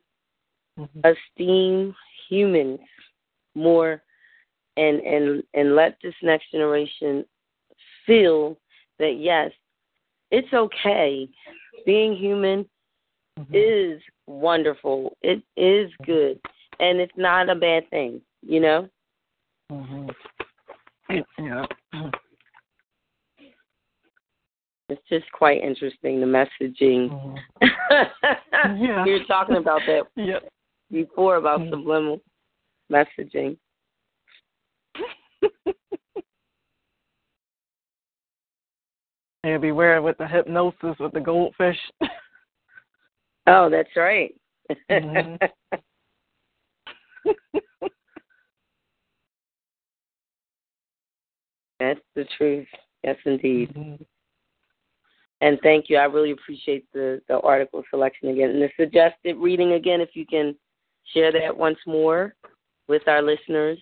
hmm esteem humans more and and and let this next generation feel that yes, it's okay. Being human is wonderful. It is good. And it's not a bad thing, you know? Hmm Yeah. It's just quite interesting the messaging. Mhm. Yeah. We were talking about that Yeah. before about Mhm. subliminal messaging. Yeah, beware with the hypnosis with the goldfish. Oh, that's right. Mhm. That's the truth. Yes, indeed. Mhm. And thank you. I really appreciate the, the article selection again. And the suggested reading again, if you can share that once more with our listeners.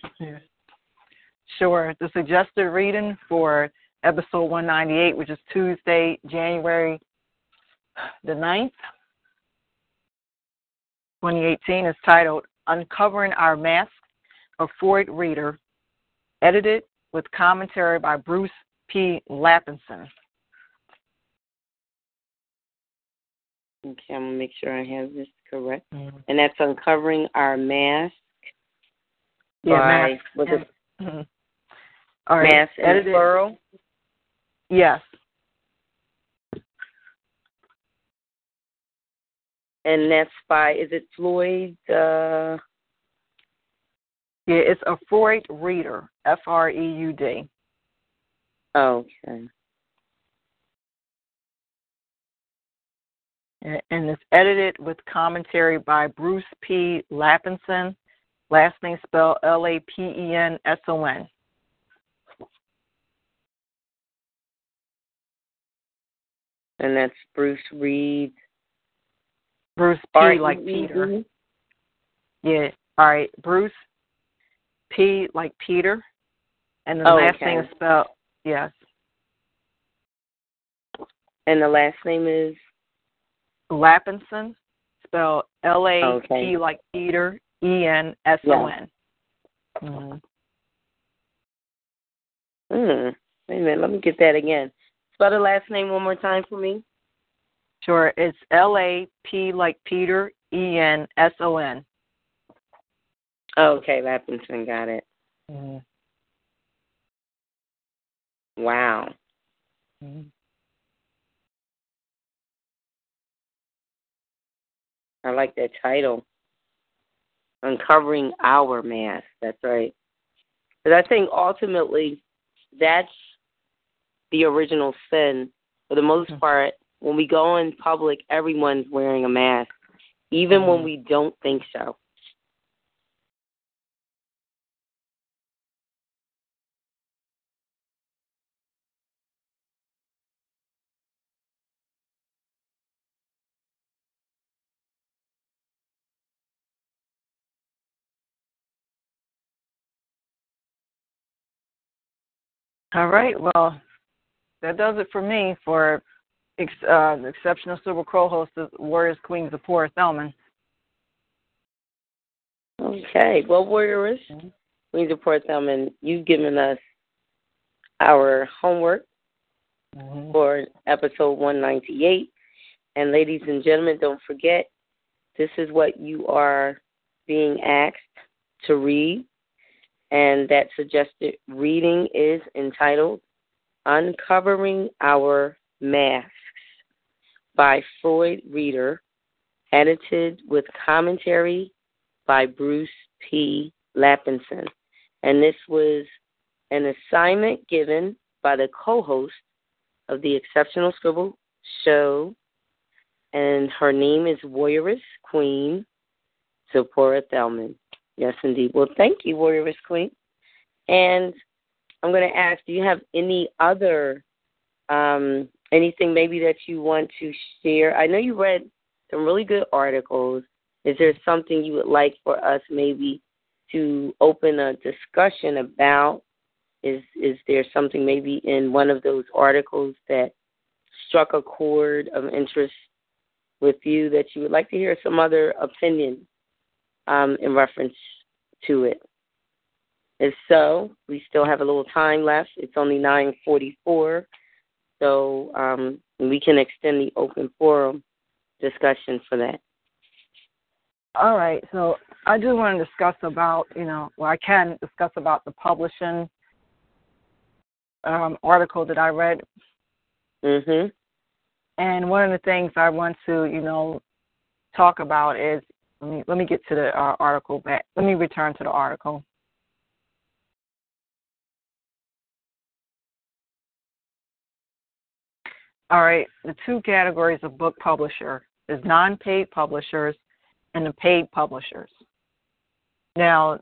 Sure. The suggested reading for episode 198, which is Tuesday, January the 9th, 2018, is titled Uncovering Our Mask, a Freud Reader, edited with commentary by Bruce P. Lapenson. Okay, I'm gonna make sure I have this correct. And that's uncovering our mask Yeah, by mask. was it Mhm. All right. mask and plural? Yes. And that's by is it Floyd? Uh, Yeah, it's a Freud reader. F R E U D. okay. and it's edited with commentary by Bruce P. Lapenson. Last name spelled L A P E N S O N. And that's Bruce Reed. Bruce P. like Peter. Yeah. All right. Bruce P. like Peter. And the Oh, last okay. name is spelled yes. And the last name is Lapenson, spelled L A P Okay. like Peter, E N S O N. Mhm. Hmm. Wait a minute, let me get that again. Spell the last name one more time for me. Sure, it's L A P like Peter, E N S O N. Oh, okay, Lapenson, got it. Mhm. Wow. Mhm. I like that title. Uncovering our mask. That's right. Because I think ultimately that's the original sin. For the most Mhm. part, when we go in public, everyone's wearing a mask, even when Mhm. we don't think so. All right. Well, that does it for me for ex- uh, exceptional Silver Crow host of Warriors Queens of Poor Thelman. Okay. Well, Warrioress, Mhm. Queen Zipporah Thelman, you've given us our homework Mhm. for episode 198. And ladies and gentlemen, don't forget, this is what you are being asked to read. And that suggested reading is entitled Uncovering Our Masks by Floyd Reader, edited with commentary by Bruce P. Lapenson. And this was an assignment given by the co host of the Exceptional Scribble Show, and her name is Warrioress Queen Zipporah Thelman. Yes, indeed. Well, thank you, Warrioress Queen. And I'm going to ask, do you have any other um, anything maybe that you want to share? I know you read some really good articles. Is there something you would like for us maybe to open a discussion about? Is is there something maybe in one of those articles that struck a chord of interest with you that you would like to hear some other opinion um, in reference to it? If so, we still have a little time left. It's only 9:44, so um, we can extend the open forum discussion for that. All right. So I do want to discuss about, you know, well, I can discuss about the publishing um, article that I read. Mhm. And one of the things I want to, you know, talk about is let me let me get to the uh, article back. Let me return to the article. All right, the two categories of book publisher is non-paid publishers and the paid publishers. Now,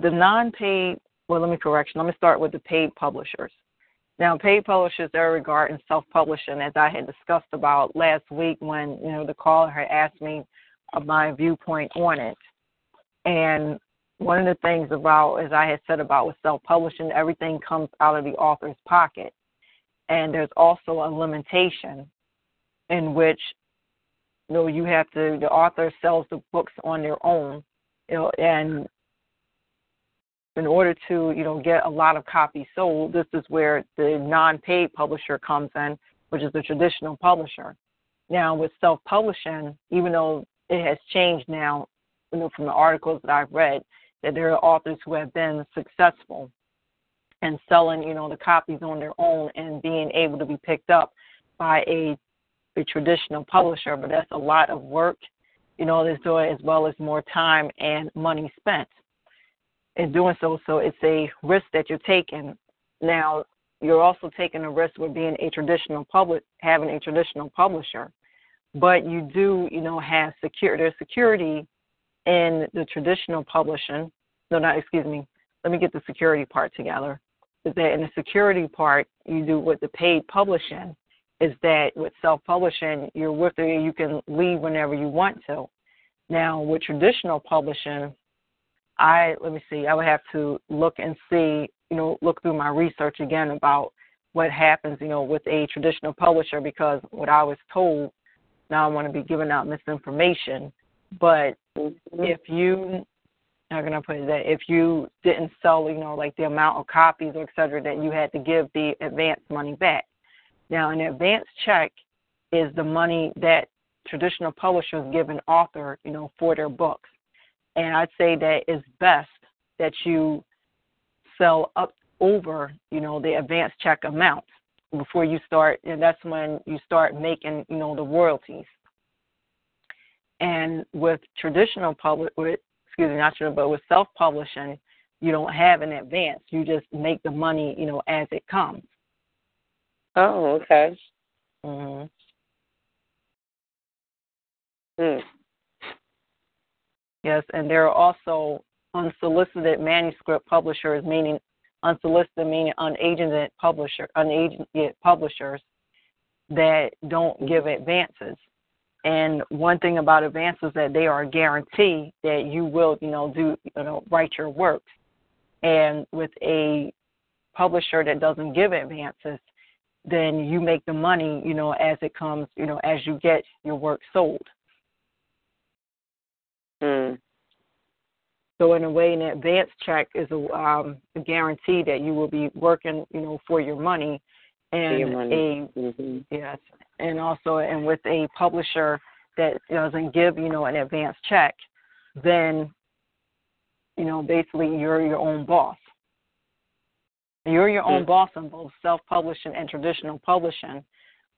the non-paid, well, let me correction. Let me start with the paid publishers. Now, paid publishers are regarding self-publishing, as I had discussed about last week when you know the caller had asked me of my viewpoint on it. And one of the things about, as I had said about with self-publishing, everything comes out of the author's pocket, and there's also a limitation in which you know you have to the author sells the books on their own, you know, and in order to you know get a lot of copies sold, this is where the non-paid publisher comes in, which is the traditional publisher. Now with self-publishing, even though it has changed now, you know from the articles that I've read, that there are authors who have been successful in selling you know the copies on their own and being able to be picked up by a a traditional publisher, but that's a lot of work, you know, there's doing as well as more time and money spent in doing so. So it's a risk that you're taking. Now, you're also taking a risk with being a traditional public, having a traditional publisher. But you do, you know, have secure there's security in the traditional publishing. No, not excuse me. Let me get the security part together. Is that in the security part you do with the paid publishing is that with self publishing you're with it you can leave whenever you want to. Now with traditional publishing, I let me see, I would have to look and see, you know, look through my research again about what happens, you know, with a traditional publisher because what I was told, now I want to be giving out misinformation, but mm-hmm. if you how can I put it that if you didn't sell, you know, like the amount of copies or et cetera, that you had to give the advance money back. Now, an advance check is the money that traditional publishers give an author, you know, for their books. And I'd say that it's best that you sell up over, you know, the advance check amount before you start, and that's when you start making, you know, the royalties. And with traditional public, with excuse me, not traditional, but with self-publishing, you don't have an advance. You just make the money, you know, as it comes. Oh, okay. Mhm. Hmm. Yes, and there are also unsolicited manuscript publishers, meaning unsolicited meaning unagented publisher, unagented publishers that don't give advances. And one thing about advances that they are a guarantee that you will, you know, do, you know, write your works. And with a publisher that doesn't give advances, then you make the money, you know, as it comes, you know, as you get your work sold. Mm. So in a way, an advance check is a, um, a guarantee that you will be working, you know, for your money, and your money. a mm-hmm. yes, and also and with a publisher that doesn't give you know an advance check, then you know basically you're your own boss. You're your own mm-hmm. boss in both self-publishing and traditional publishing,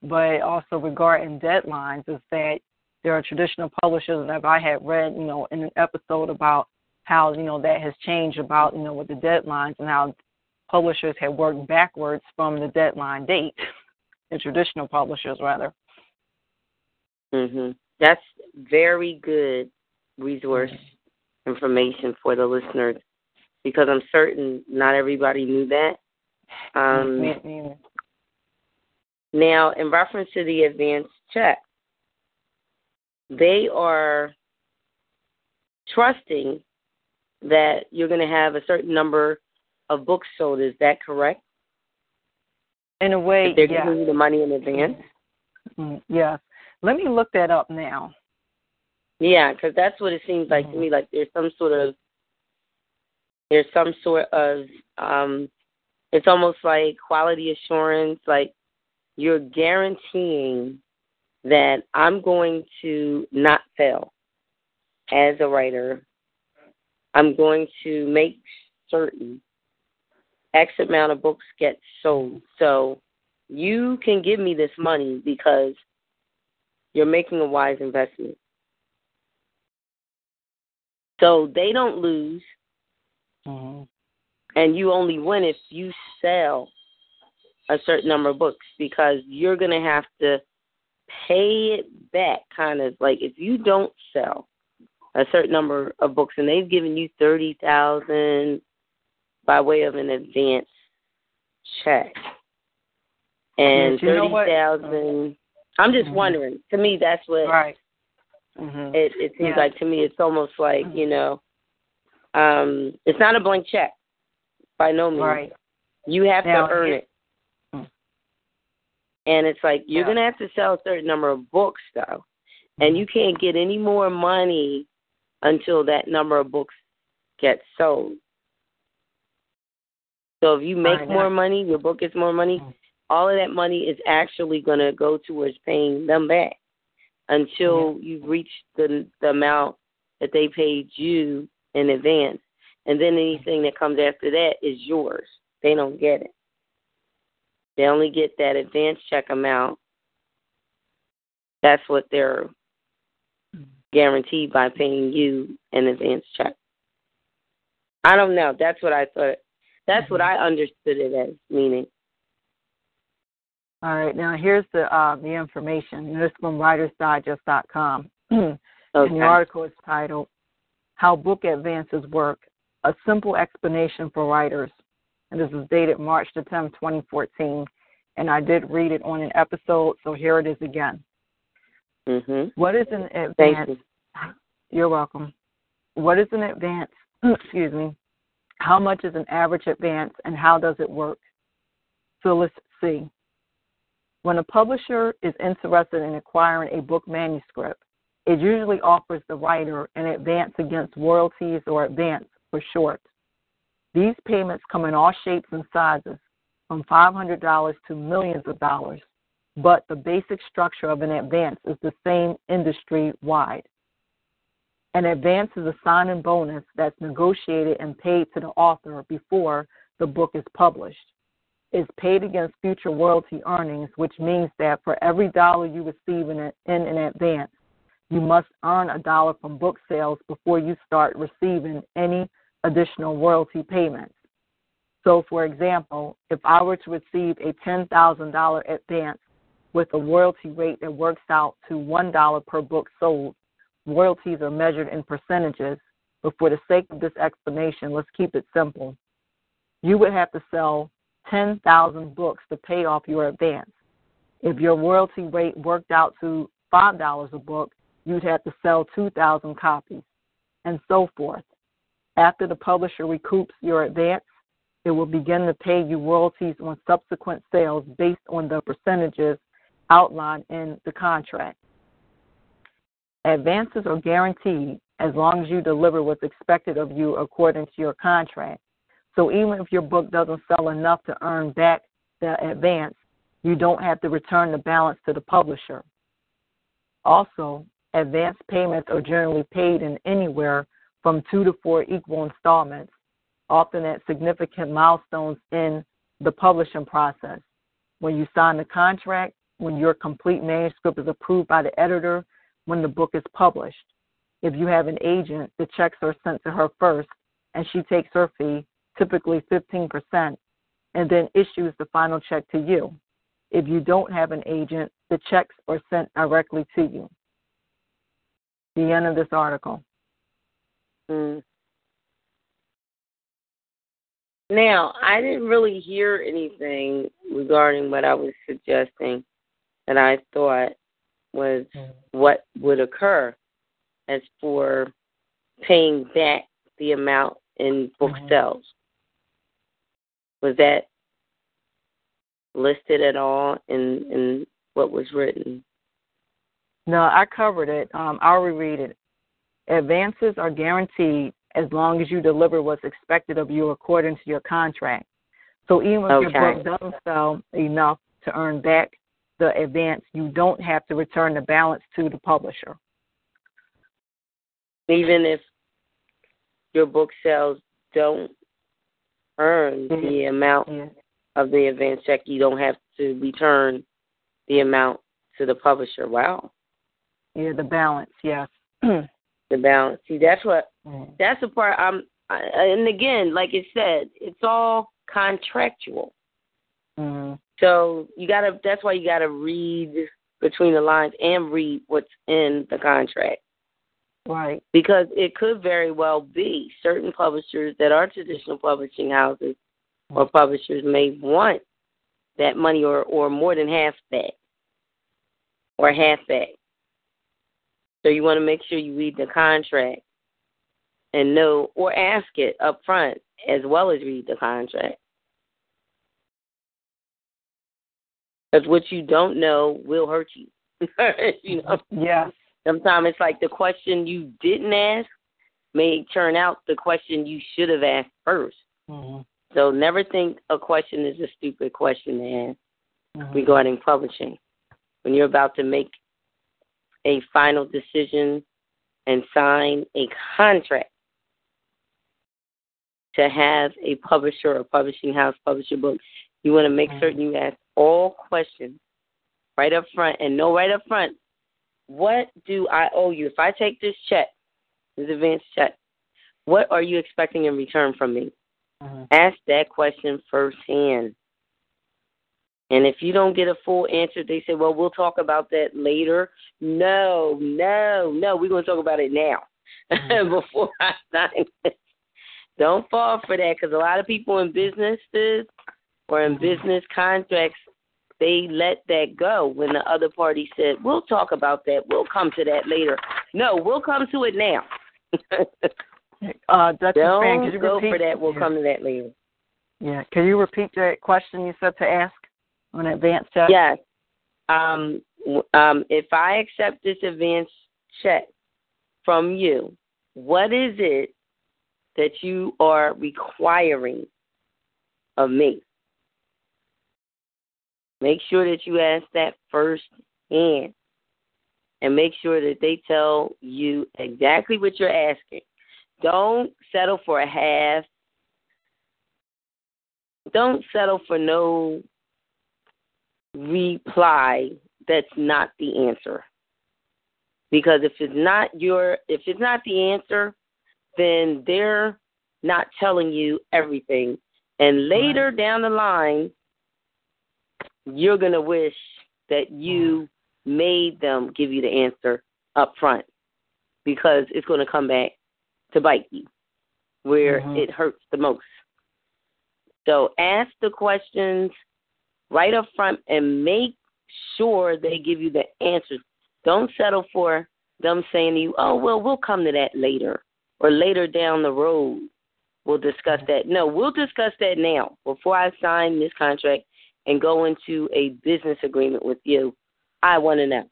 but also regarding deadlines is that there are traditional publishers, if I had read, you know, in an episode about how you know that has changed about you know with the deadlines and how publishers have worked backwards from the deadline date, the traditional publishers rather. Mhm. That's very good resource mm-hmm. information for the listeners because I'm certain not everybody knew that. Um, now, in reference to the advance check, they are trusting that you're going to have a certain number of books sold. Is that correct? In a way, if they're yeah. giving you the money in advance. Mm-hmm. Yeah. Let me look that up now. Yeah, because that's what it seems like mm-hmm. to me. Like there's some sort of there's some sort of um it's almost like quality assurance like you're guaranteeing that I'm going to not fail as a writer I'm going to make certain X amount of books get sold. So you can give me this money because you're making a wise investment. So they don't lose, mm-hmm. and you only win if you sell a certain number of books because you're going to have to pay it back, kind of like if you don't sell a certain number of books, and they've given you thirty thousand by way of an advance check, and thirty thousand. I'm just mm-hmm. wondering. To me, that's what. Right. Mm-hmm. It it seems yeah. like to me, it's almost like mm-hmm. you know, um, it's not a blank check, by no means. Right. You have now, to earn it. it. And it's like you're yeah. gonna have to sell a certain number of books though. And Mm-hmm. you can't get any more money until that number of books get sold. So if you make more money, your book gets more money, mm-hmm. all of that money is actually going to go towards paying them back until you've reached the the amount that they paid you in advance. And then anything that comes after that is yours. They don't get it. They only get that advance check amount. That's what they're guaranteed by paying you an advance check. I don't know. That's what I thought. That's mm-hmm. what I understood it as meaning. All right, now here's the uh, the information. This is from WritersDigest.com. okay. And the article is titled "How Book Advances Work: A Simple Explanation for Writers." And this is dated March the 10th, 2014. And I did read it on an episode, so here it is again. Mm-hmm. What is an advance? You're welcome. What is an advance? Excuse me. How much is an average advance, and how does it work? Phyllis C. When a publisher is interested in acquiring a book manuscript, it usually offers the writer an advance against royalties or advance for short. These payments come in all shapes and sizes, from $500 to millions of dollars, but the basic structure of an advance is the same industry wide. An advance is a signing bonus that's negotiated and paid to the author before the book is published It's paid against future royalty earnings, which means that for every dollar you receive in, in an advance, you must earn a dollar from book sales before you start receiving any additional royalty payments. So, for example, if I were to receive a $10,000 advance with a royalty rate that works out to $1 per book sold, royalties are measured in percentages, but for the sake of this explanation, let's keep it simple. You would have to sell 10,000 books to pay off your advance. If your royalty rate worked out to $5 a book, you'd have to sell 2,000 copies, and so forth. After the publisher recoups your advance, it will begin to pay you royalties on subsequent sales based on the percentages outlined in the contract. Advances are guaranteed as long as you deliver what's expected of you according to your contract. So even if your book doesn't sell enough to earn back the advance, you don't have to return the balance to the publisher. Also, advance payments are generally paid in anywhere from two to four equal installments, often at significant milestones in the publishing process. When you sign the contract, when your complete manuscript is approved by the editor, when the book is published. If you have an agent, the checks are sent to her first, and she takes her fee typically 15%, and then issues the final check to you. If you don't have an agent, the checks are sent directly to you. The end of this article. Mm. Now, I didn't really hear anything regarding what I was suggesting that I thought was mm. what would occur as for paying back the amount in book mm-hmm. sales. Was that listed at all in in what was written? No, I covered it. Um, I'll reread it. Advances are guaranteed as long as you deliver what's expected of you according to your contract. So even if okay. your book doesn't sell enough to earn back the advance, you don't have to return the balance to the publisher. Even if your book sales don't earn mm-hmm. the amount yeah. of the advance check. You don't have to return the amount to the publisher. Wow. Yeah, the balance. Yes. the balance. See, that's what. Mm-hmm. That's the part. I'm. I, and again, like it said, it's all contractual. Mm-hmm. So you gotta. That's why you gotta read between the lines and read what's in the contract. Right. Because it could very well be certain publishers that are traditional publishing houses or publishers may want that money or, or more than half that or half that. So you want to make sure you read the contract and know or ask it up front as well as read the contract. Because what you don't know will hurt you. you know? Yes. Sometimes it's like the question you didn't ask may turn out the question you should have asked 1st mm-hmm. So never think a question is a stupid question to ask mm-hmm. regarding publishing. When you're about to make a final decision and sign a contract to have a publisher or publishing house publish your book, you want to make mm-hmm. certain you ask all questions right up front and know right up front what do I owe you? If I take this check, this advance check, what are you expecting in return from me? Mm-hmm. Ask that question firsthand. And if you don't get a full answer, they say, well, we'll talk about that later. No, no, no, we're going to talk about it now mm-hmm. before I sign this. Don't fall for that because a lot of people in businesses or in business contracts, they let that go when the other party said, we'll talk about that. We'll come to that later. No, we'll come to it now. uh, Don't Fran, you go repeat? for that. We'll come to that later. Yeah. Can you repeat the question you said to ask on advance check? Yes. Um, um, if I accept this advance check from you, what is it that you are requiring of me? Make sure that you ask that first hand and make sure that they tell you exactly what you're asking. Don't settle for a half. Don't settle for no reply that's not the answer. Because if it's not your if it's not the answer, then they're not telling you everything. And later right. down the line, you're going to wish that you made them give you the answer up front because it's going to come back to bite you where mm-hmm. it hurts the most. So ask the questions right up front and make sure they give you the answers. Don't settle for them saying to you, oh, well, we'll come to that later or later down the road. We'll discuss that. No, we'll discuss that now before I sign this contract and go into a business agreement with you. I want to know.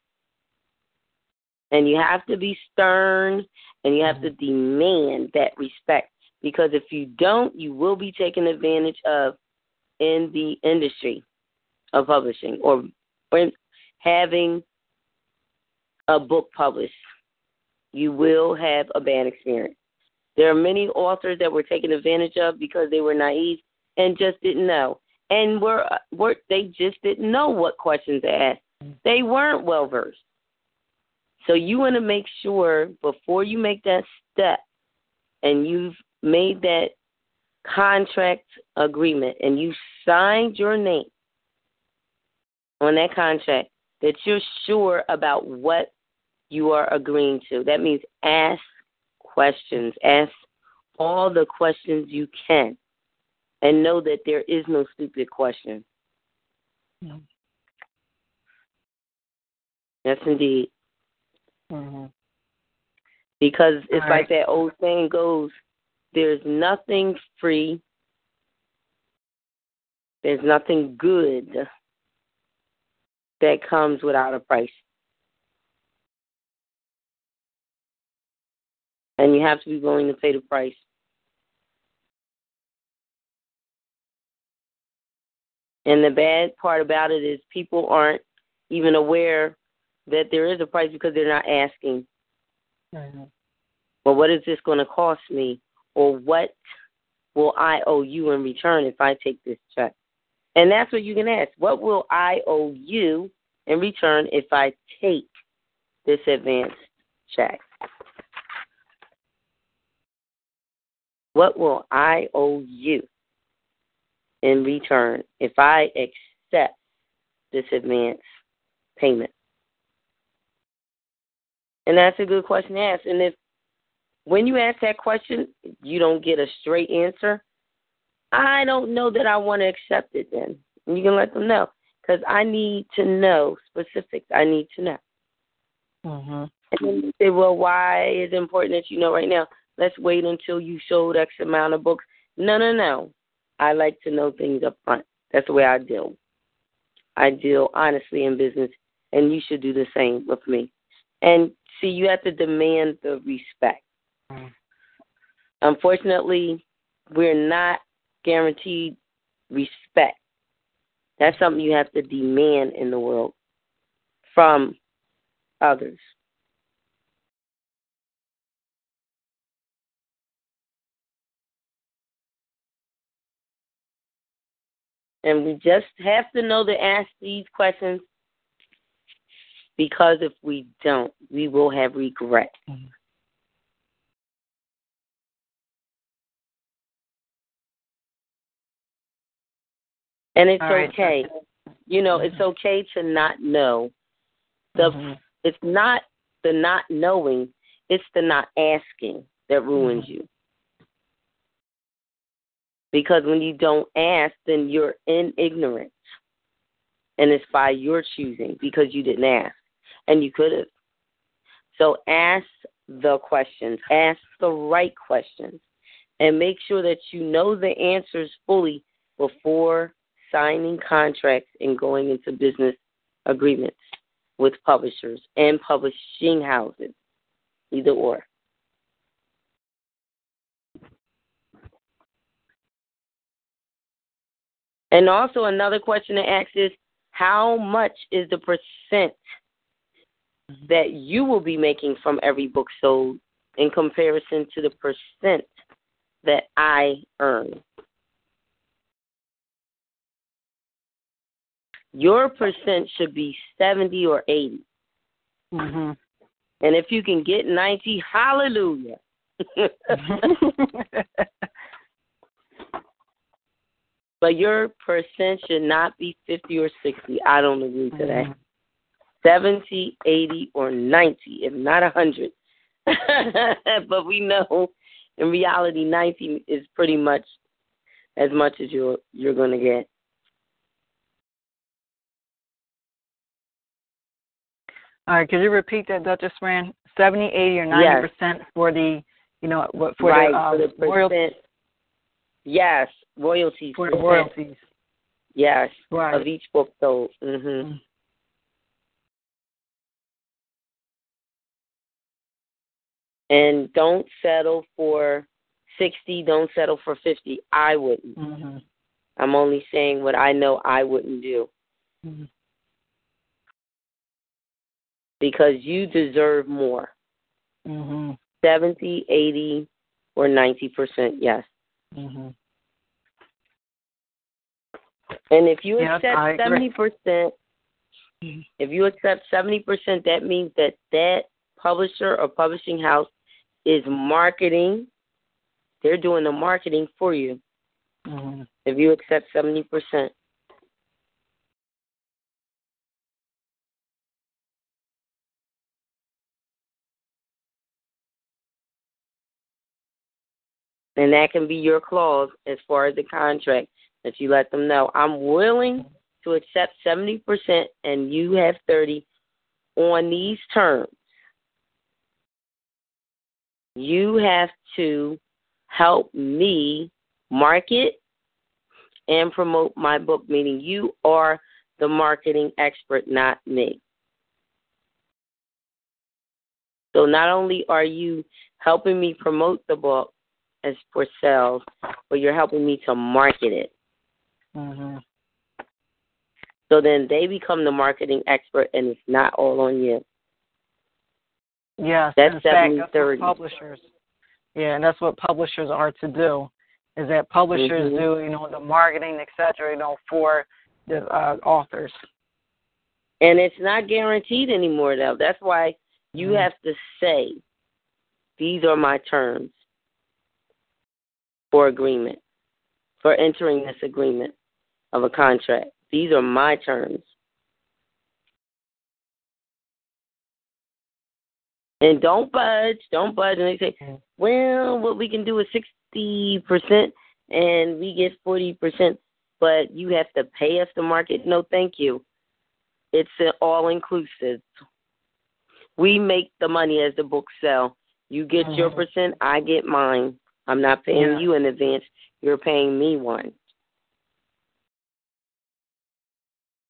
And you have to be stern and you have to mm-hmm. demand that respect because if you don't, you will be taken advantage of in the industry of publishing or, or having a book published. You will have a bad experience. There are many authors that were taken advantage of because they were naive and just didn't know. And were, were they just didn't know what questions to ask. They weren't well versed. So you want to make sure before you make that step and you've made that contract agreement and you signed your name on that contract that you're sure about what you are agreeing to. That means ask questions, ask all the questions you can, and know that there is no stupid question. No. Yes, indeed. Mm-hmm. Because it's All like right. that old saying goes there's nothing free, there's nothing good that comes without a price. And you have to be willing to pay the price. And the bad part about it is people aren't even aware that there is a price because they're not asking. Mm-hmm. Well, what is this going to cost me? Or what will I owe you in return if I take this check? And that's what you can ask. What will I owe you in return if I take this advance check? What will I owe you in return if I accept this advance payment? And that's a good question to ask. And if when you ask that question, you don't get a straight answer, I don't know that I want to accept it then. And you can let them know because I need to know specifics. I need to know. Mm-hmm. And then you say, well, why is it important that you know right now? Let's wait until you showed X amount of books. No, no, no. I like to know things up front. That's the way I deal. I deal honestly in business, and you should do the same with me. And see, you have to demand the respect. Mm. Unfortunately, we're not guaranteed respect. That's something you have to demand in the world from others. And we just have to know to ask these questions because if we don't, we will have regret. Mm-hmm. And it's right. okay. You know, it's okay to not know. The Mm-hmm. it's not the not knowing, it's the not asking that ruins you. Because when you don't ask, then you're in ignorance. And it's by your choosing because you didn't ask. And you could have. So ask the questions, ask the right questions, and make sure that you know the answers fully before signing contracts and going into business agreements with publishers and publishing houses, either or. And also, another question to ask is how much is the percent that you will be making from every book sold in comparison to the percent that I earn? Your percent should be 70 or 80. hmm And if you can get 90, hallelujah. but your percent should not be 50 or 60. I don't agree to that. 70, 80, or 90, if not 100. but we know in reality 90 is pretty much as much as you're you're going to get. All right, could you repeat that, Duchess Fran? 70, 80, or 90 Yes. percent for the, you know, what for right, the, um, for the royal- percent. Yes, royalties. for the royalties. Yes, Right. of each book sold. hmm And don't settle for 60, don't settle for 50. I wouldn't. hmm I'm only saying what I know I wouldn't do Mhm. because you deserve more. hmm 70, 80, or 90%, yes. hmm And if you Yes, I accept 70%, if you accept 70%, that means that that publisher or publishing house is marketing. They're doing the marketing for you hmm if you accept 70%. And that can be your clause as far as the contract that you let them know. I'm willing to accept 70% and you have 30 on these terms. You have to help me market and promote my book, meaning you are the marketing expert, not me. So not only are you helping me promote the book as for sales, but you're helping me to market it. Hmm So then they become the marketing expert and it's not all on you. Yes, That's in fact, that's what publishers. Yeah, and that's what publishers are to do. Is that publishers Mhm. do, you know, the marketing, et cetera, you know, for the uh, authors. And it's not guaranteed anymore though. That's why you Mhm. have to say, These are my terms for agreement, for entering this agreement of a contract. These are my terms. And don't budge, don't budge. And they say, Mhm. well, what we can do is 60% and we get 40%, but you have to pay us the market. No, thank you. It's all inclusive. We make the money as the books sell. You get your Mhm. percent, I get mine. I'm not paying Yeah. you in advance. You're paying me one.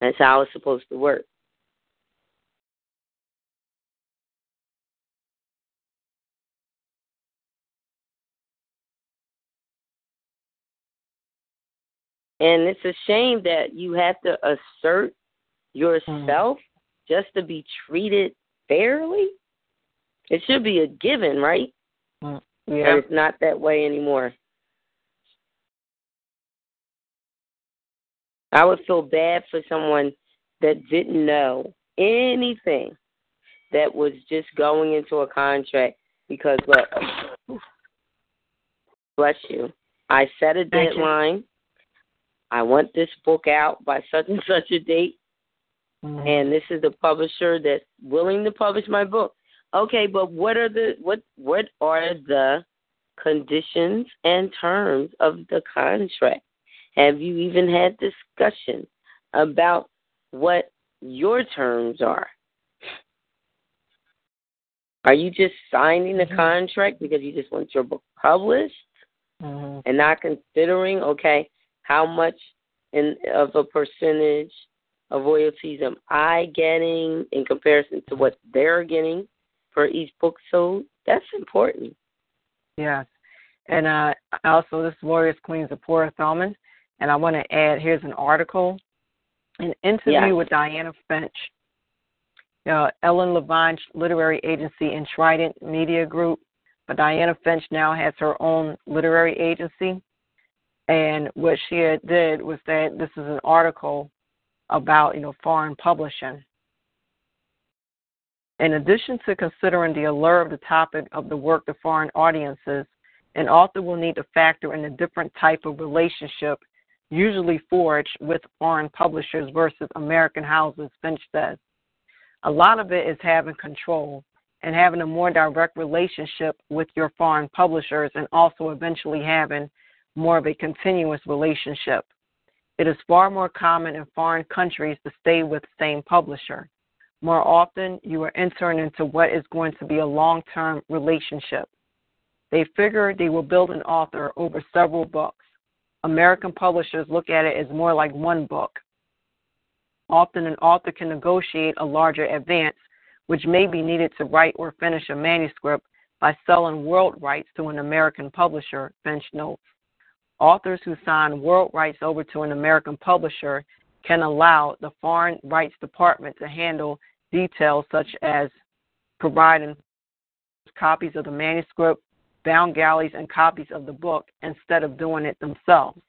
That's how it's supposed to work. And it's a shame that you have to assert yourself just to be treated fairly. It should be a given, right? Mm, But Yeah. it's not that way anymore. I would feel bad for someone that didn't know anything that was just going into a contract because look bless you. I set a deadline. I want this book out by such and such a date, Mhm. and this is the publisher that's willing to publish my book. Okay, but what are the what what are the conditions and terms of the contract? Have you even had discussion about what your terms are? Are you just signing the Mhm. contract because you just want your book published Mhm. and not considering, okay, how much in of a percentage of royalties am I getting in comparison to what they're getting for each book sold? That's important. Yes. And uh, also, this Warriors Queens of Poor Thurman. And I want to add here's an article, an interview Yes. with Diana Finch, uh, Ellen Levine's literary agency and Trident Media Group. But Diana Finch now has her own literary agency. And what she did was that this is an article about, you know, foreign publishing. In addition to considering the allure of the topic of the work to foreign audiences, an author will need to factor in a different type of relationship, usually forged with foreign publishers versus American houses, Finch says. A lot of it is having control and having a more direct relationship with your foreign publishers and also eventually having more of a continuous relationship. It is far more common in foreign countries to stay with the same publisher. More often, you are entering into what is going to be a long term relationship. They figure they will build an author over several books. American publishers look at it as more like one book. Often, an author can negotiate a larger advance, which may be needed to write or finish a manuscript by selling world rights to an American publisher, Finch notes. Authors who sign world rights over to an American publisher can allow the Foreign Rights Department to handle details such as providing copies of the manuscript, bound galleys, and copies of the book instead of doing it themselves.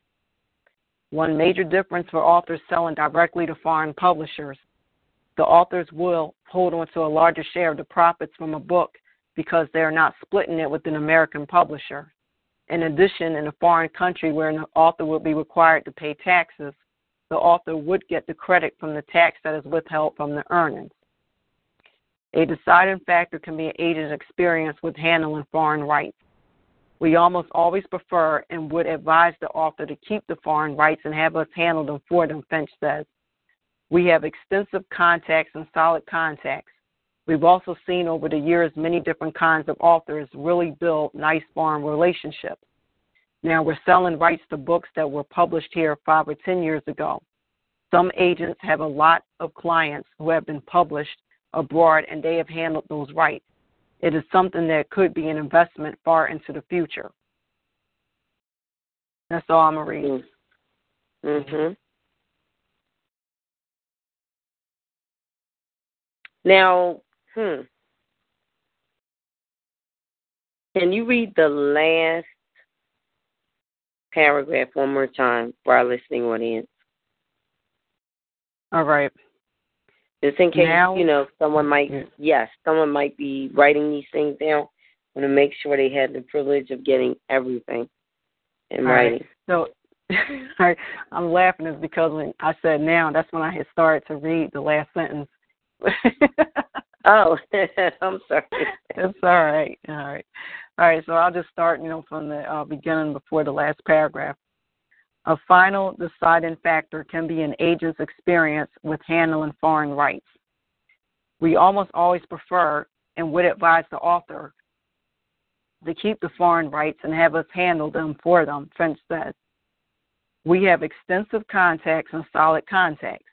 One major difference for authors selling directly to foreign publishers the authors will hold on to a larger share of the profits from a book because they are not splitting it with an American publisher. In addition, in a foreign country where an author would be required to pay taxes, the author would get the credit from the tax that is withheld from the earnings. A deciding factor can be an agent's experience with handling foreign rights. We almost always prefer and would advise the author to keep the foreign rights and have us handle them for them, Finch says. We have extensive contacts and solid contacts. We've also seen over the years many different kinds of authors really build nice foreign relationships. Now we're selling rights to books that were published here five or ten years ago. Some agents have a lot of clients who have been published abroad and they have handled those rights. It is something that could be an investment far into the future. That's all I'm going to read. Mm-hmm. Now, hmm. Can you read the last paragraph one more time for our listening audience? All right. Just in case, Now- you know, someone might, Yeah. yes, someone might be writing these things down. want to make sure they had the privilege of getting everything in All right. writing. So I, I'm laughing is because when I said now, that's when I had started to read the last sentence. Oh, I'm sorry. It's all right. All right. All right. So I'll just start, you know, from the uh, beginning before the last paragraph. A final deciding factor can be an agent's experience with handling foreign rights. We almost always prefer and would advise the author to keep the foreign rights and have us handle them for them, Finch says. We have extensive contacts and solid contacts.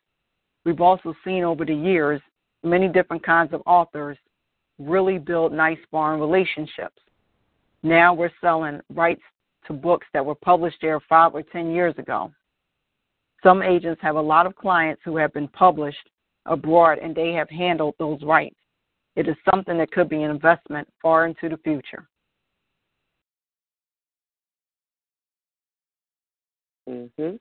We've also seen over the years many different kinds of authors really build nice foreign relationships. Now we're selling rights to books that were published there five or ten years ago. Some agents have a lot of clients who have been published abroad and they have handled those rights. It is something that could be an investment far into the future. Mhm.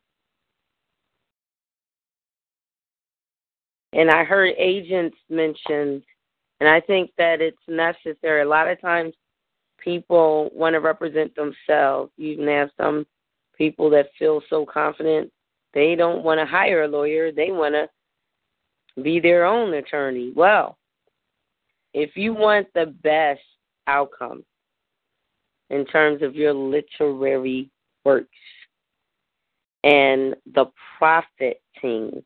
And I heard agents mentioned, and I think that it's necessary. A lot of times, people want to represent themselves. You can have some people that feel so confident they don't want to hire a lawyer, they want to be their own attorney. Well, if you want the best outcome in terms of your literary works and the profiting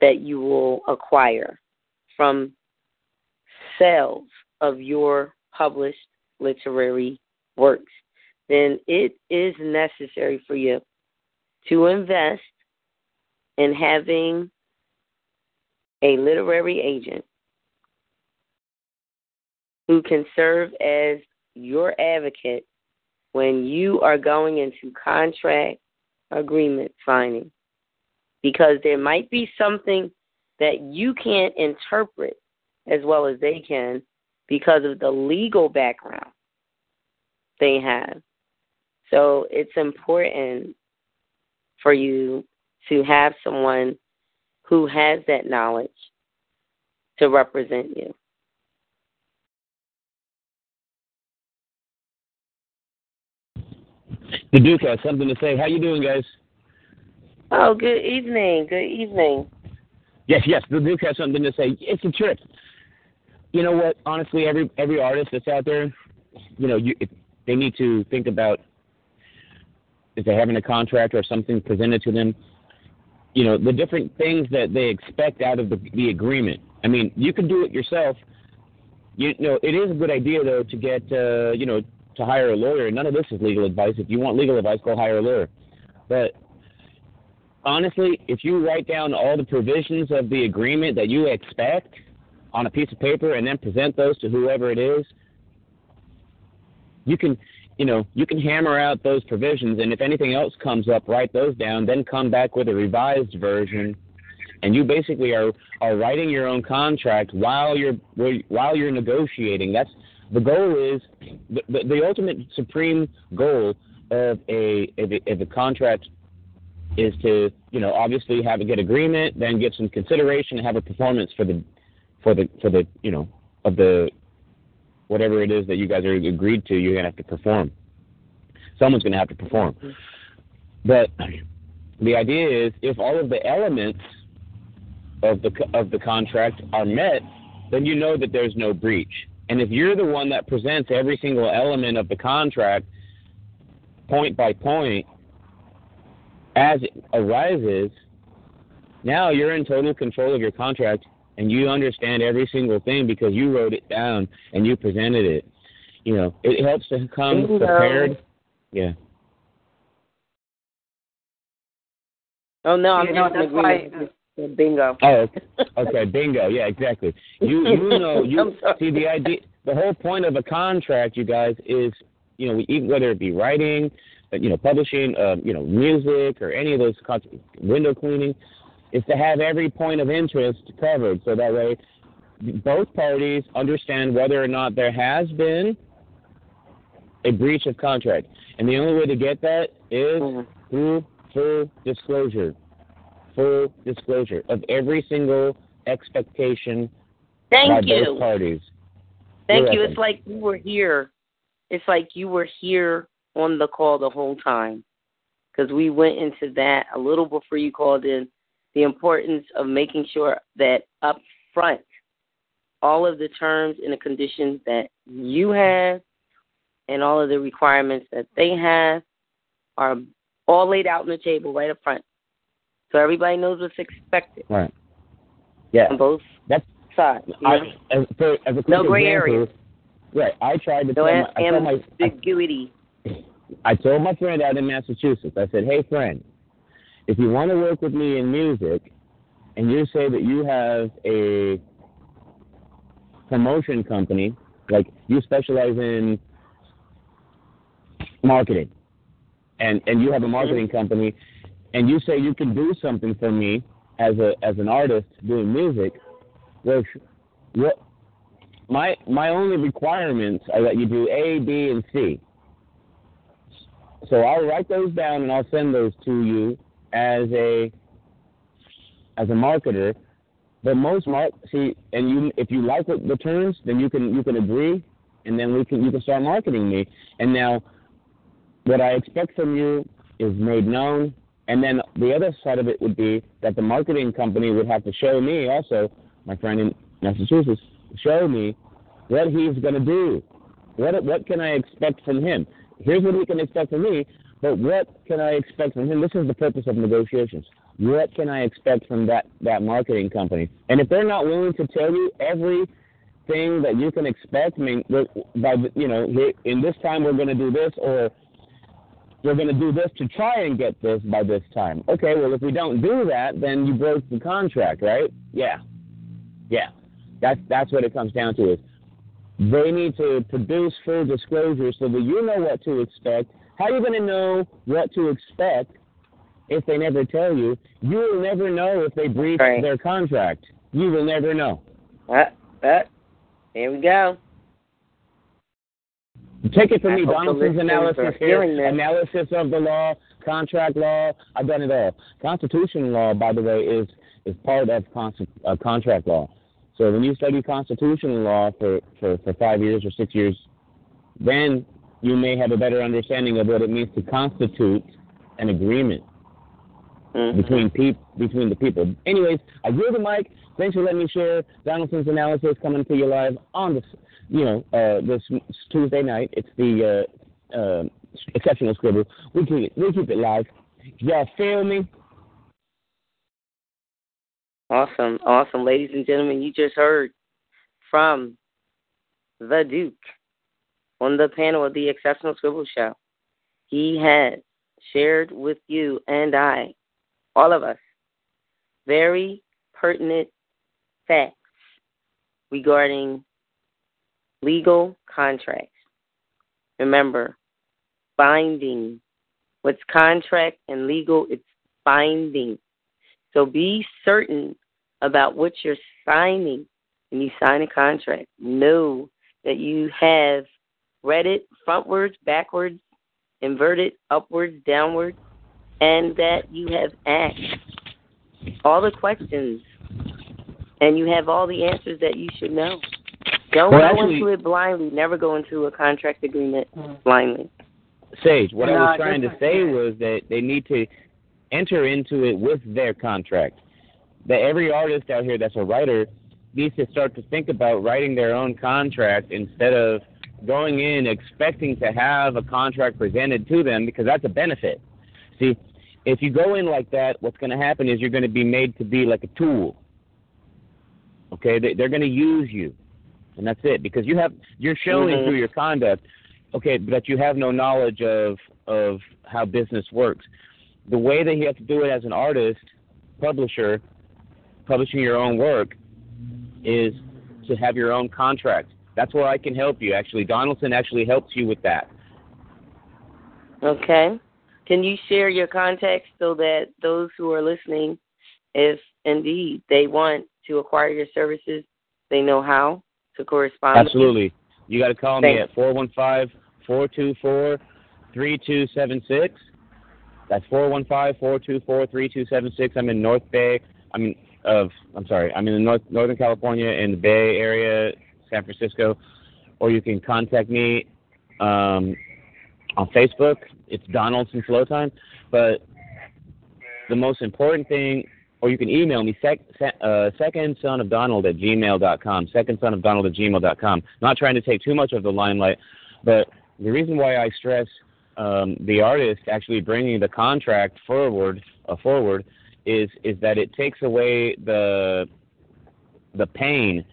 that you will acquire from sales of your published literary works, then it is necessary for you to invest in having a literary agent who can serve as your advocate when you are going into contract agreement signing. Because there might be something that you can't interpret as well as they can because of the legal background they have. So it's important for you to have someone who has that knowledge to represent you. The Duke has something to say. How you doing, guys? Oh, good evening. Good evening. Yes, yes. The Duke has something to say. It's a trip. You know what? Honestly, every every artist that's out there, you know, you they need to think about if they're having a contract or something presented to them. You know, the different things that they expect out of the, the agreement. I mean, you can do it yourself. You know, it is a good idea though to get uh, you know to hire a lawyer. None of this is legal advice. If you want legal advice, go hire a lawyer. But honestly, if you write down all the provisions of the agreement that you expect on a piece of paper and then present those to whoever it is, you can, you know, you can hammer out those provisions. And if anything else comes up, write those down. Then come back with a revised version. And you basically are are writing your own contract while you're while you're negotiating. That's the goal is the, the, the ultimate supreme goal of a, of a of a contract is to you know obviously have a good agreement, then get some consideration, and have a performance for the for the for the you know of the whatever it is that you guys are agreed to. You're gonna have to perform. Someone's gonna have to perform. But the idea is if all of the elements of the of the contract are met, then you know that there's no breach. And if you're the one that presents every single element of the contract, point by point, as it arises, now you're in total control of your contract and you understand every single thing because you wrote it down and you presented it. You know, it helps to come Bingo. prepared. Yeah. Oh no, I'm You know, just in that's why- agreement. Bingo. Oh, okay. okay, bingo. Yeah, exactly. You you know you see the idea. The whole point of a contract, you guys, is you know even whether it be writing, uh, you know, publishing, um, you know, music or any of those con- window cleaning, is to have every point of interest covered, so that way both parties understand whether or not there has been a breach of contract, and the only way to get that is Mhm. through full disclosure, full disclosure of every single expectation by Thank you. both parties. Thank You're you. welcome. It's like you were here. It's like you were here on the call the whole time. Because we went into that a little before you called in the importance of making sure that up front, all of the terms and the conditions that you have and all of the requirements that they have are all laid out on the table right up front. So everybody knows what's expected Right. Yeah. on both That's sides. You know? I, as, for, as a No gray example, areas. Right. I tried to no tell my, I told my I, ambiguity. I told my friend out in Massachusetts. I said, "Hey, friend, if you want to work with me in music, and you say that you have a promotion company, like you specialize in marketing, and and you have a marketing company, and you say you can do something for me as a as an artist doing music, well, what my my only requirements are that you do A, B, and C. So I'll write those down and I'll send those to you as a as a marketer. But most mark see, and you if you like what the terms, then you can you can agree, and then we can you can start marketing me. And now, what I expect from you is made known And then the other side of it would be that the marketing company would have to show me also, my friend in Massachusetts, show me what he's going to do. What what can I expect from him? Here's what he can expect from me, but what can I expect from him? This is the purpose of negotiations. What can I expect from that that marketing company? And if they're not willing to tell you everything that you can expect, I mean, by you know, in this time we're going to do this, or we're going to do this to try and get this by this time. Okay, well, if we don't do that, then you broke the contract, right? Yeah, yeah. That's that's what it comes down to. Is they need to produce full disclosure so that you know what to expect. How are you going to know what to expect if they never tell you? You will never know if they breach right. their contract. You will never know. Uh, uh, here we go. Take it from me, Donaldson's analysis here, analysis of the law, contract law. I've done it all. Constitution law, by the way, is is part of con- uh, contract law. So when you study constitutional law for, for, for five years or six years, then you may have a better understanding of what it means to constitute an agreement mm-hmm. between peop- between the people. Anyways, I give the mic. Thanks for letting me share Donaldson's analysis coming to you live on this you know, uh, this Tuesday night. It's the uh, uh, exceptional scribble. We keep it, we keep it live. Y'all feel me? Awesome, awesome, ladies and gentlemen. You just heard from the Duke on the panel of the Exceptional Scribble Show. He has shared with you and I, all of us, very pertinent facts regarding legal contracts. Remember, binding. What's contract and legal, it's binding. So be certain about what you're signing when you sign a contract. Know that you have read it frontwards, backwards, inverted, upwards, downwards, and that you have asked all the questions and you have all the answers that you should know. Don't well, go actually, into it blindly. Never go into a contract agreement hmm. blindly. Sage, what no, I was trying to say was that they need to enter into it with their contract. That every artist out here that's a writer needs to start to think about writing their own contract instead of going in expecting to have a contract presented to them because that's a benefit. See, if you go in like that, what's going to happen is you're going to be made to be like a tool. Okay, they, they're going to use you and that's it. Because you have you're showing mm-hmm. through your conduct, okay, that you have no knowledge of of how business works. The way that you have to do it as an artist, publisher, publishing your own work, is to have your own contract. That's where I can help you. Actually, Donaldson actually helps you with that. Okay. Can you share your contact so that those who are listening, if indeed they want to acquire your services, they know how? to correspond? Absolutely. You got to call Thanks. me at 415 424 3276. That's 415 424 3276. I'm in North Bay. I'm of I'm sorry. I'm in North Northern California in the Bay Area, San Francisco. Or you can contact me um, on Facebook. It's Donaldson Flow Time. But the most important thing or you can email me, sec, uh, second son of Donald at gmail.com, second son of Donald at gmail.com. Not trying to take too much of the limelight, but the reason why I stress um, the artist actually bringing the contract forward, uh, forward, is is that it takes away the the pain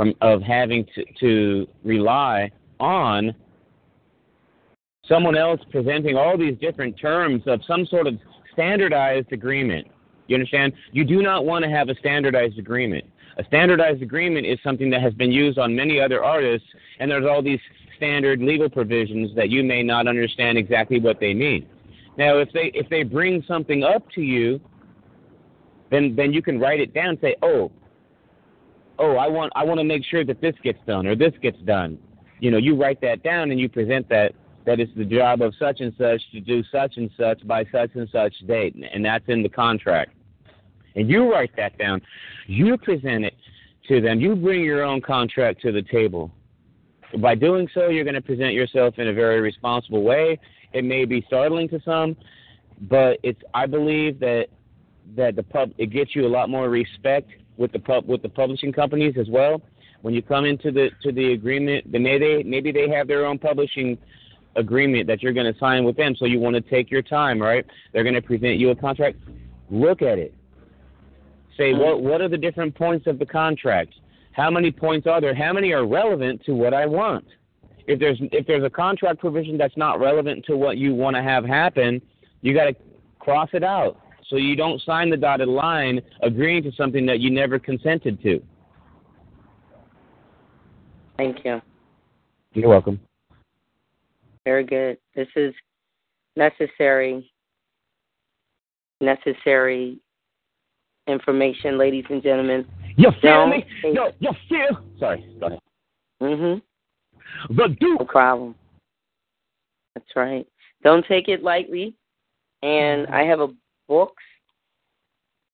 from of having to, to rely on someone else presenting all these different terms of some sort of standardized agreement you understand? You do not want to have a standardized agreement. A standardized agreement is something that has been used on many other artists, and there's all these standard legal provisions that you may not understand exactly what they mean. Now, if they if they bring something up to you, then then you can write it down. And say, oh, oh, I want I want to make sure that this gets done or this gets done. You know, you write that down and you present that that it's the job of such and such to do such and such by such and such date, and that's in the contract and you write that down, you present it to them, you bring your own contract to the table. By doing so, you're going to present yourself in a very responsible way. It may be startling to some, but it's I believe that that the pub it gets you a lot more respect with the pub with the publishing companies as well. When you come into the to the agreement, then maybe they maybe they have their own publishing agreement that you're going to sign with them. So you want to take your time, right? They're going to present you a contract. Look at it. Say mm-hmm. what what are the different points of the contract? How many points are there? How many are relevant to what I want? If there's if there's a contract provision that's not relevant to what you want to have happen, you got to cross it out so you don't sign the dotted line agreeing to something that you never consented to. Thank you. You're welcome. Very good. This is necessary necessary information, ladies and gentlemen. You feel me? take- Yo, you feel? Sorry, go ahead. Mm-hmm. The Duke. No problem. That's right. Don't take it lightly. And I have a book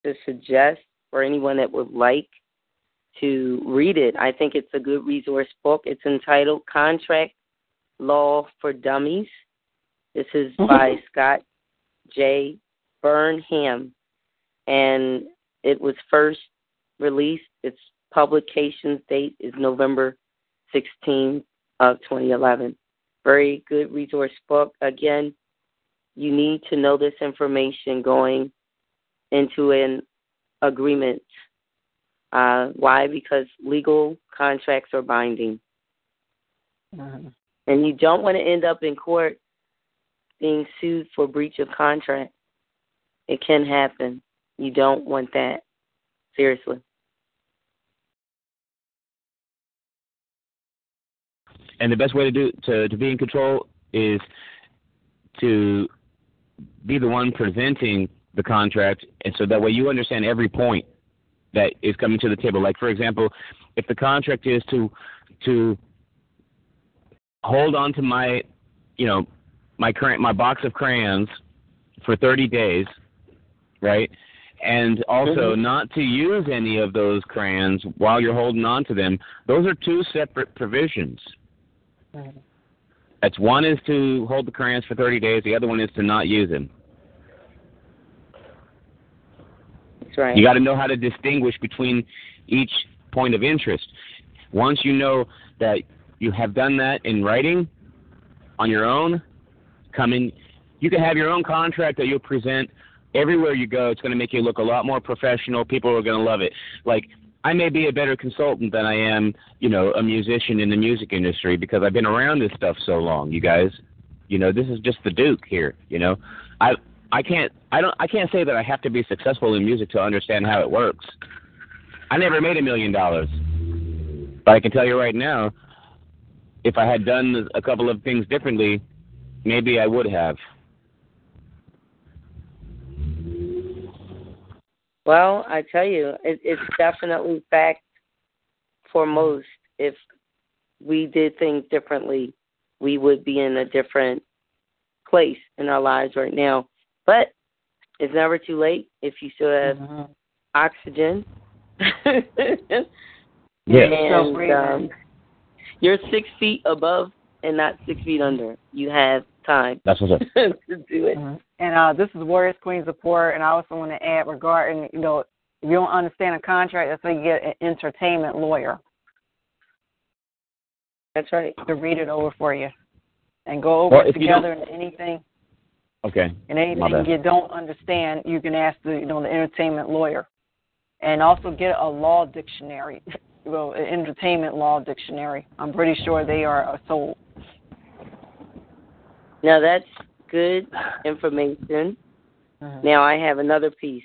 to suggest for anyone that would like to read it. I think it's a good resource book. It's entitled Contract Law for Dummies. This is mm-hmm. by Scott J. Burnham, and it was first released. Its publication date is November 16th of 2011. Very good resource book. Again, you need to know this information going into an agreement. Uh, why? Because legal contracts are binding. Mhm. And you don't want to end up in court being sued for breach of contract. It can happen. You don't want that. Seriously. And the best way to do to to be in control is to be the one presenting the contract, and so that way you understand every point that is coming to the table. Like for example, if the contract is to to hold on to my, you know, my current my box of crayons for 30 days, right? And also Mhm. not to use any of those crayons while you're holding on to them. Those are two separate provisions. Mhm. That's one is to hold the crayons for 30 days. The other one is to not use them. That's right. You got to know how to distinguish between each point of interest. Once you know that you have done that in writing on your own, come in. You can have your own contract that you'll present everywhere you go. It's going to make you look a lot more professional. People are going to love it. Like I may be a better consultant than I am, you know, a musician in the music industry because I've been around this stuff so long. You guys, you know, this is just the Duke here. You know, I I can't I don't I can't say that I have to be successful in music to understand how it works. I never made a million dollars, but I can tell you right now, if I had done a couple of things differently, maybe I would have. Well, I tell you, it, it's definitely fact for most. If we did things differently, we would be in a different place in our lives right now. But it's never too late if you still have Mhm. oxygen. Yeah. and um, you're six feet above and not six feet under. You have time That's what's up. to do it. Mhm. And uh, this is Warrioress Queen Zipporah, and I also want to add regarding, you know, if you don't understand a contract, that's why you get an entertainment lawyer That's right. to read it over for you and go over Well, it together and anything Okay. and anything you don't understand, you can ask the you know the entertainment lawyer, and also get a law dictionary, well, an entertainment law dictionary. I'm pretty sure they are uh, sold. Now that's good information. Mhm. Now I have another piece.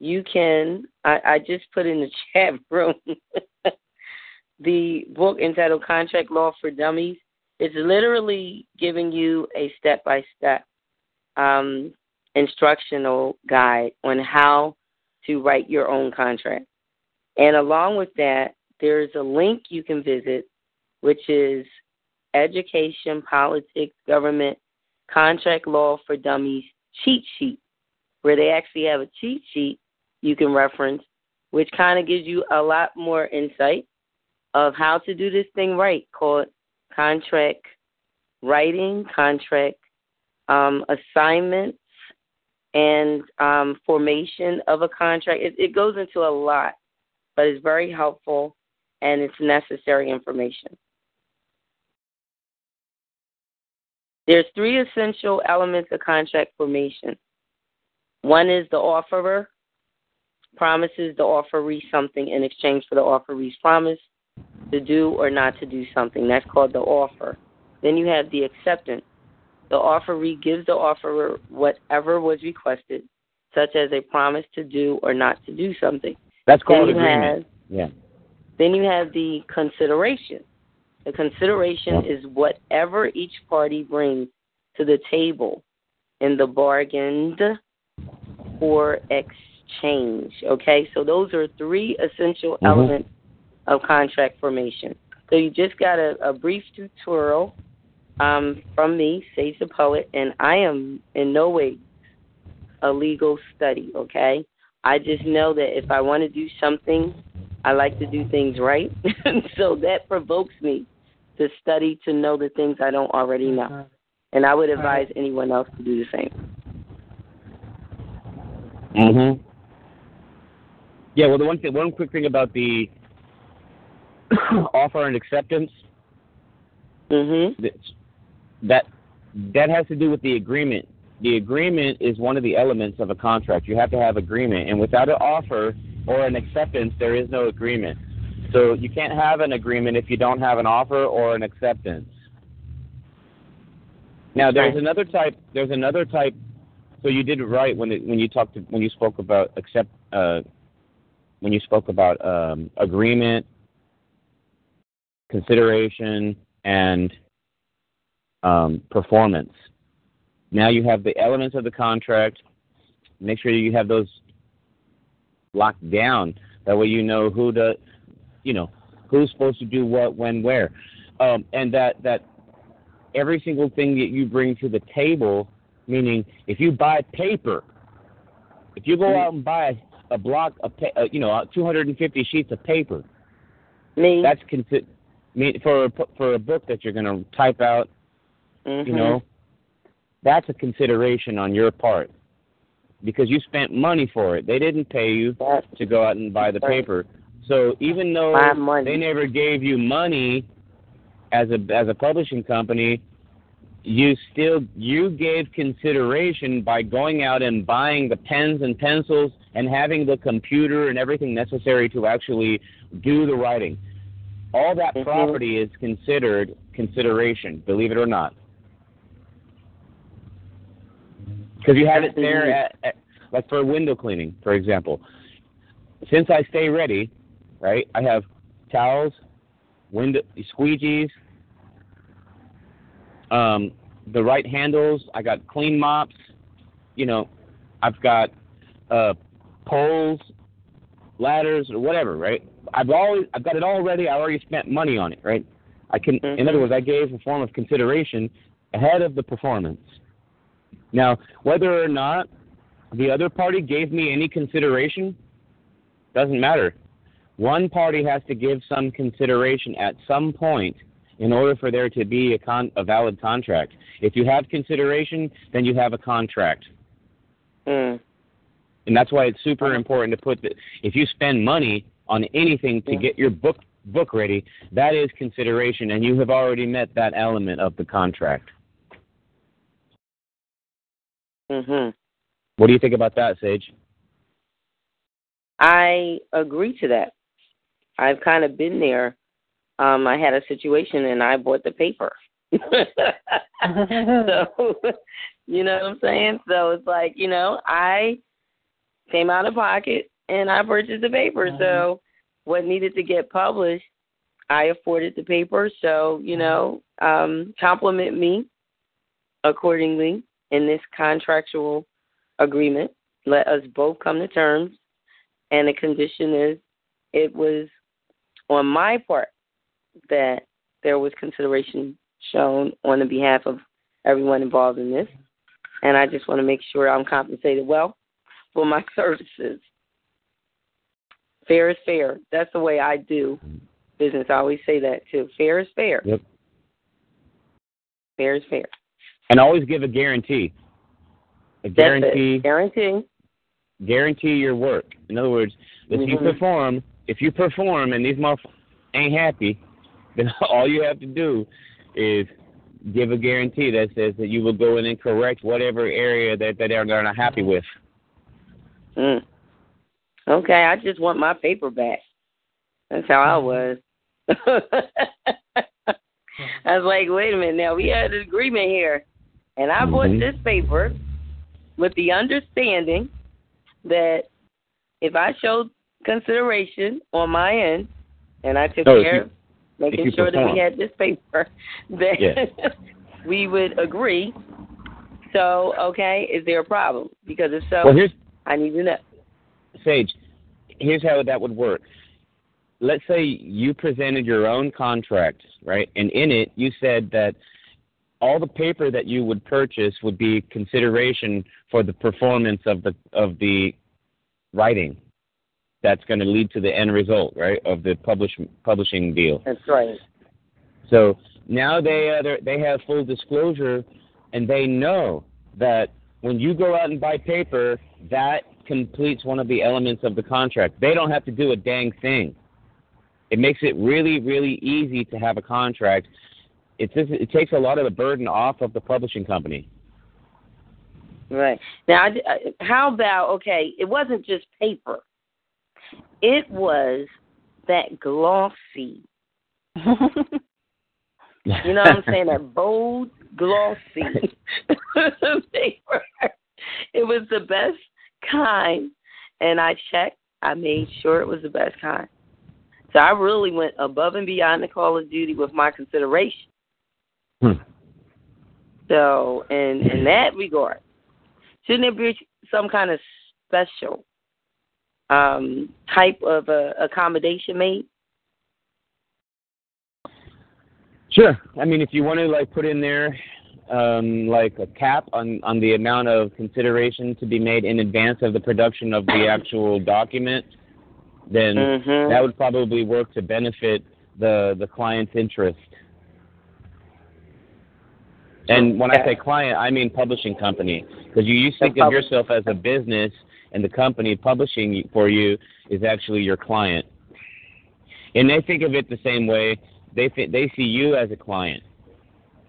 You can I, I just put in the chat room the book entitled Contract Law for Dummies. It's literally giving you a step by step um instructional guide on how to write your own contract. And along with that, there's a link you can visit which is Education, Politics, Government, Contract Law for Dummies cheat sheet, where they actually have a cheat sheet you can reference, which kind of gives you a lot more insight of how to do this thing right, called contract writing, contract um, assignments, and um, formation of a contract. It, it goes into a lot, but it's very helpful and it's necessary information. There's three essential elements of contract formation. One is the offerer promises the offeree something in exchange for the offeree's promise to do or not to do something. That's called the offer. Then you have the acceptance. The offeree gives the offerer whatever was requested, such as a promise to do or not to do something. That's called agreement. Yeah. Then you have the consideration. The consideration is whatever each party brings to the table in the bargained or exchange. Okay, so those are three essential Mhm. elements of contract formation. So you just got a, a brief tutorial um, from me, Sage the Poet, and I am in no way a legal study, okay? I just know that if I want to do something, I like to do things right. so that provokes me to study to know the things I don't already know. And I would advise anyone else to do the same. Mhm. Yeah. Well, the one thing, one quick thing about the offer and acceptance. Mhm. That that has to do with the agreement. The agreement is one of the elements of a contract. You have to have agreement, and without an offer or an acceptance, there is no agreement. So you can't have an agreement if you don't have an offer or an acceptance. Now there's another type. There's another type. So you did it right when it, when you talked to, when you spoke about accept uh, when you spoke about um, agreement, consideration, and um, performance. Now you have the elements of the contract. Make sure you have those locked down. That way you know who the, you know, who's supposed to do what, when, where, um, and that that every single thing that you bring to the table. Meaning, if you buy paper, if you go out and buy a block of, pa- uh, you know, 250 sheets of paper, Me. that's consi- me for a, for a book that you're going to type out Mhm. you know that's a consideration on your part because you spent money for it. They didn't pay you to go out and buy the paper. So even though they never gave you money as a as a publishing company you still you gave consideration by going out and buying the pens and pencils and having the computer and everything necessary to actually do the writing. All that Mhm. property is considered consideration believe it or not because you have it there at, at, like for window cleaning, for example. Since I stay ready, right? I have towels, window squeegees, um, the right handles. I got clean mops. You know, I've got uh, poles, ladders, or whatever, right? I've always I've got it all ready. I already spent money on it, right? I can, in other Mhm. words, I gave a form of consideration ahead of the performance. Now, whether or not the other party gave me any consideration doesn't matter. One party has to give some consideration at some point in order for there to be a, con- a valid contract. If you have consideration, then you have a contract. Mm. And that's why it's super important to put that if you spend money on anything to Yeah. get your book book ready, that is consideration and you have already met that element of the contract. Mhm. What do you think about that, Sage? I agree to that. I've kind of been there. Um, I had a situation and I bought the paper. so, you know what I'm saying? So it's like, you know, I came out of pocket and I purchased the paper. So what needed to get published, I afforded the paper. So, you know, um, compliment me accordingly in this contractual agreement. Let us both come to terms. And the condition is it was on my part that there was consideration shown on the behalf of everyone involved in this. And I just want to make sure I'm compensated well for my services. Fair is fair. That's the way I do business. I always say that too. Fair is fair. Yep. Fair is fair. And always give a guarantee. a guarantee guarantee guarantee your work. In other words, if mm-hmm. you perform, if you perform and these motherfuckers ain't happy, then all you have to do is give a guarantee that says that you will go in and correct whatever area that, that they're not happy with. Mm. Okay, I just want my paper back. That's how I was. I was like, wait a minute now, we had an agreement here. And I bought Mhm. this paper with the understanding that if I showed consideration on my end and I took No, care you- of making sure that we had this paper, that Yeah. we would agree. So, okay, is there a problem? Because if so, Well, I need to know. Sage. Here's how that would work. Let's say you presented your own contract, right? And in it, you said that all the paper that you would purchase would be consideration for the performance of the of the writing. That's going to lead to the end result, right, of the publish publishing deal. That's right. So now they uh, they have full disclosure, and they know that when you go out and buy paper, that completes one of the elements of the contract. They don't have to do a dang thing. It makes it really, really easy to have a contract. It just, it takes a lot of the burden off of the publishing company. Right. Now, I- uh, how about, okay, it wasn't just paper, it was that glossy, you know what I'm saying, that bold, glossy paper. It was the best kind, and I checked, I made sure it was the best kind. So I really went above and beyond the Call of Duty with my consideration. Hmm. So, in in that regard, shouldn't there be some kind of special um, type of uh, accommodation made? Sure. I mean, if you want to like put in there um, like a cap on on the amount of consideration to be made in advance of the production of the actual document, then Mhm. that would probably work to benefit the the client's interest. And when I say client, I mean publishing company, because you, you think of yourself as a business, and the company publishing for you is actually your client. And they think of it the same way. They think they see you as a client,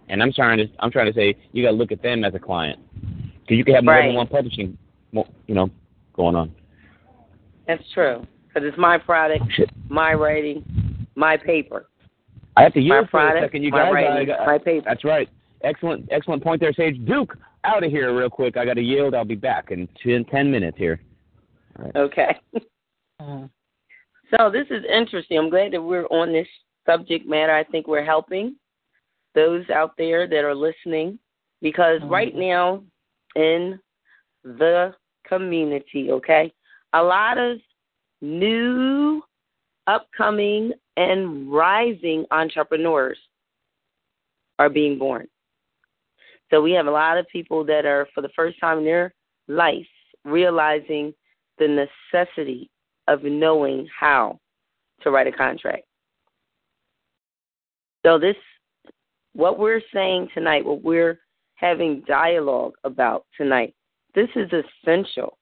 and I'm trying to I'm trying to say you got to look at them as a client, because you can have more Right. than one publishing, you know, going on. That's true, because it's my product, my writing, my paper. I have to My yield for a product, second, you my guys. Writing, got- my paper. That's right. Excellent, excellent point there, Sage. Duke, out of here real quick. I got to yield. I'll be back in 10, 10 minutes here. Okay. Mhm. So this is interesting. I'm glad that we're on this subject matter. I think we're helping those out there that are listening because Mhm. right now in the community, okay, a lot of new, upcoming, and rising entrepreneurs are being born. So we have a lot of people that are, for the first time in their life, realizing the necessity of knowing how to write a contract. So this what we're saying tonight, what we're having dialogue about tonight, this is essential.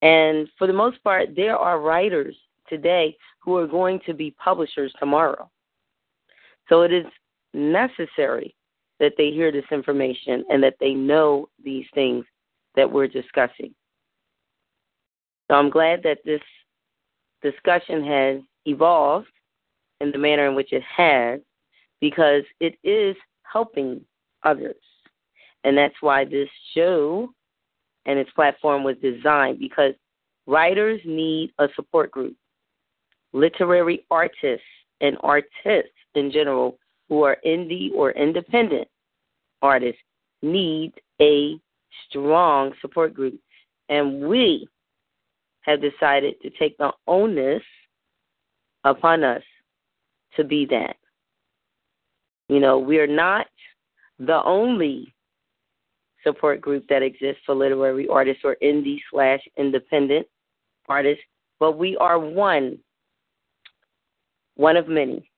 And for the most part, there are writers today who are going to be publishers tomorrow. So it is necessary that they hear this information and that they know these things that we're discussing. So I'm glad that this discussion has evolved in the manner in which it has because it is helping others. And that's why this show and its platform was designed because writers need a support group. Literary artists and artists in general who are indie or independent artists need a strong support group. And we have decided to take the onus upon us to be that. You know, we're not the only support group that exists for literary artists or indie slash independent artists, but we are one, one of many.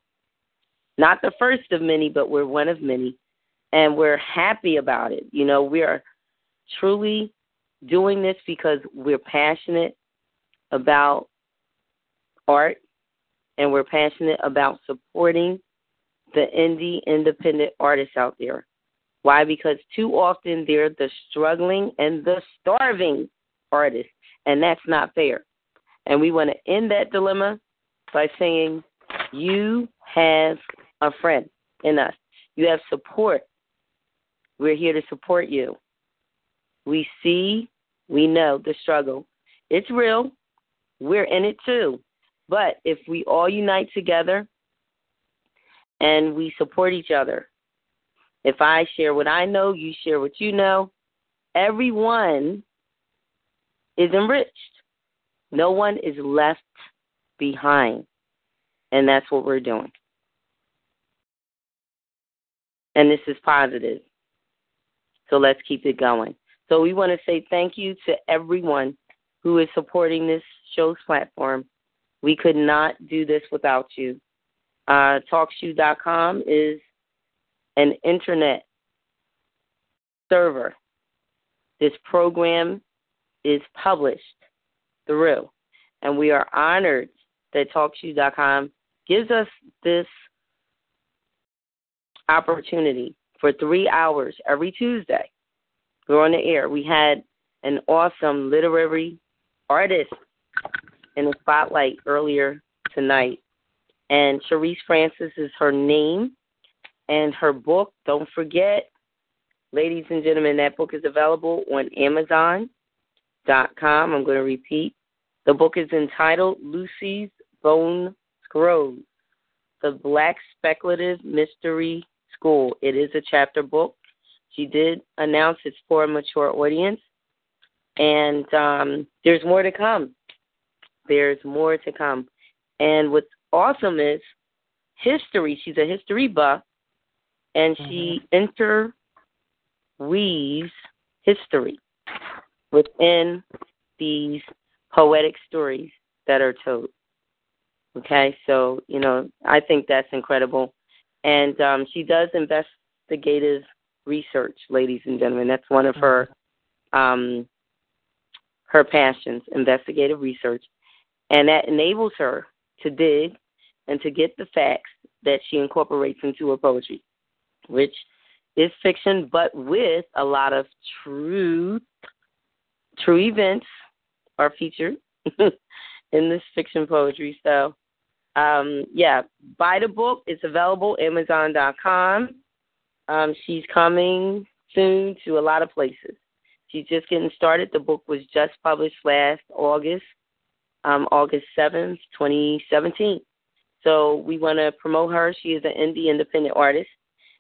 Not the first of many, but we're one of many, and we're happy about it. You know, we're truly doing this because we're passionate about art and we're passionate about supporting the indie independent artists out there. Why? Because too often they're the struggling and the starving artists, and that's not fair. And we want to end that dilemma by saying, You have a friend in us, you have support. We're here to support you. We see, we know the struggle. It's real. We're in it too. But if we all unite together and we support each other, if I share what I know, you share what you know, everyone is enriched. No one is left behind. And that's what we're doing. And this is positive. So let's keep it going. So we want to say thank you to everyone who is supporting this show's platform. We could not do this without you. Uh, TalkShoe.com is an internet server. This program is published through, and we are honored that TalkShoe.com gives us this opportunity for three hours every Tuesday. We're on the air. We had an awesome literary artist in the spotlight earlier tonight. And Sherese Francis is her name. And her book, don't forget, ladies and gentlemen, that book is available on Amazon.com. I'm going to repeat. The book is entitled Lucy's Bone Scrolls, The Black Speculative Mystery School. It is a chapter book. She did announce it's for a mature audience. And um, there's more to come. There's more to come. And what's awesome is history. She's a history buff, and she mm-hmm. interweaves history within these poetic stories that are told. Okay, so you know, I think that's incredible, and um, she does investigative research, ladies and gentlemen. That's one of her um, her passions, investigative research, and that enables her to dig and to get the facts that she incorporates into her poetry, which is fiction, but with a lot of truth. True events are featured in this fiction poetry. So, um, yeah, buy the book. It's available Amazon.com. Um, she's coming soon to a lot of places. She's just getting started. The book was just published last August, um, August 7th, 2017. So we want to promote her. She is an indie independent artist.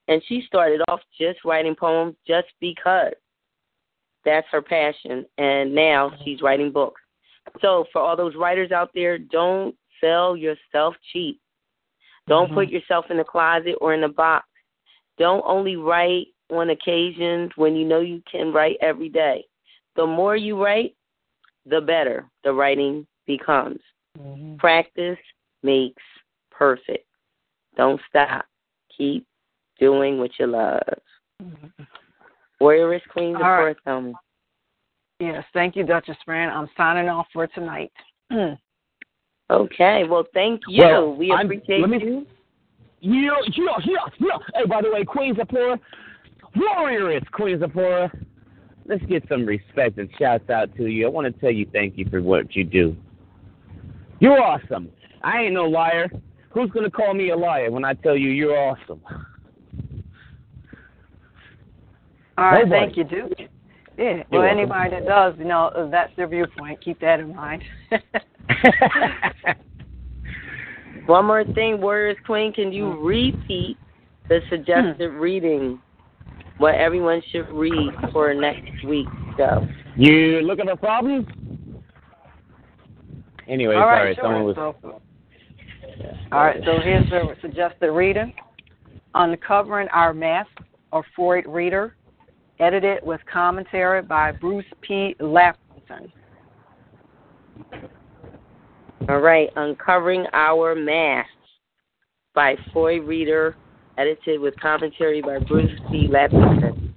And she started off just writing poems just because that's her passion. And now she's writing books. So for all those writers out there, don't sell yourself cheap. Don't mm-hmm. put yourself in the closet or in a box. Don't only write on occasions when you know you can write every day. The more you write, the better the writing becomes. Mm-hmm. Practice makes perfect. Don't stop. Keep doing what you love. Mm-hmm. Warrioress Queen, the right. tell me. Yes, thank you, Duchess Fran. I'm signing off for tonight. okay, well, thank you. Well, we appreciate I'm, me, you. Yeah, yeah, yeah, yeah. Hey, by the way, Queen Zipporah, Warrioress Queen Zipporah. Let's get some respect and shouts out to you. I want to tell you thank you for what you do. You're awesome. I ain't no liar. Who's going to call me a liar when I tell you you're awesome? All right, Nobody. thank you, Duke. Yeah, well, anybody that does, you know, that's their viewpoint. Keep that in mind. One more thing, Warrioress Queen, can you repeat the suggested hmm. reading? What everyone should read for next week, so. You looking for problems? Anyway, All sorry, right, sure. someone was. So, all right, so here's the suggested reading. Uncovering Our Mask, a Freud Reader, edited with commentary by Bruce P. Lapington. All right, Uncovering Our Masks by Foy Reader, edited with commentary by Bruce P. Lapington.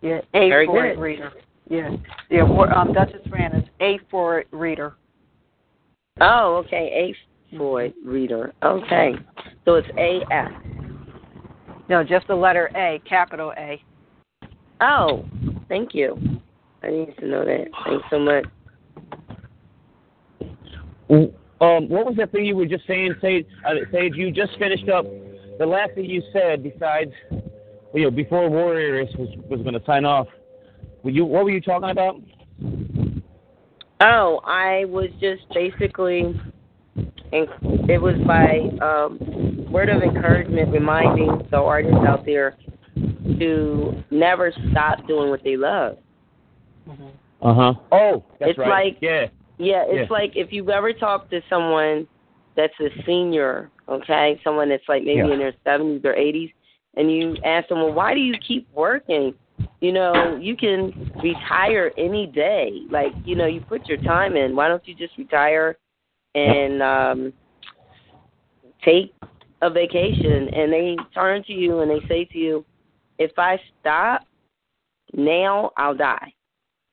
Yeah, a Very good. Reader. Yeah, yeah. Um, Duchess Fran is A for reader. Oh, okay. A for reader. Okay, so it's A F. No, just the letter A, capital A. Oh, thank you. I need to know that. Thanks so much. Um, what was that thing you were just saying, Sage? Uh, Sage, you just finished up the last thing you said. Besides, you know, before Warrioress was was going to sign off, were you what were you talking about? Oh, I was just basically, it was by um, word of encouragement, reminding the artists out there to never stop doing what they love. Uh huh. Oh, that's it's right. like yeah, yeah, it's Yeah. like if you've ever talked to someone that's a senior, okay, someone that's like maybe Yeah. in their seventies or eighties, and you ask them, well, why do you keep working? You know, you can retire any day. Like, you know, you put your time in. Why don't you just retire and um take a vacation? And they turn to you and they say to you, if I stop now, I'll die.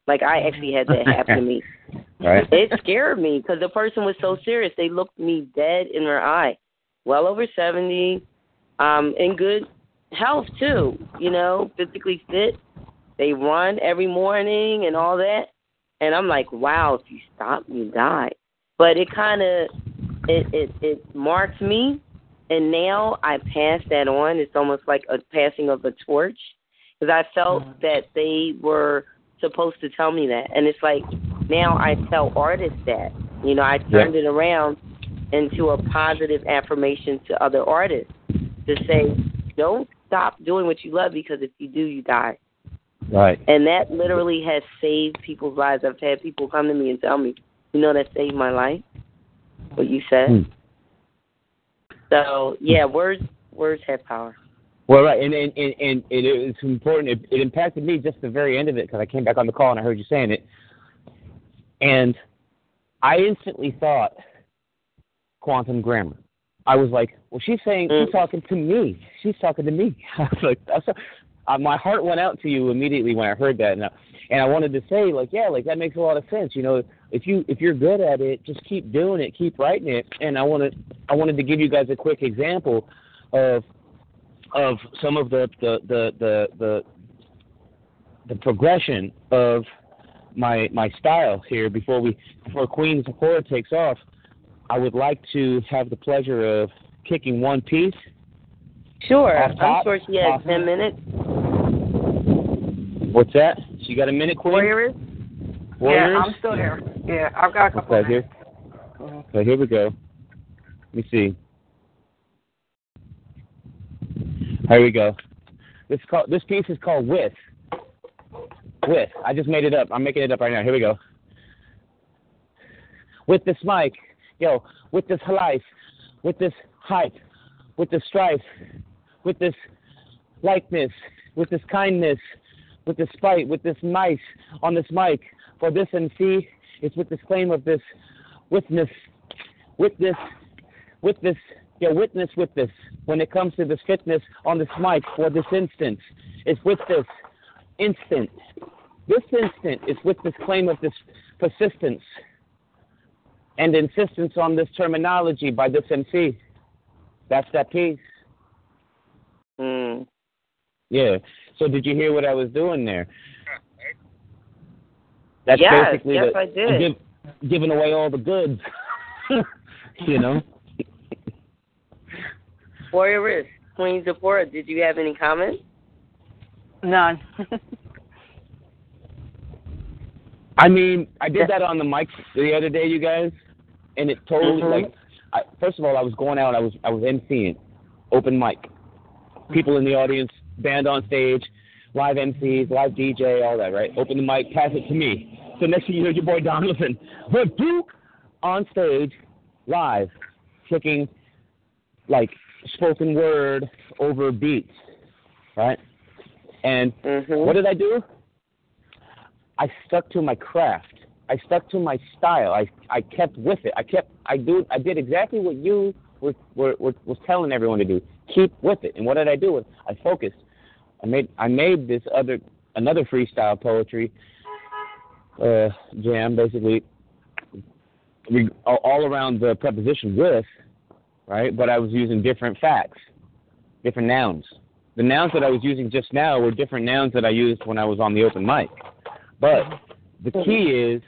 Like I actually had that happen to me right. it scared me because the person was so serious. They looked me dead in their eye. Well over seventy, um, in good health too. You know, physically fit. They run every morning and all that. And I'm like, wow, if you stop, you die. But it kind of it it it marked me, and now I pass that on. It's almost like a passing of a torch because I felt that they were supposed to tell me that, and it's like now I tell artists that. You know, I turned it around into a positive affirmation to other artists to say, don't stop doing what you love because if you do, you die. Right. And that literally has saved people's lives. I've had people come to me and tell me, you know, that saved my life. What you said. Hmm. So yeah, words words have power. Well, right, and and and, and it is important. It, it impacted me just the very end of it because I came back on the call and I heard you saying it, and I instantly thought quantum grammar. I was like, well, she's saying she's talking to me. She's talking to me. I was like, that's a, uh, my heart went out to you immediately when I heard that, and I, and I wanted to say like, yeah, like that makes a lot of sense. You know, if you if you're good at it, just keep doing it, keep writing it. And I wanted I wanted to give you guys a quick example of of some of the the the the the, the progression of my my style here before we before Queen Zipporah takes off. I would like to have the pleasure of kicking one piece. Sure. I'm sure she has ten minutes. What's that? She got a minute, Queen? Warrioress? Warrioress? Yeah, I'm still here. Yeah, I've got a couple Okay, here. So here we go. Let me see. Here we go. This call, this piece is called with. With. I just made it up. I'm making it up right now. Here we go. With this mic, yo, with this life, with this hype, with this strife, with this likeness, with this kindness, with this spite, with this mice on this mic, for this MC, it's with this claim of this witness, with this, with this, yeah, witness with this. When it comes to this fitness on this mic for this instance, it's with this instant. This instant is with this claim of this persistence and insistence on this terminology by this MC. That's that piece. Mm. Yeah. So did you hear what I was doing there? That's Yes, basically yes, the, I did. Give, giving away all the goods. you know. Warrioress Queen Zipporah. Did you have any comments? None. I mean, I did that on the mic the other day, you guys, and it totally Mhm. like. I, first of all, I was going out. I was I was emceeing, open mic, people in the audience, band on stage, live MCs, live DJ, all that. Right? Open the mic, pass it to me. So next thing you know, your boy Donovan, but Duke on stage, live, kicking like spoken word over beats, right? And Mhm. what did I do? I stuck to my craft. I stuck to my style. I I kept with it. I kept I do I did exactly what you were were, were was telling everyone to do. Keep with it. And what did I do? I focused. I made I made this other another freestyle poetry uh, jam, basically, we, all around the preposition with, right? But I was using different facts, different nouns. The nouns that I was using just now were different nouns that I used when I was on the open mic. But the key is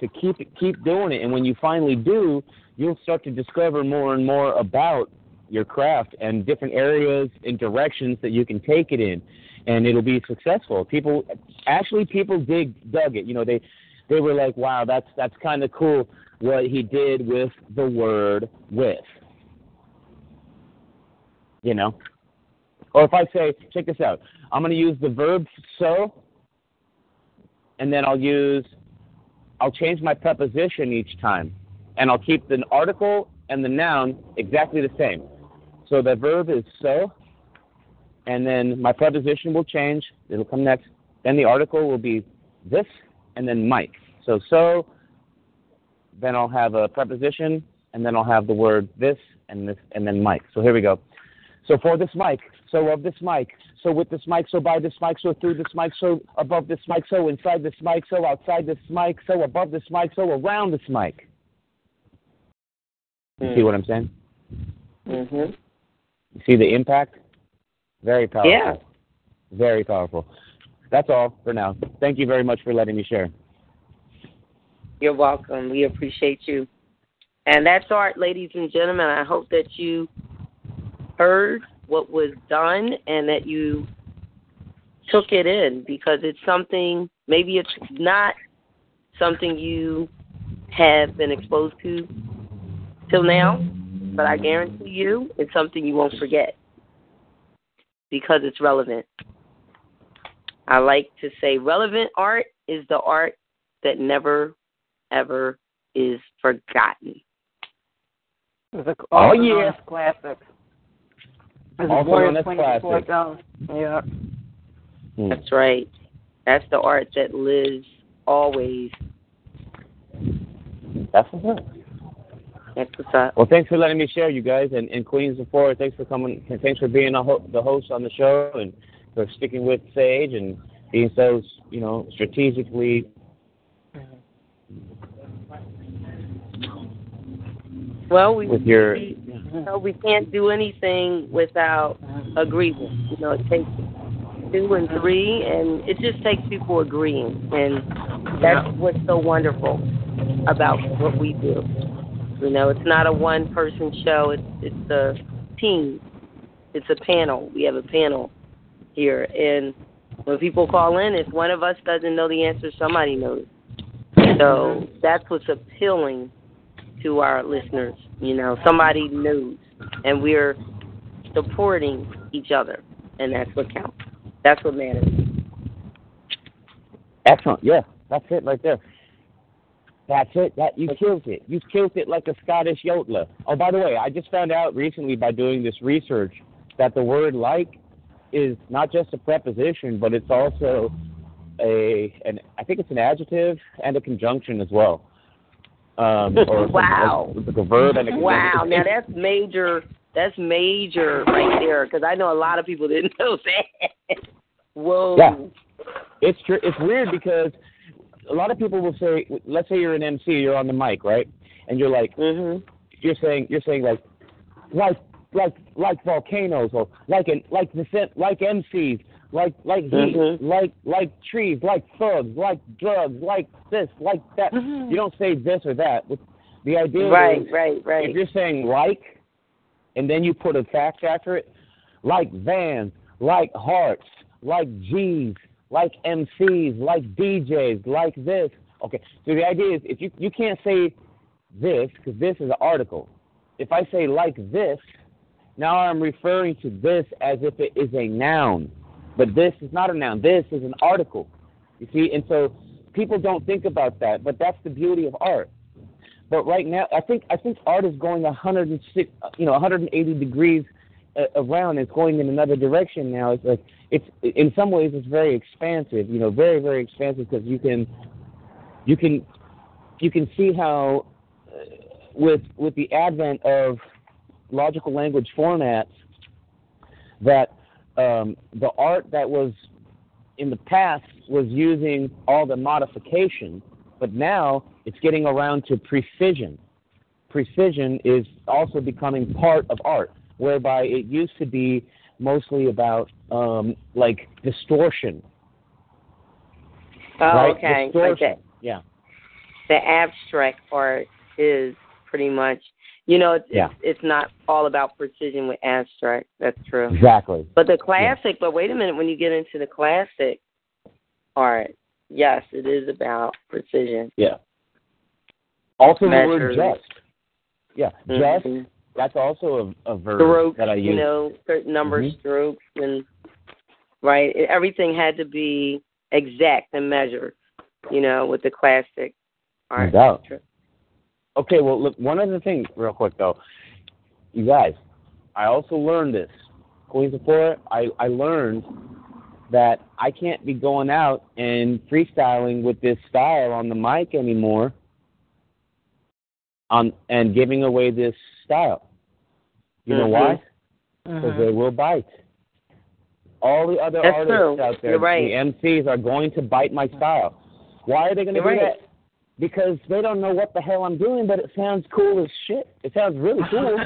to keep keep doing it, and when you finally do, you'll start to discover more and more about your craft and different areas and directions that you can take it in, and it'll be successful. People actually people dig dug it. You know they they were like, wow, that's that's kind of cool what he did with the word with. You know, or if I say, check this out, I'm going to use the verb so, and then I'll use, I'll change my preposition each time, and I'll keep the article and the noun exactly the same. So the verb is so, and then my preposition will change. It'll come next. Then the article will be this, and then Mike. So so, then I'll have a preposition, and then I'll have the word this and this, and then Mike. So here we go. So for this mic, so of this mic, so with this mic, so by this mic, so through this mic, so above this mic, so inside this mic, so outside this mic, so above this mic, so around this mic. You see what I'm saying? Mhm. You see the impact? Very powerful. Yeah. Very powerful. That's all for now. Thank you very much for letting me share. You're welcome. We appreciate you. And that's art, ladies and gentlemen. I hope that you heard what was done and that you took it in because it's something, maybe it's not something you have been exposed to till now, but I guarantee you it's something you won't forget because it's relevant. I like to say relevant art is the art that never, ever is forgotten. It's a, Oh, also yeah. known as classic. It's Also Warrior known as classic. Yeah. Hmm. That's right. That's the art that lives always. That's what's up. That's what's up. Well, thanks for letting me share, you guys, and, and Queen Zipporah. Thanks for coming. and Thanks for being a ho- the host on the show, and for sticking with Sage and being so, you know, strategically. Well, we With your- we, you know, we can't do anything without agreement. You know, it takes two and three, and it just takes people agreeing, and that's what's so wonderful about what we do. You know, it's not a one-person show. It's it's a team. It's a panel. We have a panel here, and when people call in, if one of us doesn't know the answer, somebody knows. So mm-hmm. that's what's appealing to our listeners. You know, somebody knows, and we're supporting each other, and that's what counts. That's what matters. Excellent. Yeah, that's it right there. That's it. That you killed it. You killed it like a Scottish yodeler. Oh, by the way, I just found out recently by doing this research that the word "like" is not just a preposition, but it's also a an I think it's an adjective and a conjunction as well. Um, or Wow. It's like a verb and a Wow, now that's major. That's major right there, because I know a lot of people didn't know that. Whoa. Yeah. It's true. It's weird because a lot of people will say, let's say you're an MC, you're on the mic, right? And you're like, Mhm. you're saying, you're saying like, like, like, like volcanoes, or like an, like the like MCs, like, like heat, Mhm. like, like trees, like thugs, like drugs, like this, like that. You don't say this or that. The idea Right, is, right, right. if you're saying like, and then you put a fact after it, like vans, like hearts, like G's, like MCs, like DJs, like this. Okay, so the idea is if you you can't say this because this is an article. If I say like this, now I'm referring to this as if it is a noun, but this is not a noun. This is an article. You see, and so people don't think about that, but that's the beauty of art. But right now, I think I think art is going 106, you know, 180 degrees around. It's going in another direction now. It's like it's in some ways it's very expansive. You know, very very expansive because you can you can you can see how uh, with with the advent of logical language formats that um, the art that was in the past was using all the modification But now it's getting around to precision. Precision is also becoming part of art, whereby it used to be mostly about um, like distortion. Oh, right? okay. Distortion. Okay. Yeah. The abstract art is pretty much, you know, it's, Yeah. it's not all about precision with abstract. That's true. Exactly. But the classic, but wait a minute, when you get into the classic art, yes, it is about precision. Yeah. Also the word just. Yeah. Just. That's also a, a verb Strokes, that I use. you know, certain number Mhm. strokes and right, everything had to be exact and measured, you know, with the classic No art. doubt. Okay, well, look, one other thing, real quick, though. You guys, I also learned this. Queen Zipporah, I, I learned that I can't be going out and freestyling with this style on the mic anymore on, and giving away this style. You know Mhm. why? Because they will bite. All the other That's artists true. out there, right. the MCs, are going to bite my style. Why are they going to do right. that? Because they don't know what the hell I'm doing, but it sounds cool as shit. It sounds really cool,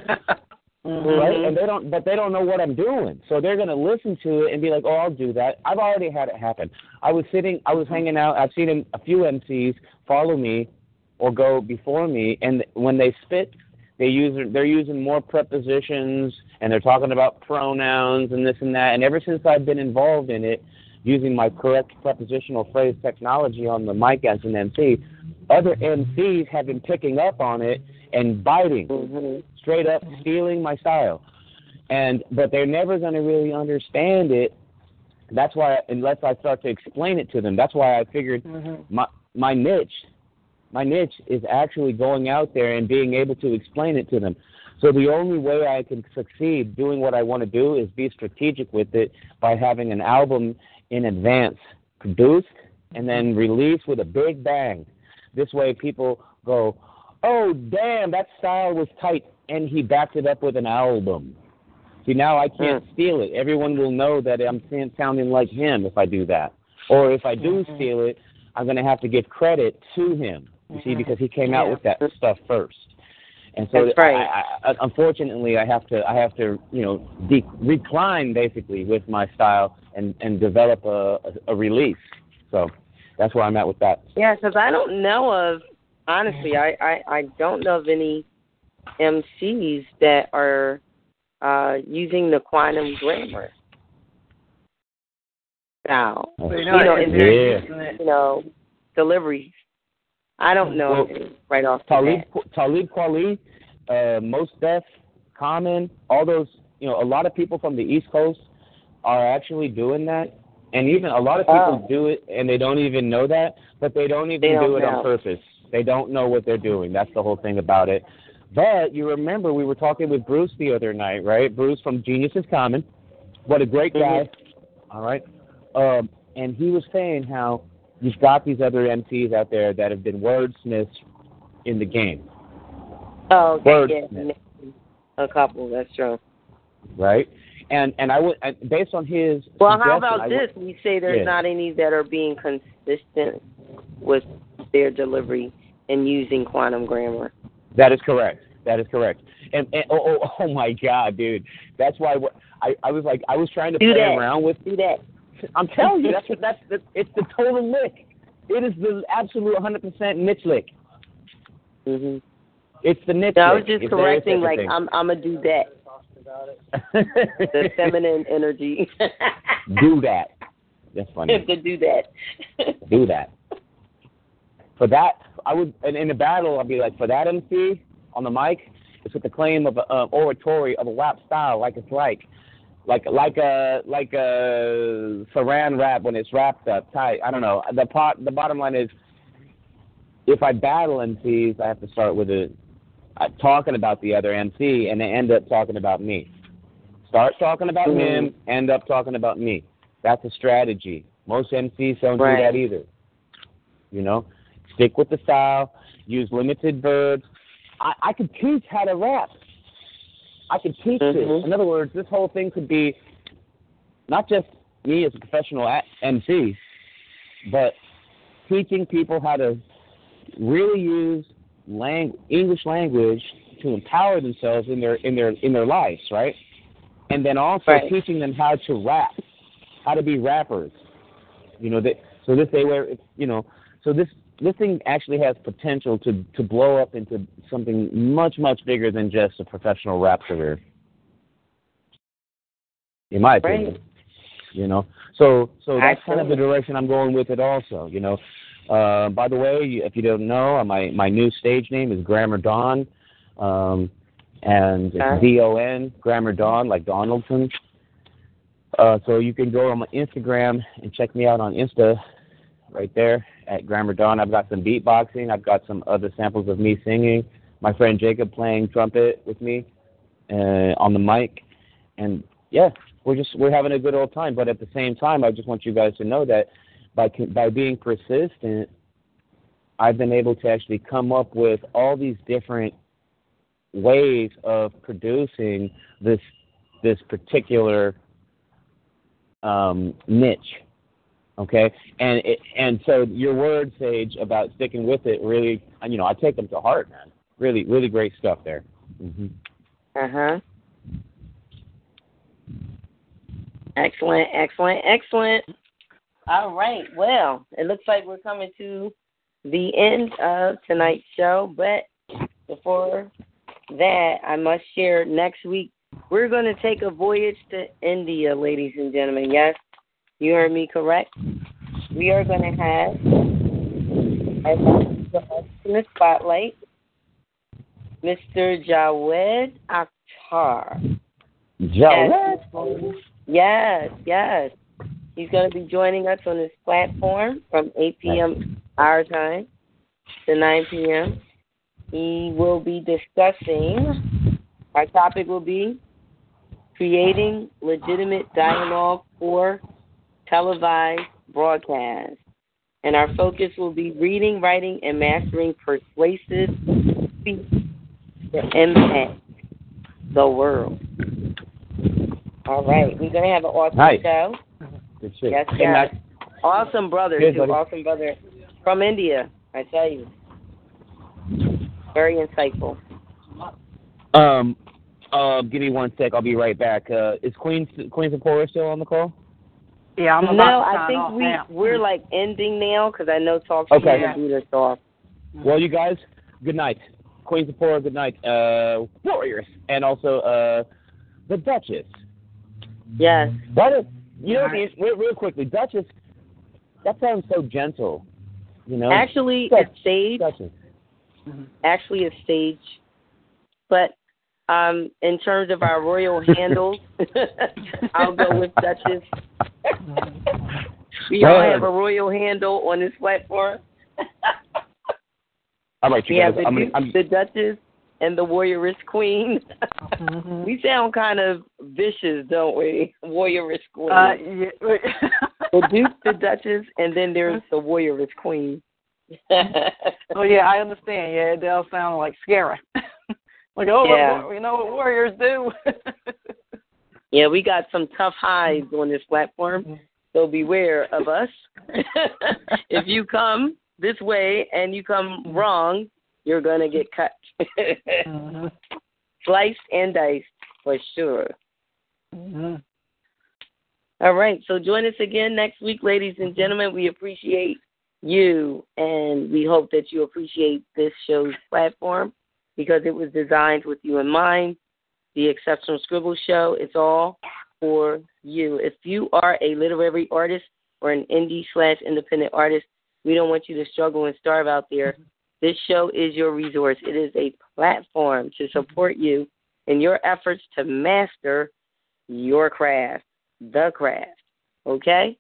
Mhm. right? And they don't, but they don't know what I'm doing, so they're going to listen to it and be like, "Oh, I'll do that." I've already had it happen. I was sitting, I was hanging out. I've seen a few MCs follow me or go before me, and when they spit, they use they're using more prepositions and they're talking about pronouns and this and that. And ever since I've been involved in it, using my correct prepositional phrase technology on the mic as an MC, other MCs have been picking up on it and biting, Mhm. straight up stealing my style. And but they're never going to really understand it. That's why, unless I start to explain it to them, that's why I figured Mhm. my my niche my niche is actually going out there and being able to explain it to them. So the only way i can succeed doing what i want to do is be strategic with it by having an album in advance produced and then released with a big bang. This way people go oh damn that style was tight and he backed it up with an album. See now i can't hmm. steal it. Everyone will know that i'm sounding like him if i do that. Or if i do mm-hmm. steal it I'm going to have to give credit to him. You see, because he came out Yeah. with that stuff first. And so, That's right. I, I, unfortunately, I have to, I have to, you know, de- recline basically with my style and and develop a, a, a release. So that's where I'm at with that. Yeah, because I don't know of honestly, I, I I don't know of any MCs that are uh using the quantum grammar style. So You you're know, in in Yeah. you know, deliveries. I don't know Well, right off the Talib. Talib Kweli, uh, Mos Def, Common, all those, you know, a lot of people from the East Coast are actually doing that. And even a lot of people Oh. do it and they don't even know that, but they don't even They don't do it know. on purpose. They don't know what they're doing. That's the whole thing about it. But you remember we were talking with Bruce the other night, right? Bruce from Genius is Common. What a great guy. All right. Um, and he was saying how you've got these other MCs out there that have been wordsmiths in the game, Oh, okay, Word. yeah, a couple. That's true. right? And and I would based on his Well, how about this? would- We say there's Yeah. not any that are being consistent with their delivery and using quantum grammar. That is correct. That is correct. And, and oh, oh oh my God, dude, that's why I I was like I was trying to Do play that. around with. Do that. I'm telling you, that's what that's the, it's the total lick. It is the absolute 100% niche lick. hmm It's the niche No, I was just correcting, like. I'm I'm gonna do that. The feminine energy. do that. That's funny. to do that. do that. For that, I would, and in the battle, I'd be like, for that MC on the mic, it's with the claim of uh, oratory of a rap style, like it's like, like like a like a Saran wrap when it's wrapped up tight. I don't know. The pot, the bottom line is, if I battle MCs, I have to start with a uh, talking about the other MC, and they end up talking about me. Start talking about Mhm. him, end up talking about me. That's a strategy. Most MCs don't Right. do that either. You know, stick with the style. Use limited verbs. I, I could teach how to rap. I could teach Mhm. this. In other words, this whole thing could be not just me as a professional a- MC, but teaching people how to really use lang- English language to empower themselves in their in their in their lives, right? And then also Right. teaching them how to rap, how to be rappers. You know, that so this they were, you know, so this this thing actually has potential to to blow up into something much much bigger than just a professional rap career. In my opinion, Right. you know, so so that's kind of the direction I'm going with it. Also, you know, uh, by the way, if you don't know, my my new stage name is Grammar Don, um, and it's D O N Grammar Don, like Donaldson. Uh, so you can go on my Instagram and check me out on Insta, right there at Grammar Don. I've got some beatboxing. I've got some other samples of me singing. My friend Jacob playing trumpet with me uh, on the mic, and yeah, we're just we're having a good old time. But at the same time, I just want you guys to know that by by being persistent, I've been able to actually come up with all these different ways of producing this this particular um, niche. Okay, and it, and so your words, Sage, about sticking with it, really, you know, I take them to heart, man. Really, really great stuff there. hmm Uh huh. Excellent, excellent, excellent. All right. Well, it looks like we're coming to the end of tonight's show, but before that, I must share next week we're going to take a voyage to India, ladies and gentlemen. Yes, you heard me correct. We are going to have as in the spotlight Mr. Jawed Akhtar. Jawed. Yes, yes. He's going to be joining us on this platform from 8 p.m. our time to 9 p.m. He will be discussing, our topic will be creating legitimate dialogue for televised broadcast. And our focus will be reading, writing, and mastering persuasive speech to impact the world. All right, we're gonna have an awesome Nice. show. Good shit. Yes, And yes. Awesome brother Good, too. buddy. Awesome brother from India. I tell you, very insightful. Um, uh, give me one sec. I'll be right back. Uh, is Queen Queen Zipporah still on the call? Yeah, I'm about no, to I think off we now. we're like ending now because I know talk Okay. will do this off. Well, you guys, good night. Queen Zipporah, good night. Uh, Warrioress, and also uh, the Duchess. Yes. Why do you know? the- Real, real quickly, Duchess. That sounds so gentle. You know. Actually, Dutch- it's stage. Duchess. Actually, it's stage. But um, in terms of our royal handles, I'll go with Duchess. We all have a royal handle on this platform. All right, you We guys. have the, I'm gonna, Duke, I'm, the Duchess and the Warrioress Queen. Mhm. we sound kind of vicious, don't we? Warrioress Queen. Uh, yeah. the Duke, the Duchess, and then there's the Warrioress Queen. oh yeah, I understand. Yeah, it does sound like scary. like oh, Yeah. what, you know what warriors do. Yeah, we got some tough hides on this platform, mm-hmm. so beware of us. if you come this way and you come mm-hmm. wrong, you're gonna get cut, Mhm. sliced and diced for sure. Mm-hmm. All right, so join us again next week, ladies and gentlemen. We appreciate you, and we hope that you appreciate this show's platform because it was designed with you in mind. The Exceptional Scribble Show, it's all for you. If you are a literary artist or an indie slash independent artist, we don't want you to struggle and starve out there. This show is your resource. It is a platform to support you in your efforts to master your craft, the craft. Okay?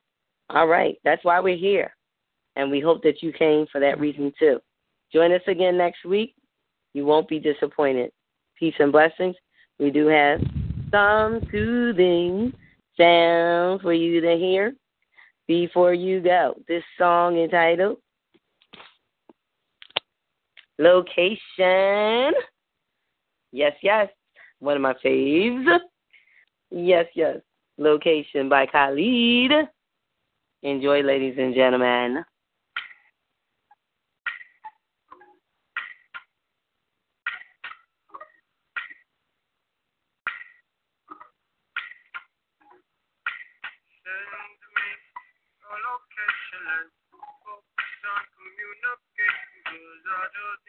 All right. That's why we're here. And we hope that you came for that reason too. Join us again next week. You won't be disappointed. Peace and blessings. We do have some soothing sound for you to hear before you go. This song entitled Location. Yes, yes. One of my faves. Yes, yes. Location by Khalid. Enjoy, ladies and gentlemen.